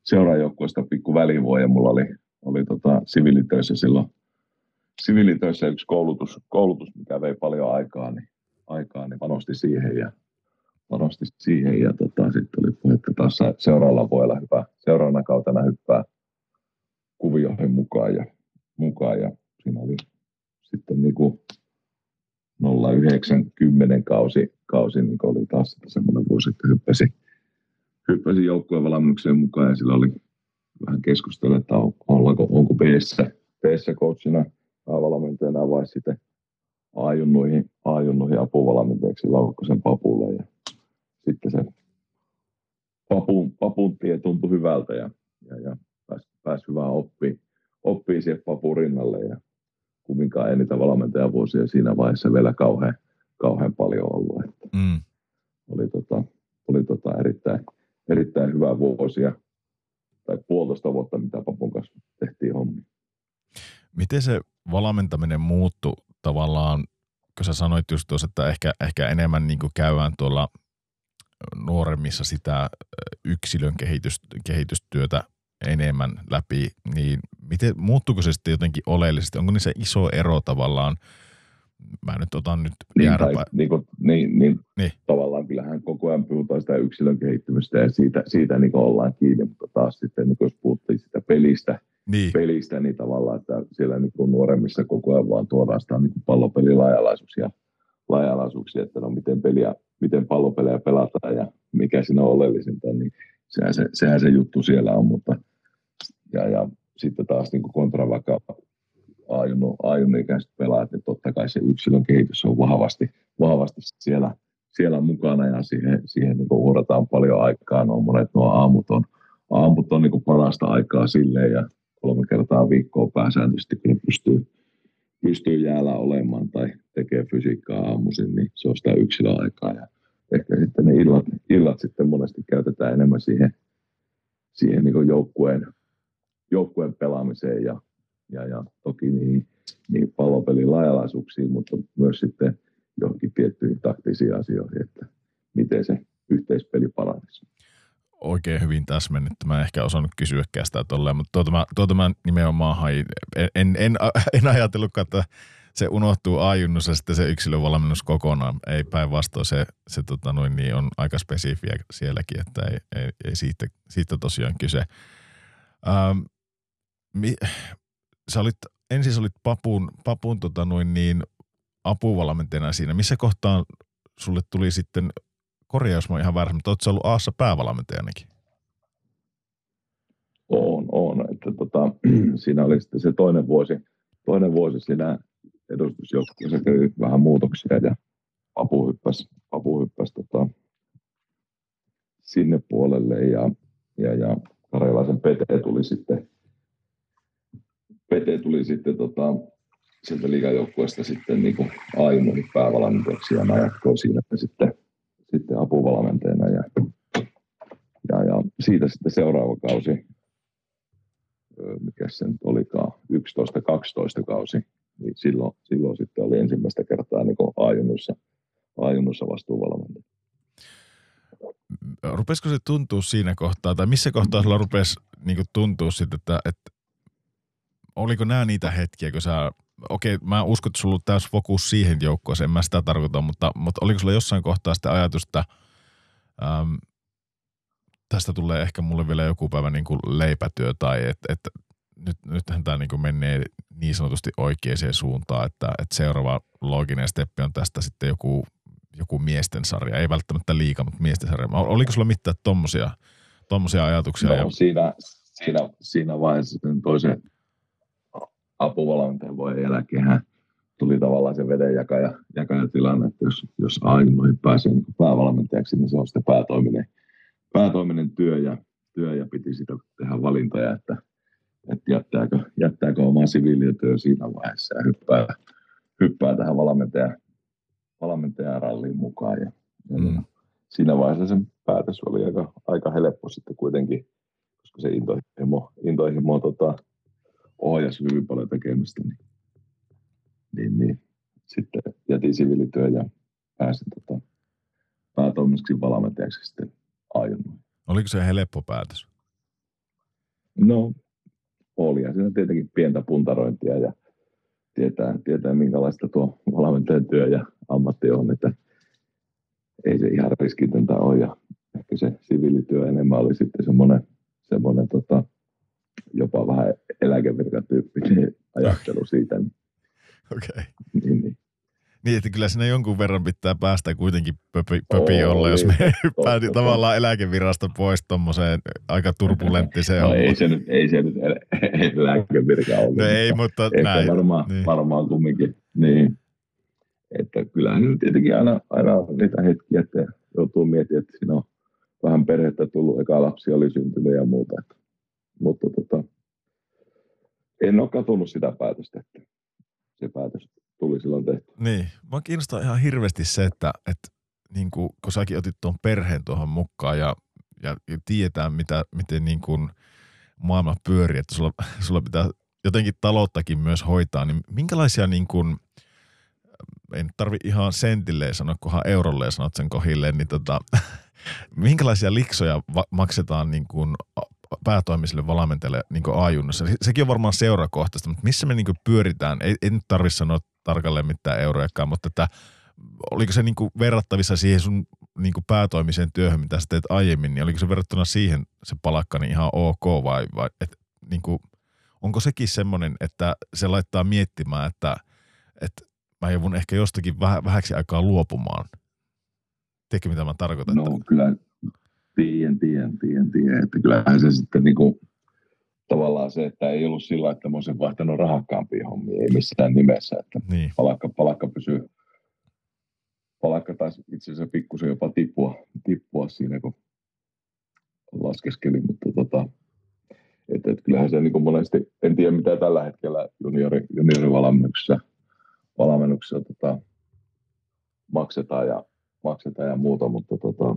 seuraajoukkueesta pikku välivuoden. Mulla oli, oli tota, siviilitöissä silloin siviilitöissä yksi koulutus, koulutus, mikä vei paljon aikaa, niin aikaa, niin panosti siihen ja panosti siihen ja tota, sitten oli puhetta taas seuraavalla vuodella hyvä, seuraavana kautena hyppää kuvioihin mukaan ja, mukaan ja siinä oli sitten niin kuin 0910 kausi, kausi niin oli taas semmoinen vuosi, että hyppäsi, hyppäsi joukkueen valmennukseen mukaan ja sillä oli vähän keskustella, että ollaanko, onko B-ssä, B-ssä coachina valmentajana vai sitten A-junnuihin, apuvalmentajaksi Laukkosen papulle ja sitten se papun, papun tie tuntui hyvältä ja, ja, ja pääsi, pääsi hyvään oppiin, oppii siihen papun rinnalle ja kumminkaan ei niitä valmentajavuosia siinä vaiheessa vielä kauhean, kauhean paljon ollut. Mm. Oli, tota, oli tota erittäin, erittäin hyvä vuosia tai puolitoista vuotta, mitä Papun kanssa tehtiin hommi. Miten se valmentaminen muuttui tavallaan, kun sä sanoit just tuossa, että ehkä, ehkä enemmän niin käydään tuolla nuoremmissa sitä yksilön kehitys, kehitystyötä enemmän läpi, niin miten, muuttuuko se sitten jotenkin oleellisesti? Onko niin se iso ero tavallaan, mä nyt otan nyt niin, tai, niin, kuin, niin, niin, niin, tavallaan kyllähän koko ajan puhutaan sitä yksilön kehittymistä ja siitä, siitä niin ollaan kiinni, mutta taas sitten niin jos puhuttiin sitä pelistä, niin. pelistä, niin tavallaan, että siellä niin kuin nuoremmissa koko ajan vaan tuodaan sitä niin pallopelilaajalaisuuksia, laajalaisuuksia, että no miten, peliä, miten pallopelejä pelataan ja mikä siinä on oleellisinta, niin sehän se, sehän se juttu siellä on, mutta ja, ja sitten taas niin kontra vaikka ajunut ikäiset pelaajat, niin totta kai se yksilön kehitys on vahvasti, vahvasti siellä, siellä mukana ja siihen, siihen niin uhrataan paljon aikaa. No monet nuo aamut on, aamut on niin parasta aikaa silleen ja kolme kertaa viikkoa pääsääntöisesti, kun pystyy, pystyy jäällä olemaan tai tekee fysiikkaa aamuisin, niin se on sitä yksilöaikaa. Ja ehkä sitten ne illat, illat sitten monesti käytetään enemmän siihen, siihen niin joukkueen, joukkueen pelaamiseen ja, ja, ja toki niin, niin pallopelin laajalaisuuksiin, mutta myös sitten johonkin tiettyihin taktisiin asioihin, että miten se yhteispeli paranisi oikein hyvin täsmennetty. Mä en ehkä osannut kysyäkään sitä tolleen, mutta tuota mä, tuota mä nimenomaan hain. En, en, en, en ajatellutkaan, että se unohtuu ajunnossa sitten se yksilövalmennus kokonaan. Ei päinvastoin, se, se tota noin, niin on aika spesifiä sielläkin, että ei, ei, ei siitä, siitä tosiaan kyse. Ähm, mi, sä olit, ensin sä olit papun, papun tota noin niin, apuvalmentajana siinä. Missä kohtaan sulle tuli sitten korjaus mä ihan väärä, mutta ootko ollut Aassa päävalmentajanakin? On, on. Että tota, siinä oli sitten se toinen vuosi, toinen vuosi siinä edustusjoukkueessa kävi vähän muutoksia ja Papu hyppäsi, Papu hyppäsi tota, sinne puolelle ja, ja, ja Karjalaisen Pete tuli sitten, Pete tuli sitten tota, sieltä liigajoukkueesta sitten niin kuin aiemmin päävalmentajaksi ja mä jatkoin siinä sitten sitten apuvalmentajana ja, ja, ja siitä sitten seuraava kausi, mikä se nyt olikaan, 11-12 kausi, niin silloin, silloin sitten oli ensimmäistä kertaa niin ajunnussa, ajunnussa vastuuvalmentaja. Rupesiko se tuntua siinä kohtaa, tai missä kohtaa sulla rupesi niin tuntua sitten, että, että oliko nämä niitä hetkiä, kun sä okei, mä uskon, että sulla on täys fokus siihen joukkoon, en mä sitä tarkoita, mutta, mutta oliko sulla jossain kohtaa sitä ajatusta, äm, tästä tulee ehkä mulle vielä joku päivä niin kuin leipätyö tai että et, nyt, nythän tämä niin menee niin sanotusti oikeaan suuntaan, että, että seuraava looginen steppi on tästä sitten joku, joku miesten sarja, ei välttämättä liika, mutta miesten sarja. Oliko sulla mitään tommosia, tommosia ajatuksia? No, ja... siinä, siinä, siinä vaiheessa toisen apuvalmentajan voi jälkeen tuli tavallaan se veden jakaja, jakaja tilanne, että jos, jos aiemmin pääsee niin päävalmentajaksi, niin se on sitten päätoiminen, päätoiminen työ ja, työ ja piti sitä tehdä valintoja, että, että jättääkö, jättääkö oma siviilityö siinä vaiheessa ja hyppää, hyppää tähän valmentajan, valmentajan ralliin mukaan. Ja, ja mm. Siinä vaiheessa se päätös oli aika, aika helppo sitten kuitenkin, koska se intohimo, intohimo tota, ohjasi hyvin paljon tekemistä. Niin niin, niin sitten jätin siviilityön ja pääsin tota, päätoimiseksi valmentajaksi sitten aiemmin. Oliko se helppo päätös? No, oli ja siinä tietenkin pientä puntarointia ja tietää, tietää minkälaista tuo valmentajan työ ja ammatti on, että ei se ihan riskitöntä ole ja ehkä se siviilityö enemmän oli sitten semmoinen, semmoinen tota, jopa vähän eläkevirkatyyppinen ajattelu siitä, niin Okei. Okay. Niin, niin. Niin, että kyllä siinä jonkun verran pitää päästä kuitenkin pöpi, pöpi oh, olla, jos me hyppää tavallaan eläkevirasta pois tuommoiseen aika turbulenttiseen no, ei se nyt, ei se nyt eläkevirka ollut. No ei, mutta Ehkä näin. Varmaan, niin. varmaan kumminkin. Niin. Että kyllähän nyt tietenkin aina, aina on niitä hetkiä, että joutuu miettimään, että siinä on vähän perhettä tullut, eka lapsi oli syntynyt ja muuta. Että, mutta tota, en ole katunut sitä päätöstä, että se päätös tuli silloin tehty. Niin, mä kiinnostaa ihan hirveästi se, että, että niin kuin, kun säkin otit tuon perheen tuohon mukaan ja, ja, ja tiedetään, mitä, miten niin kuin maailma pyörii, että sulla, sulla pitää jotenkin talouttakin myös hoitaa, niin minkälaisia niin kuin, en tarvi ihan sentilleen sanoa, kunhan eurolleen sanot sen kohilleen, niin tota, minkälaisia liksoja va- maksetaan niin kuin päätoimiselle valmentajalle niin ajunnassa. Sekin on varmaan seurakohtaista, mutta missä me niin pyöritään, ei, ei nyt tarvitse sanoa tarkalleen mitään eurojakaan, mutta että oliko se niin verrattavissa siihen sun niin päätoimiseen työhön, mitä sä teet aiemmin, niin oliko se verrattuna siihen se palakka niin ihan ok vai, vai et, niin kuin, onko sekin semmoinen, että se laittaa miettimään, että, että mä joudun ehkä jostakin väh, vähäksi aikaa luopumaan. Tiedätkö, mitä mä tarkoitan? No kyllä, Tien, tien, tien, tien. Että kyllähän se sitten niin kuin, tavallaan se, että ei ollut sillä, että mä olisin vaihtanut rahakkaampia hommia, ei missään nimessä. Että niin. palakka, palakka pysyy, palakka taisi itse asiassa pikkusen jopa tippua, tippua siinä, kun laskeskeli, mutta tota, että, että kyllähän se niin kuin monesti, en tiedä mitä tällä hetkellä juniori, juniorivalmennuksessa valmennuksessa tota, maksetaan ja maksetaan ja muuta, mutta tota,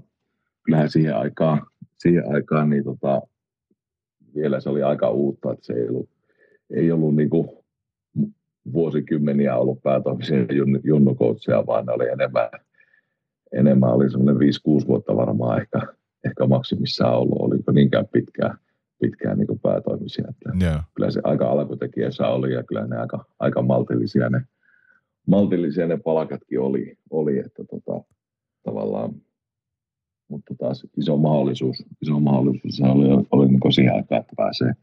kyllähän siihen aikaan, siihen aikaan niin tota, vielä se oli aika uutta, että se ei ollut, ei ollut niin kuin vuosikymmeniä ollut päätoimisia junnukoutseja, vaan ne oli enemmän, enemmän oli semmoinen 5-6 vuotta varmaan ehkä, ehkä maksimissaan ollut, oliko niinkään pitkään, pitkään niin kuin päätoimisia. Että yeah. Kyllä se aika alkutekijässä oli ja kyllä ne aika, aika maltillisia ne, maltillisia ne palkatkin oli, oli että tota, tavallaan mutta taas iso mahdollisuus, iso mahdollisuus se oli, oli niin siihen aikaan, että pääsee,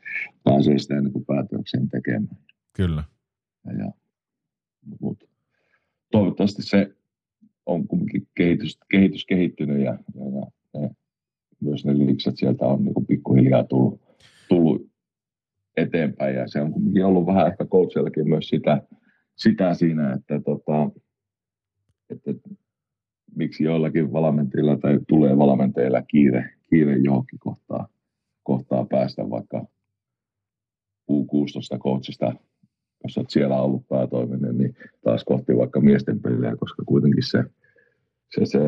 pääsee sitä niin päätökseen tekemään. Kyllä. Ja, ja, mutta toivottavasti se on kuitenkin kehitys, kehitys kehittynyt ja, ja, ja, ja myös ne liikset sieltä on niin pikkuhiljaa tullut, tullut eteenpäin ja se on kuitenkin ollut vähän ehkä coachillakin myös sitä, sitä siinä, että, tota, että miksi joillakin valmentajilla tai tulee valmentajilla kiire, kiire johonkin kohtaa, kohtaa päästä vaikka U16 coachista, jos olet siellä ollut päätoiminen, niin taas kohti vaikka miesten peliä, koska kuitenkin se, se, se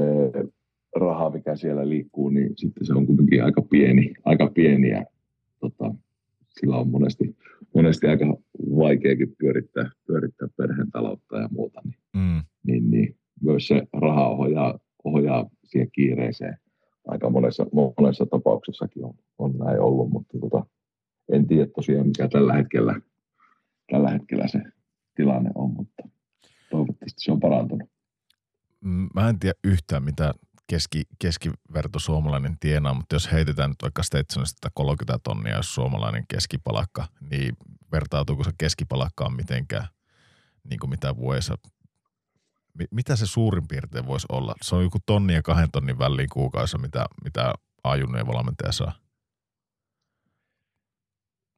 raha, mikä siellä liikkuu, niin sitten se on kuitenkin aika pieni, aika pieni ja tota, sillä on monesti, monesti aika vaikeakin pyörittää, pyörittää perheen taloutta ja muuta. Niin, mm. niin, niin myös se raha ohjaa, ohjaa siihen kiireeseen. Aika monessa, monessa tapauksessakin on, on näin ollut, mutta tota, en tiedä tosiaan mikä tällä hetkellä, tällä hetkellä se tilanne on, mutta toivottavasti se on parantunut. Mä en tiedä yhtään, mitä keski, keskiverto suomalainen tienaa, mutta jos heitetään nyt vaikka Stetsonista 30 tonnia, jos suomalainen keskipalakka, niin vertautuuko se keskipalakkaan mitenkään, niin kuin mitä vuodessa mitä se suurin piirtein voisi olla? Se on joku tonni ja kahden tonnin väliin kuukaudessa, mitä, mitä ajunnojen valmentaja saa.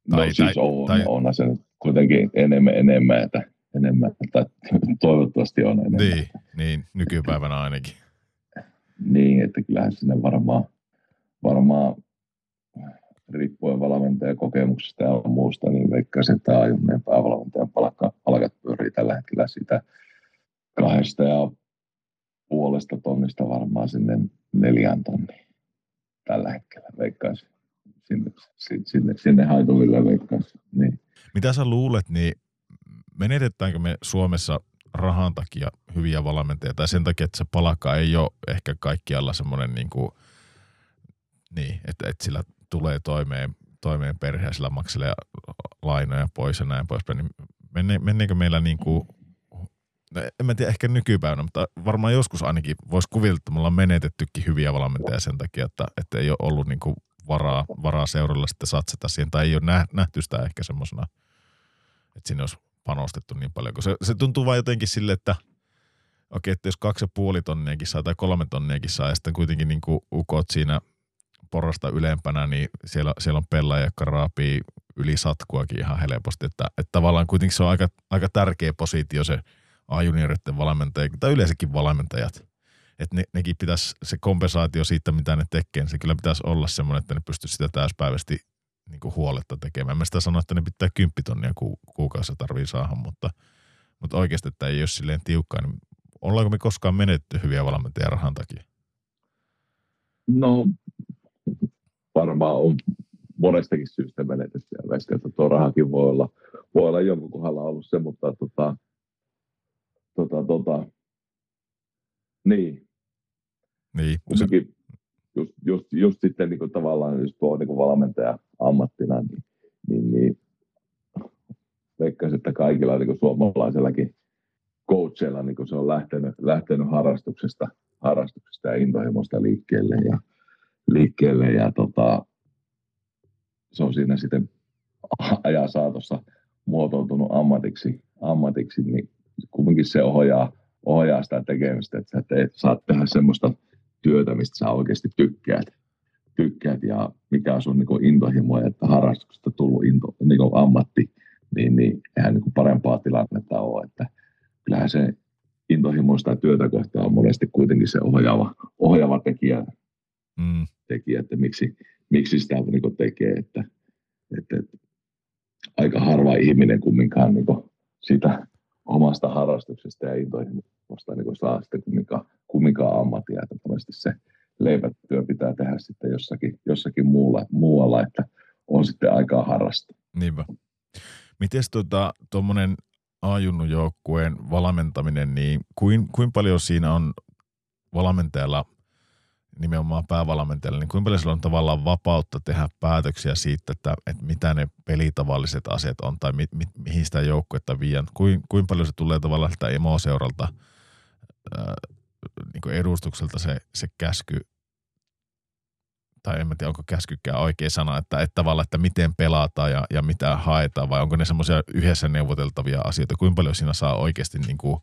No tai, siis tai, on, tai... on se nyt kuitenkin enemmän enemmän, että enemmän, tai toivottavasti on enemmän. Niin, niin nykypäivänä ainakin. Niin, että kyllähän sinne varmaan, varmaan riippuen valmentajan kokemuksesta ja muusta, niin veikkaisin, että ajunneen päävalmentajan palkka, palkat pyörii tällä hetkellä sitä kahdesta ja puolesta tonnista varmaan sinne neljän tonniin tällä hetkellä veikkaisin. Sinne, sinne, sinne haituville veikkaisin. Niin. Mitä sä luulet, niin menetetäänkö me Suomessa rahan takia hyviä valmentajia tai sen takia, että se palkka ei ole ehkä kaikkialla semmoinen niin kuin, niin, että, että sillä tulee toimeen, toimeen perheen, sillä makselee lainoja pois ja näin poispäin, niin menne, menneekö meillä niin kuin, en mä tiedä ehkä nykypäivänä, mutta varmaan joskus ainakin voisi kuvitella, että me ollaan menetettykin hyviä valmentajia sen takia, että, että ei ole ollut niin kuin varaa, varaa seuralla sitten satsata siihen, tai ei ole nähty sitä ehkä semmoisena, että sinne olisi panostettu niin paljon, se, se tuntuu vain jotenkin sille, että okei, että jos kaksi ja puoli tonniakin saa tai kolme tonniakin saa ja sitten kuitenkin niin kuin ukot siinä porrasta ylempänä, niin siellä, siellä on pelaaja, joka raapii yli satkuakin ihan helposti, että, että tavallaan kuitenkin se on aika, aika tärkeä positio se A-junioritten valmentajat tai yleensäkin valmentajat. Että ne, nekin pitäisi, se kompensaatio siitä, mitä ne tekee, niin se kyllä pitäisi olla semmoinen, että ne pystyisi sitä täyspäiväisesti niin huoletta tekemään. Mä sitä sanoin, että ne pitää kymppitonnia ku, kuukausi tarvii saada, mutta, mutta oikeasti, että ei ole silleen tiukkaa, niin ollaanko me koskaan menetty hyviä valmentajia rahan takia? No, varmaan on monestakin syystä menetetty ja väiskö, että tuo rahakin voi olla, voi olla jonkun kohdalla ollut se, mutta tota, tota, tota, niin. Niin. Kumminkin, just, just, just sitten niin kuin tavallaan, jos tuo niin kuin valmentaja ammattina, niin, niin, niin veikkaisin, että kaikilla niin kuin suomalaisellakin coacheilla niin kuin se on lähtenyt, lähtenyt harrastuksesta, harrastuksesta ja intohimosta liikkeelle ja, liikkeelle ja tota, se on siinä sitten ajan saatossa muotoutunut ammatiksi, ammatiksi niin kumminkin se ohjaa, ohjaa sitä tekemistä, että sä teet, saat tehdä semmoista työtä, mistä sä oikeasti tykkäät, tykkäät ja mikä on sun niin intohimo, että harrastuksesta tullut into, niin ammatti, niin, niin eihän niin parempaa tilannetta ole, että kyllähän se intohimoista työtä kohtaa on monesti kuitenkin se ohjaava, ohjaava tekijä, mm. tekijä että miksi, miksi sitä niin tekee, että, että, että aika harva ihminen kumminkaan niin sitä omasta harrastuksesta ja intohimosta niin saa sitten kumminkaan, kumminkaan ammattia, että monesti se leipätyö pitää tehdä sitten jossakin, jossakin muulla, muualla, että on sitten aikaa harrastaa. Niinpä. Miten tuommoinen tota, A-junnujoukkueen valmentaminen, niin kuin, kuin paljon siinä on valmentajalla – nimenomaan päävalmentajalle, niin kuinka paljon sillä on tavallaan vapautta tehdä päätöksiä siitä, että, että mitä ne pelitavalliset asiat on tai mi, mi, mihin sitä joukkuetta viiän. Kuin, paljon se tulee tavallaan sitä emoseuralta ää, niin edustukselta se, se käsky, tai en tiedä onko käskykään oikea sana, että, että tavallaan, että miten pelataan ja, ja mitä haetaan, vai onko ne semmoisia yhdessä neuvoteltavia asioita, kuinka paljon siinä saa oikeasti niin kuin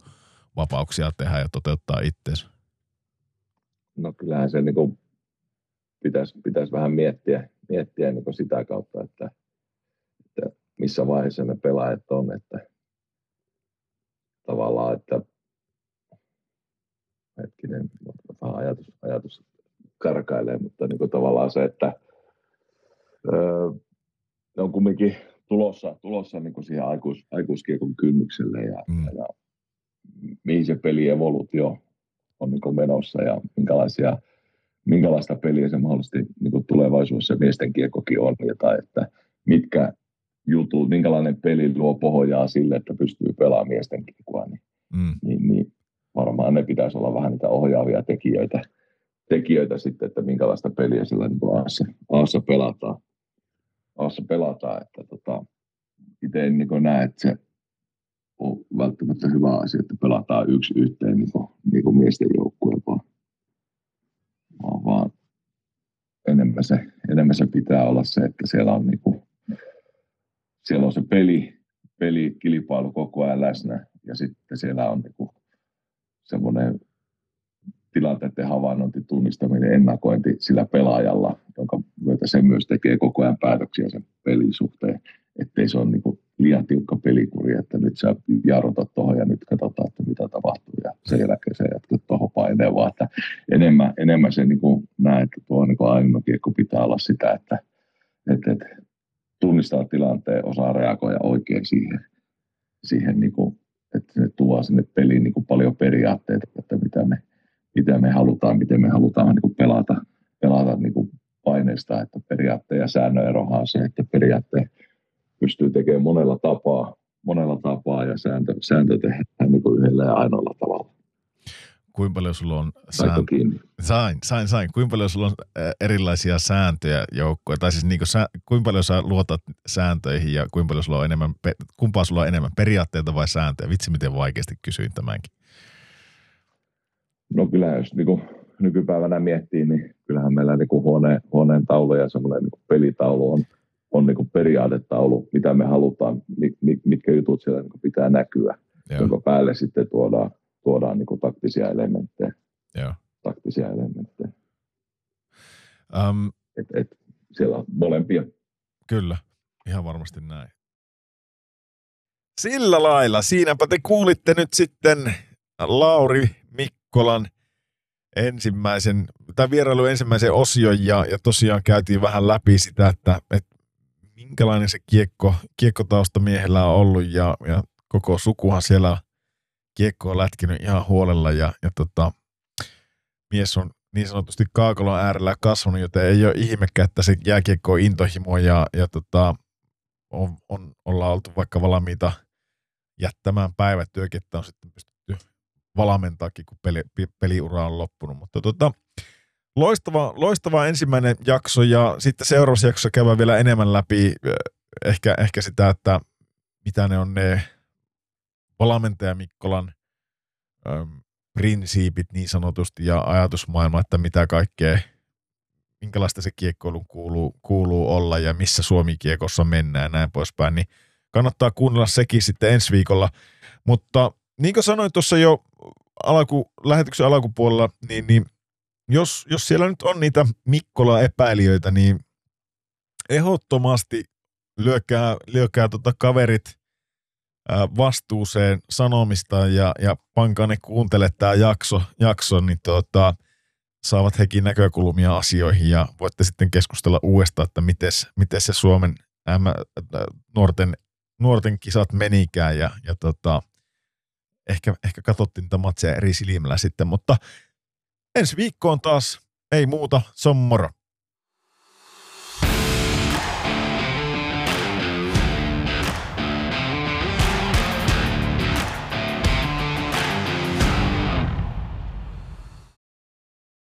vapauksia tehdä ja toteuttaa itseensä? No kyllähän se niin kuin pitäisi, pitäisi vähän miettiä, miettiä niin sitä kautta, että, että missä vaiheessa ne pelaajat on, että tavallaan, että hetkinen, vähän ajatus, ajatus karkailee, mutta niin kuin tavallaan se, että öö, ne on kumminkin tulossa, tulossa niin kuin siihen aikuis, aikuiskiekon kynnykselle ja, mm. ja mihin se peli evoluutio on niin menossa ja minkälaisia, minkälaista peliä se mahdollisesti niin tulevaisuudessa miesten kiekkokin on, ja tai että mitkä jutut, minkälainen peli luo pohjaa sille, että pystyy pelaamaan miesten kiekkoa, niin, mm. niin, niin varmaan ne pitäisi olla vähän niitä ohjaavia tekijöitä, tekijöitä sitten, että minkälaista peliä sillä niin Aassa, Aassa pelataan. Aassa pelataan, että tota, itse en niin näe, että se ole välttämättä hyvä asia, että pelataan yksi yhteen niin niin kuin miesten joukkueen, vaan, vaan, vaan enemmän, se, enemmän se pitää olla se, että siellä on, niin kuin, siellä on se peli, pelikilpailu koko ajan läsnä ja sitten siellä on niin kuin, semmoinen tilanteiden havainnointi, tunnistaminen, ennakointi sillä pelaajalla, jonka myötä se myös tekee koko ajan päätöksiä sen pelin suhteen, ettei se ole niin kuin liian tiukka pelikuri, että nyt sä jarrutat tuohon ja nyt katsotaan, että mitä tapahtuu. Ja sen jälkeen sä jatkat tuohon paineen, vaan että enemmän, enemmän se niin kuin näet, että tuo niin ainoa kiekko pitää olla sitä, että, että, että tunnistaa tilanteen, osaa reagoida oikein siihen, siihen niin kuin, että se tuo sinne peliin niin kuin paljon periaatteita, että mitä me, mitä me halutaan, miten me halutaan niin kuin pelata, pelata niin kuin paineista, että periaatteen ja säännön erohan on se, että periaatteen pystyy tekemään monella tapaa, monella tapaa ja sääntö, sääntö tehdään niin yhdellä ja ainoalla tavalla. Kuinka paljon sulla on sääntö? Sain, sain, sain. Kuinka paljon sulla on erilaisia sääntöjä joukkoja? Tai siis niin kuin, sä, kuinka paljon sä luotat sääntöihin ja kuinka paljon sulla on enemmän, kumpaa sulla on enemmän, periaatteita vai sääntöjä? Vitsi, miten vaikeasti kysyin tämänkin. No kyllä, jos niin kuin nykypäivänä miettii, niin kyllähän meillä niin kuin huone, huoneen taulu ja semmoinen niin pelitaulu on, on niin kuin periaatetaulu, mitä me halutaan, mitkä jutut siellä niin kuin pitää näkyä, Joo. jonka päälle sitten tuodaan, tuodaan niin kuin taktisia elementtejä. Joo. Taktisia elementtejä. Um, et, et, siellä on molempia. Kyllä, ihan varmasti näin. Sillä lailla, siinäpä te kuulitte nyt sitten Lauri Mikkolan ensimmäisen, tai vierailu ensimmäisen osion ja, ja tosiaan käytiin vähän läpi sitä, että, että minkälainen se kiekko, kiekkotausta miehellä on ollut ja, ja koko sukuhan siellä kiekko on lätkinyt ihan huolella ja, ja tota, mies on niin sanotusti kaakolon äärellä kasvanut, joten ei ole ihmekään, että se jääkiekko on intohimo ja, ja tota, on, on, ollaan oltu vaikka valmiita jättämään päivätyökin, että on sitten pystytty valmentaakin, kun peli, peliura on loppunut. Mutta tota, loistava, loistava ensimmäinen jakso ja sitten seuraavassa jaksossa käydään vielä enemmän läpi ehkä, ehkä sitä, että mitä ne on ne valmentaja Mikkolan äm, prinsiipit niin sanotusti ja ajatusmaailma, että mitä kaikkea, minkälaista se kiekkoilu kuuluu, kuuluu olla ja missä Suomi-kiekossa mennään ja näin poispäin, niin kannattaa kuunnella sekin sitten ensi viikolla. Mutta niin kuin sanoin tuossa jo alku, lähetyksen alkupuolella, niin, niin jos, jos siellä nyt on niitä Mikkola-epäilijöitä, niin ehdottomasti lyökää, lyökää tota kaverit vastuuseen sanomista ja, ja pankaa ne kuuntele tämä jakso, jakso, niin tota, saavat hekin näkökulmia asioihin ja voitte sitten keskustella uudestaan, että miten se Suomen äm, nuorten, nuorten kisat menikään ja, ja tota, ehkä, ehkä katsottiin tätä matsia eri silmällä sitten, mutta ensi viikkoon taas ei muuta, se on moro.